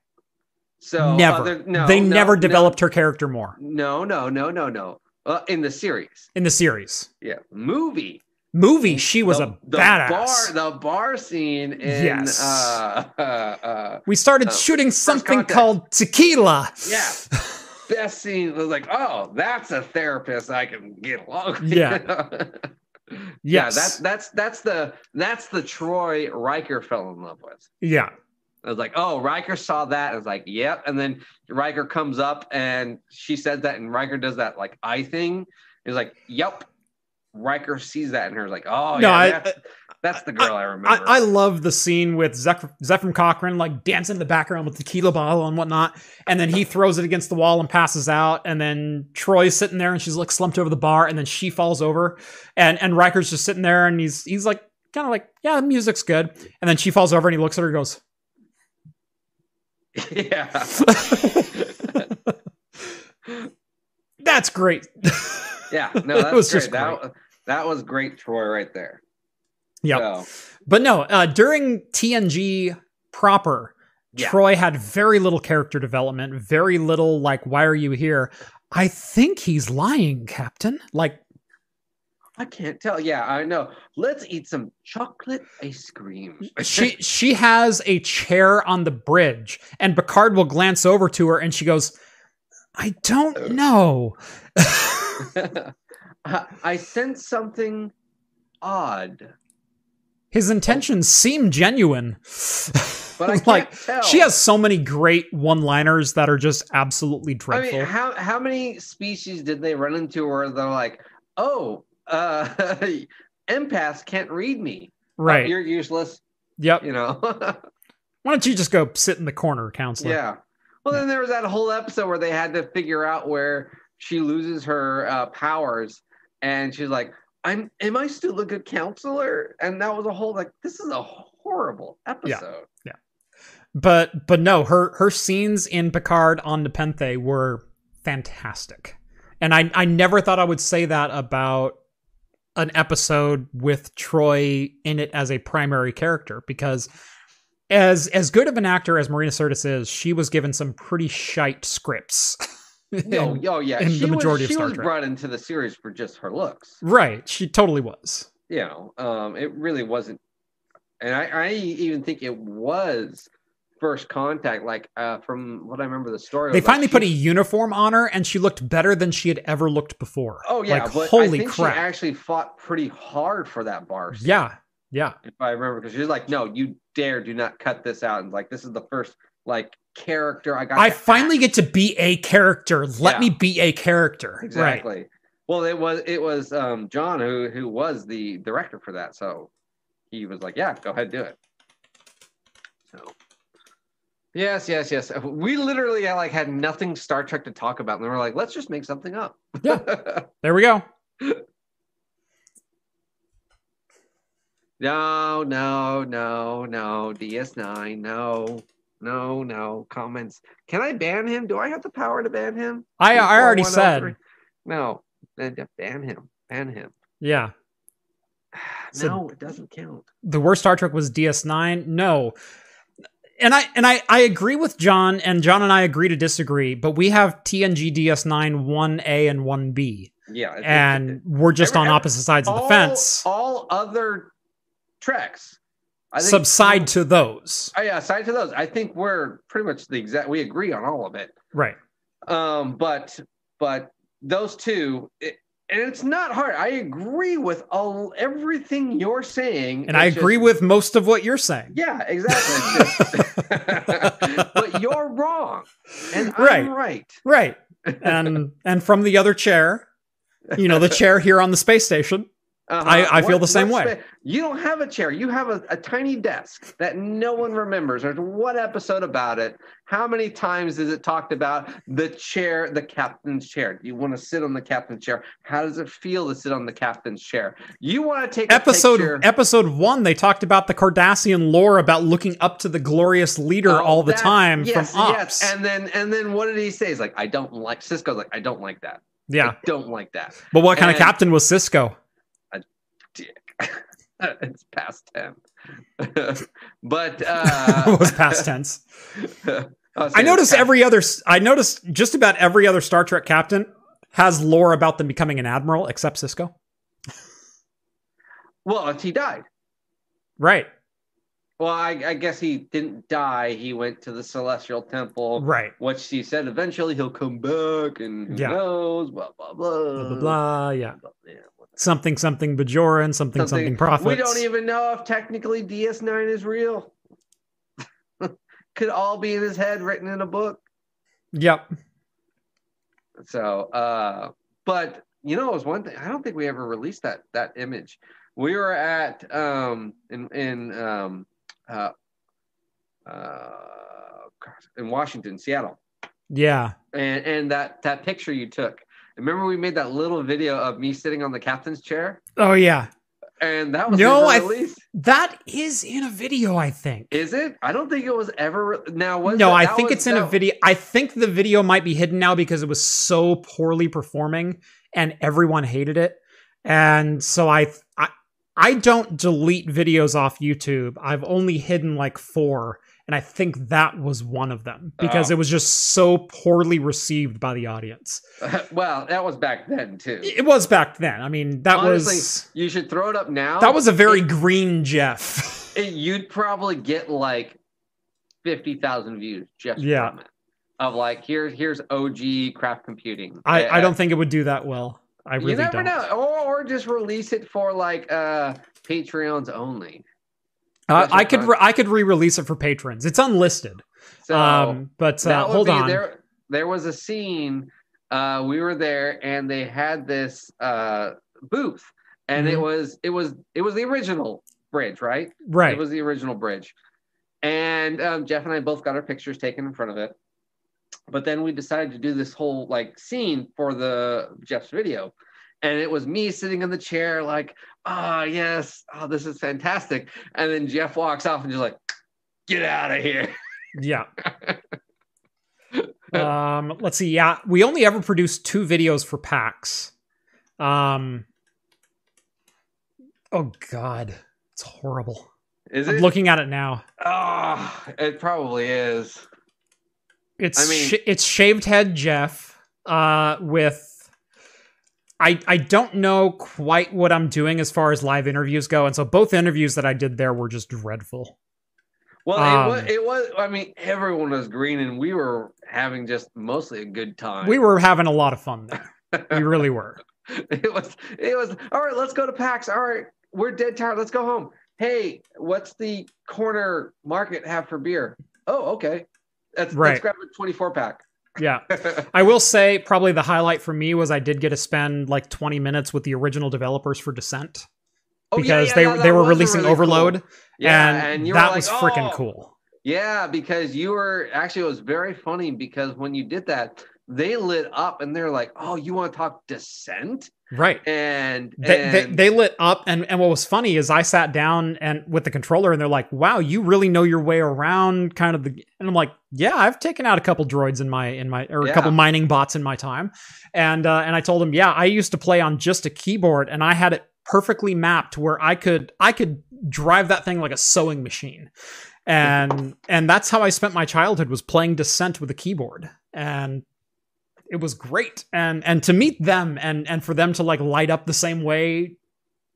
So never. other- no, they no, never no, developed her character more No, no, no, no, no. Uh, in the series, in the series. yeah, movie. Movie, she was the, a the badass. Bar, the bar scene in Yes. uh, uh, uh, we started uh, shooting something contact. called tequila. Yeah. best scene was like, oh, that's a therapist I can get along with. Yeah. yeah, Yes. that's that's that's the that's the Troi Riker fell in love with. yeah. I was like, oh, Riker saw that. I was like, yep. And then Riker comes up and she says that, and Riker does that like eye thing. He's like, yep. Riker sees that and her like, oh No, yeah, I- uh, that's, the girl I, I, remember. I love the scene with Zeph- Zefram Cochrane like dancing in the background with the tequila bottle and whatnot, and then he throws it against the wall and passes out, and then Troi's sitting there and she's like slumped over the bar, and then she falls over, and and Riker's just sitting there and he's he's like kind of like yeah the music's good, and then she falls over and he looks at her and goes, yeah. "That's great." Yeah. No, It that's was great. just That, that was great, Troi, right there. Yep. So, But no, uh, during TNG proper, Yeah. Troi had very little character development, very little like, why are you here? I think he's lying, Captain. Like, I can't tell. Yeah, I know. Let's eat some chocolate ice cream. she she has a chair on the bridge, and Picard will glance over to her, and she goes, "I don't know." I I sense something odd, His intentions seem genuine, but I can't like tell. she has so many great one-liners that are just absolutely I dreadful. mean, how how many species did they run into where they're like, oh, uh, empaths can't read me. Oh, right? you're useless. yep. You know. Why don't you just go sit in the corner, counselor? Yeah. Well, then there was that whole episode where they had to figure out where she loses her uh, powers, and she's like, "I'm, am I still a good counselor?" And that was a whole like, this is a horrible episode. Yeah. But but no, her her scenes in Picard on Nepenthe were fantastic. And I I never thought I would say that about an episode with Troi in it as a primary character because as as good of an actor as Marina Sirtis is, she was given some pretty shite scripts. No, oh yeah, in she the majority was, of she Star was Trek. brought into the series for just her looks. right, she totally was. You know, um, it really wasn't, and I, I even think it was first contact. Like uh, from what I remember, the story. They was, like, finally she- put a uniform on her and she looked better than she had ever looked before. Oh yeah, like, but holy I think crap. she actually fought pretty hard for that bar. scene. yeah. Yeah. if I remember, because she's like, "No, you dare do not cut this out." And like, this is the first like character I got. I finally act. get to be a character. Let Yeah. me be a character. Right. exactly. Well, it was it was um, John who who was the director for that, so he was like, "Yeah, go ahead, do it." So. Yes, yes, yes. We literally like had nothing Star Trek to talk about, and we were like, "Let's just make something up." Yeah. There we go. No, no, no, no. DS9, no, no, no. Comments. Can I ban him? Do I have the power to ban him? I I already oh said. No. Then ban him. Ban him. Yeah. So- no, it doesn't count. The worst Star Trek was DS9. No. And I and I I agree with John and John and I agree to disagree, but we have TNG DS9 1A and 1B. Yeah. And it- we're just every- on opposite sides of the fence. All other treks. I think- Subside to those. Oh, yeah, aside to those, I think we're pretty much the exact. We agree on all of it. Right. Um, but but those two, it, and it's not hard. I agree with all everything you're saying, And I agree just- with most of what you're saying. Yeah, exactly. But you're wrong, and Right. I'm right. Right. And and from the other chair, you know, the chair here on the space station. Uh-huh. I- I feel What- the same way. the- you don't have a chair. You have a, a tiny desk that no one remembers. There's one episode about it. How many times is it talked about the chair, the captain's chair? Do you want to sit on the captain's chair? How does it feel to sit on the captain's chair? You want to take a episode picture- episode one they talked about the cardassian lore about looking up to the glorious leader Oh, all the that- time yes, from ops Yes, and then and then what did he say? He's like, I don't like Sisko's like, I don't like that. yeah I don't like that. but what kind of captain was Sisko. it's past ten. but uh was past tense i noticed every other i noticed just about every other star trek captain has lore about them becoming an admiral except Sisko well, he died. right Well, I, I guess he didn't die. He went to the Celestial Temple, right which he said eventually he'll come back, and who Yeah. knows, blah blah blah, blah blah blah yeah Yeah, whatever. Something something bajoran something something, prophets We don't even know if technically DS9 is real. Could all be in his head, written in a book. yep So, uh, but you know, it was one thing. I don't think we ever released that that image we were at um in in um uh uh in Washington, Seattle, Yeah. and and that that picture you took. Remember we made that little video of me sitting on the captain's chair, Oh yeah. and that was No, I- released. That is in a video, I think. Is it? I don't think it was ever. Now was no, that- I that think was- it's in a video. I think the video might be hidden now because it was so poorly performing and everyone hated it. And so I I I don't delete videos off YouTube. I've only hidden like 4 and I think that was one of them because Oh. it was just so poorly received by the audience. well, that was back then too. It was back then. I mean, that Honestly, was You should throw it up now. that was a very green Jeff. it- you'd probably get like fifty thousand views just Yeah. it. Of like here's here's OG craft computing. I, I Uh, don't think it would do that well. I really you never don't. know, or, or just release it for like uh Patreons only. Uh, I could re- I could re-release it for patrons. It's unlisted. So um, but uh, hold on. there. There was a scene. Uh, we were there, and they had this uh booth, and it Mhm. was it was it was the original bridge, right? Right. It was the original bridge. And um, Jeff and I both got our pictures taken in front of it. But then we decided to do this whole like scene for the Jeff's video. And it was me sitting in the chair, like, oh, yes, oh, this is fantastic. And then Jeff walks off and just like, get out of here. yeah. um, let's see. Yeah, we only ever produced two videos for PAX. Um. Oh God, it's horrible. Is it I'm looking at it now. oh, it probably is. It's I mean- sh- it's shaved head Jeff uh with I I don't know quite what I'm doing as far as live interviews go and so both interviews that I did there were just dreadful. Well, Um, it, was, it was, I mean, everyone was green and we were having just mostly a good time. We were having a lot of fun there. We really were. it was it was all right let's go to pax all right we're dead tired let's go home hey what's the corner market have for beer oh okay let's, Right. let's grab a 24 pack Yeah. I will say probably the highlight for me was I did get to spend like 20 minutes with the original developers for Descent Oh, because yeah, they yeah, they that were releasing really cool. Overload yeah and, were that like, was freaking "Oh." cool. yeah because you were actually it was very funny because when you did that they lit up and they're like oh you want to talk descent Right. and, they, they, and they lit up and, and what was funny is i sat down and with the controller and they're like wow you really know your way around kind of the and i'm like yeah i've taken out a couple droids in my in my or a couple mining bots in my time. And uh, and i told them yeah i used to play on just a keyboard and i had it perfectly mapped where i could i could drive that thing like a sewing machine. And and that's how i spent my childhood was playing descent with a keyboard. And it was great. And and to meet them and and for them to like light up the same way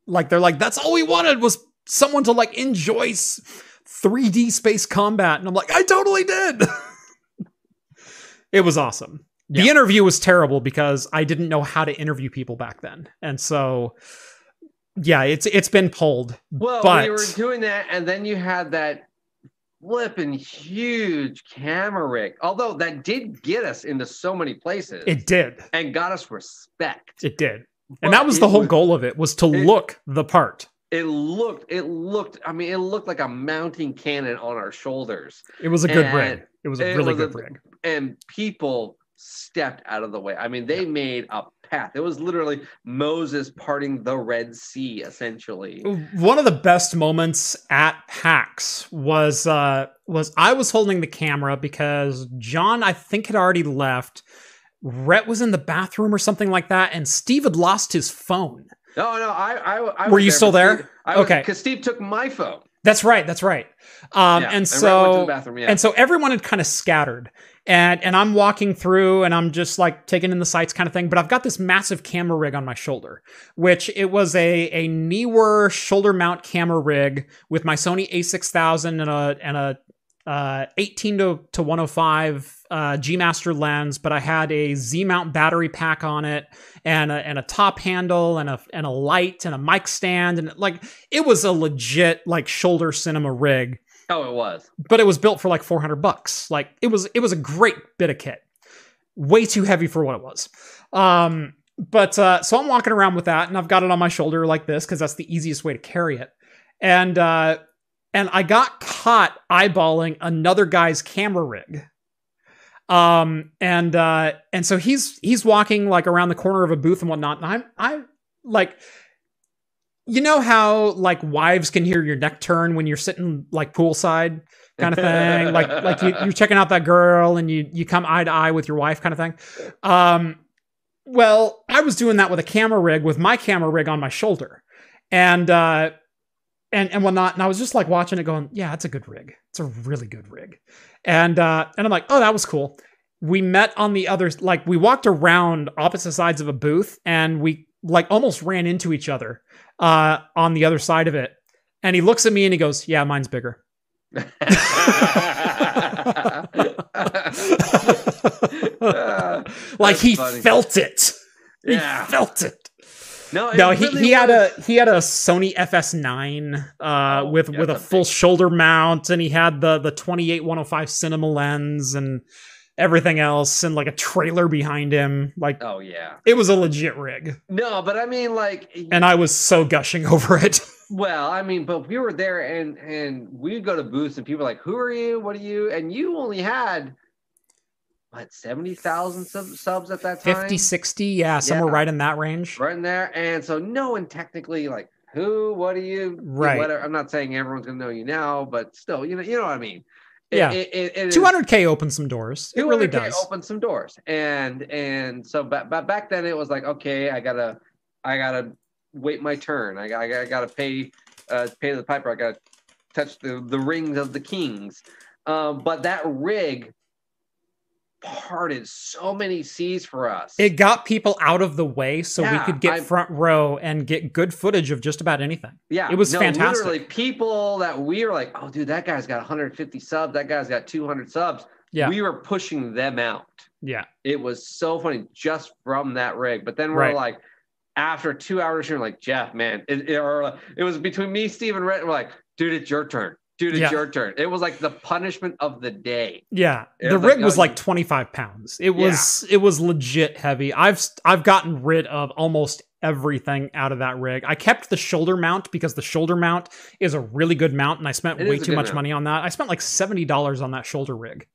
like they're like that's all we wanted was someone to like enjoy 3d space combat. And i'm like i totally did. It was awesome. The Yeah. interview was terrible because i didn't know how to interview people back then. And so yeah it's it's been pulled well but- we were doing that and then you had that flipping huge camera rig although that did get us into so many places. It did. And got us respect. It did. And that was the whole goal of it was to it- look the part. It looked it looked i mean it looked like a mounting cannon on our shoulders. It was a good And rig. It was a really was a- good rig. And people stepped out of the way. I mean they made a path it was literally moses parting the red sea essentially one of the best moments at PAX was uh was I was holding the camera because John I think had already left. Rhett was in the bathroom or something like that, and Steve had lost his phone. no no i i, I Were you for still there? Steve. I was, Okay. because steve took my phone That's right, that's right. Um, Yeah, and so went to the bathroom, yeah. and so everyone had kind of scattered, and and I'm walking through, and I'm just like taking in the sights, kind of thing. But I've got this massive camera rig on my shoulder, which it was a a Neewer shoulder mount camera rig with my Sony A6000 and a and a uh, 18 to, to 105 uh, G Master lens, but I had a Z mount battery pack on it and a, and a top handle and a and a light and a mic stand and like it was a legit like shoulder cinema rig, oh it was but it was built for like 400 bucks. Like it was it was a great bit of kit, way too heavy for what it was. Um, but uh, so I'm walking around with that, and I've got it on my shoulder like this because that's the easiest way to carry it. And uh, and I got caught eyeballing another guy's camera rig. Um, and uh, and so he's he's walking like around the corner of a booth and whatnot, and I'm I like. You know how like wives can hear your neck turn when you're sitting like poolside kind of thing, like like you, you're checking out that girl and you you come eye to eye with your wife kind of thing. Um, well, I was doing that with a camera rig with my camera rig on my shoulder, and uh, and and whatnot. And I was just like watching it, going, "Yeah, it's a good rig. It's a really good rig." And uh, and I'm like, "Oh, that was cool." We met on the other, like we walked around opposite sides of a booth, and we like almost ran into each other uh, on the other side of it. And he looks at me and he goes, "Yeah, mine's bigger." like he funny. felt it. Yeah. He felt it. No, No, he, really he had a he had a Sony FS9 uh, Oh, with yeah, with a full big- shoulder mount, and he had the the 28 105 cinema lens and everything else, and like a trailer behind him. Like Oh yeah. it was a legit rig, No, but I mean, like, and I was so gushing over it. well, I mean, but we were there, and and we'd go to booths, and people were like, "Who are you? What are you?" And you only had what seventy thousand sub- subs at that time, 50, 60, yeah, somewhere Yeah. right in that range. right in there, and so no one technically like who, what are you, Right. Whatever. I'm not saying everyone's gonna know you now, but still, you know, you know what I mean. It- Yeah. it, it, it is- 200k opens some doors. It really does. opened some doors and and so back, back back then it was like okay i gotta i gotta wait my turn i, I, I gotta pay uh pay the piper i gotta touch the the rings of the kings um but that rig parted so many seas for us It got people out of the way so we could get I- front row and get good footage of just about anything. yeah it was no, fantastic. literally people that we were like oh dude that guy's got 150 subs that guy's got 200 subs Yeah. we were pushing them out Yeah. it was so funny just from that rig. But then we're Right. like, after two hours, you're like, Jeff, man, it, it, or uh, it was between me, Steve, and Rhett. We're like, dude, it's your turn. Dude, it's Yeah. your turn. It was like the punishment of the day. Yeah, It the was like, rig was oh, like 25 pounds. It was it was legit heavy. I've I've gotten rid of almost everything out of that rig. I kept the shoulder mount because the shoulder mount is a really good mount, and I spent It way too much mount. money on that. I spent like seventy dollars on that shoulder rig,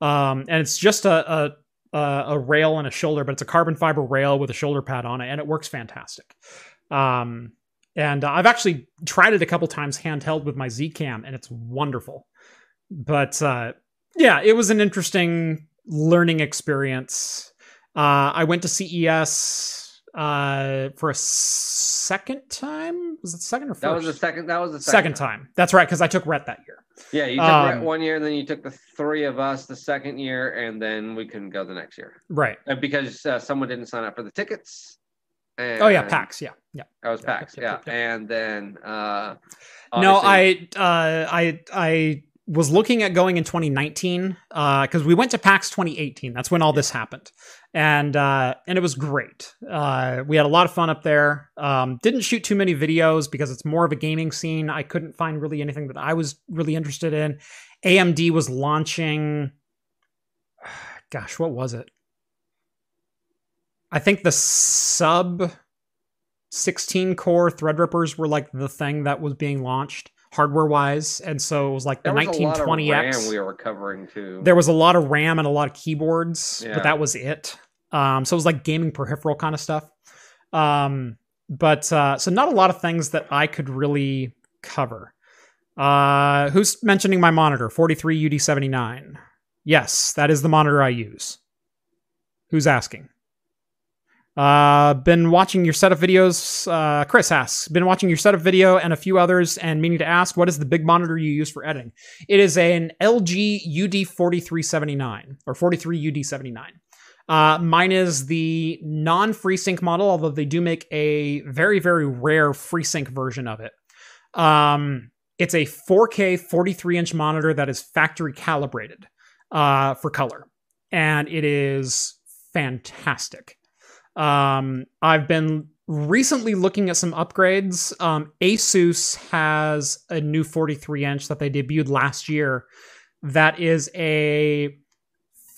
um, and it's just a, a a a rail and a shoulder, but it's a carbon fiber rail with a shoulder pad on it, and it works fantastic. Um, and uh, I've actually tried it a couple times handheld with my Z Cam, and it's wonderful. But uh, yeah, it was an interesting learning experience. Uh, I went to CES uh, for a second time. Was it second or first? That was the second. That was the second, second, time. That's right, because I took Rhett that year. Yeah, you took Um, Rhett one year, and then you took the three of us the second year, and then we couldn't go the next year Right. Uh, because uh, someone didn't sign up for the tickets. And Oh yeah, PAX. Yeah, yeah. That was Yeah, PAX. yeah, Yeah, and then uh, No, I uh, I I was looking at going in 2019 because we went to PAX 2018. That's when all this happened, and uh, and it was great. Uh, we had a lot of fun up there. Um, didn't shoot too many videos because it's more of a gaming scene. I couldn't find really anything that I was really interested in. AMD was launching. Gosh, what was it? I think the sub 16 core Threadrippers were like the thing that was being launched hardware wise, and so it was like the There was a lot of 1920X. RAM we were covering too. There was a lot of RAM and a lot of keyboards, Yeah. but that was it. Um, so it was like gaming peripheral kind of stuff. Um, but uh, so not a lot of things that I could really cover. Uh, who's mentioning my monitor? 43 UD79. Yes, that is the monitor I use. Who's asking? Uh, been watching your setup videos. Uh, Chris asks, been watching your setup video and a few others, and meaning to ask, what is the big monitor you use for editing? It is an LG UD4379 or 43UD79. Uh, mine is the non FreeSync model, although they do make a very, very rare FreeSync version of it. Um, it's a 4K 43 inch monitor that is factory calibrated uh, for color, and it is fantastic. Um, I've been recently looking at some upgrades. Um, Asus has a new 43 inch that they debuted last year that is a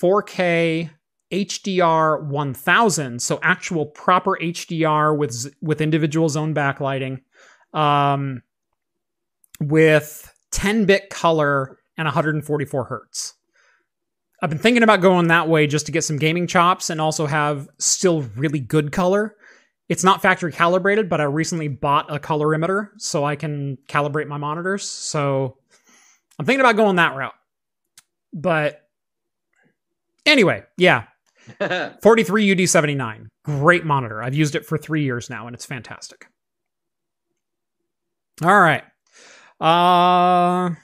4K HDR 1000, so actual proper HDR with with individual zone backlighting, um, with 10 bit color and 144 hertz. I've been thinking about going that way just to get some gaming chops and also have still really good color. It's not factory calibrated, but I recently bought a colorimeter so I can calibrate my monitors. So I'm thinking about going that route. But anyway, yeah, 43 UD79. Great monitor. I've used it for three years now and it's fantastic. All right. Uh,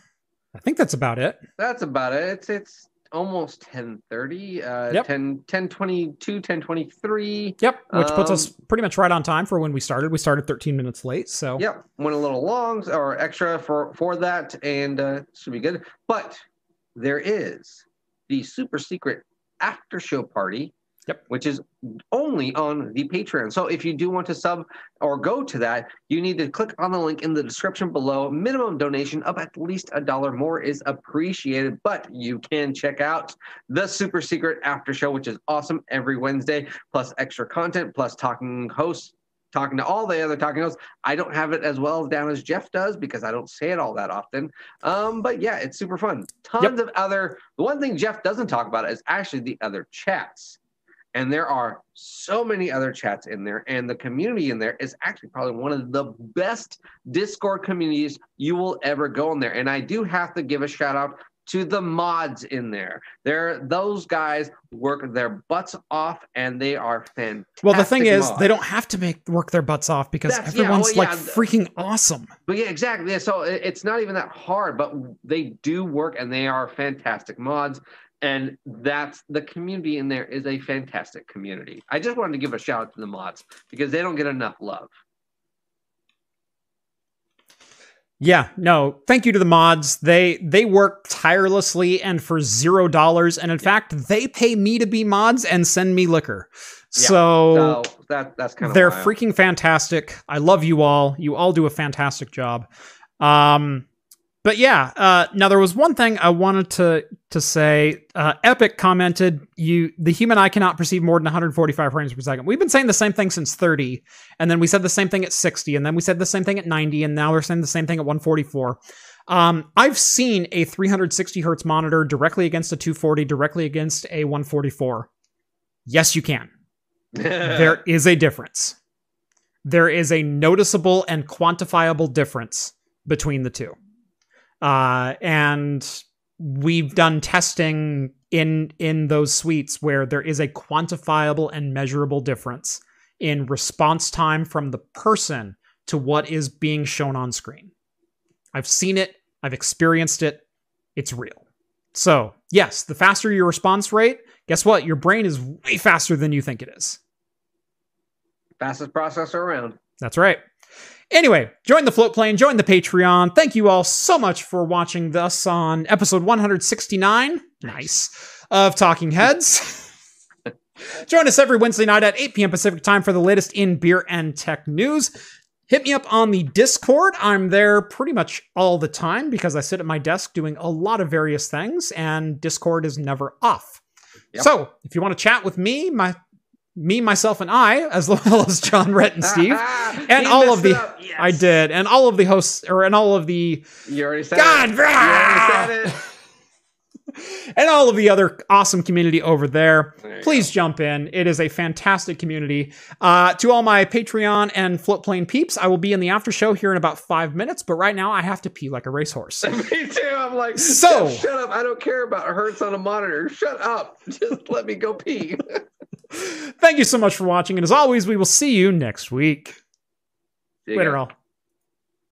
I think that's about it. That's about it. It's it's almost 1030 uh Yep. 10 1022 1023 Yep, which puts Um, us pretty much right on time for when we started. We started 13 minutes late, so Yep, went a little long or extra for for that, and uh, should be good. But there is the super secret after show party, Yep. which is only on the Patreon. So if you do want to sub or go to that, you need to click on the link in the description below. Minimum donation of at least a dollar more is appreciated, but you can check out the super secret after show, which is awesome every Wednesday, plus extra content, plus talking hosts talking to all the other talking hosts. I don't have it as well down as Jeff does because I don't say it all that often. Um, but yeah, it's super fun. Tons of other. The one thing Jeff doesn't talk about is actually the other chats. And there are so many other chats in there, and the community in there is actually probably one of the best Discord communities you will ever go in there. And I do have to give a shout out to the mods in there. They're those guys work their butts off, and they are fantastic. Well, the thing is, mods. they don't have to make work their butts off because That's- yeah, oh, everyone's well, like freaking awesome. But yeah, exactly. So it's not even that hard, but they do work and they are fantastic mods. And that's the community in there is a fantastic community. I just wanted to give a shout out to the mods because they don't get enough love. Yeah, no, thank you to the mods. They they work tirelessly and for zero dollars, and in fact, they pay me to be mods and send me liquor. Yeah, So, So that that's kind of they're freaking fantastic. I love you all. You all do a fantastic job. Um, but yeah, uh, now there was one thing I wanted to to say. Uh, Epic commented, "You, the human eye cannot perceive more than 145 frames per second." We've been saying the same thing since 30, and then we said the same thing at 60, and then we said the same thing at 90, and now we're saying the same thing at 144. Um, I've seen a 360 hertz monitor directly against a 240, directly against a 144. Yes, you can there is a difference. There is a noticeable and quantifiable difference between the two. Uh, and we've done testing in in those suites where there is a quantifiable and measurable difference in response time from the person to what is being shown on screen. I've seen it, I've experienced it. It's real. So, yes, the faster your response rate, guess what? Your brain is way faster than you think it is. fastest processor around. That's right. Anyway, join the Floatplane, join the Patreon. Thank you all so much for watching this on episode 169. Nice. Of Talking Heads. join us every Wednesday night at 8 p.m. Pacific time for the latest in beer and tech news. Hit me up on the Discord. I'm there pretty much all the time because I sit at my desk doing a lot of various things, and Discord is never off. Yep. So, if you want to chat with me, my me, myself, and I, as well as John, Rhett, and Steve, and He all of the. Yes. I did, and all of the hosts, or and all of the You already said God, it. brah! You already said it. and all of the other awesome community over there. There Please jump in. It is a fantastic community. Uh, to all my Patreon and Floatplane peeps, I will be in the after show here in about five minutes. But right now, I have to pee like a racehorse. Me too. I'm like, So- shut up. I don't care about hertz on a monitor. Shut up. Just let me go pee. Thank you so much for watching, and as always, we will see you next week. You Later, go. all.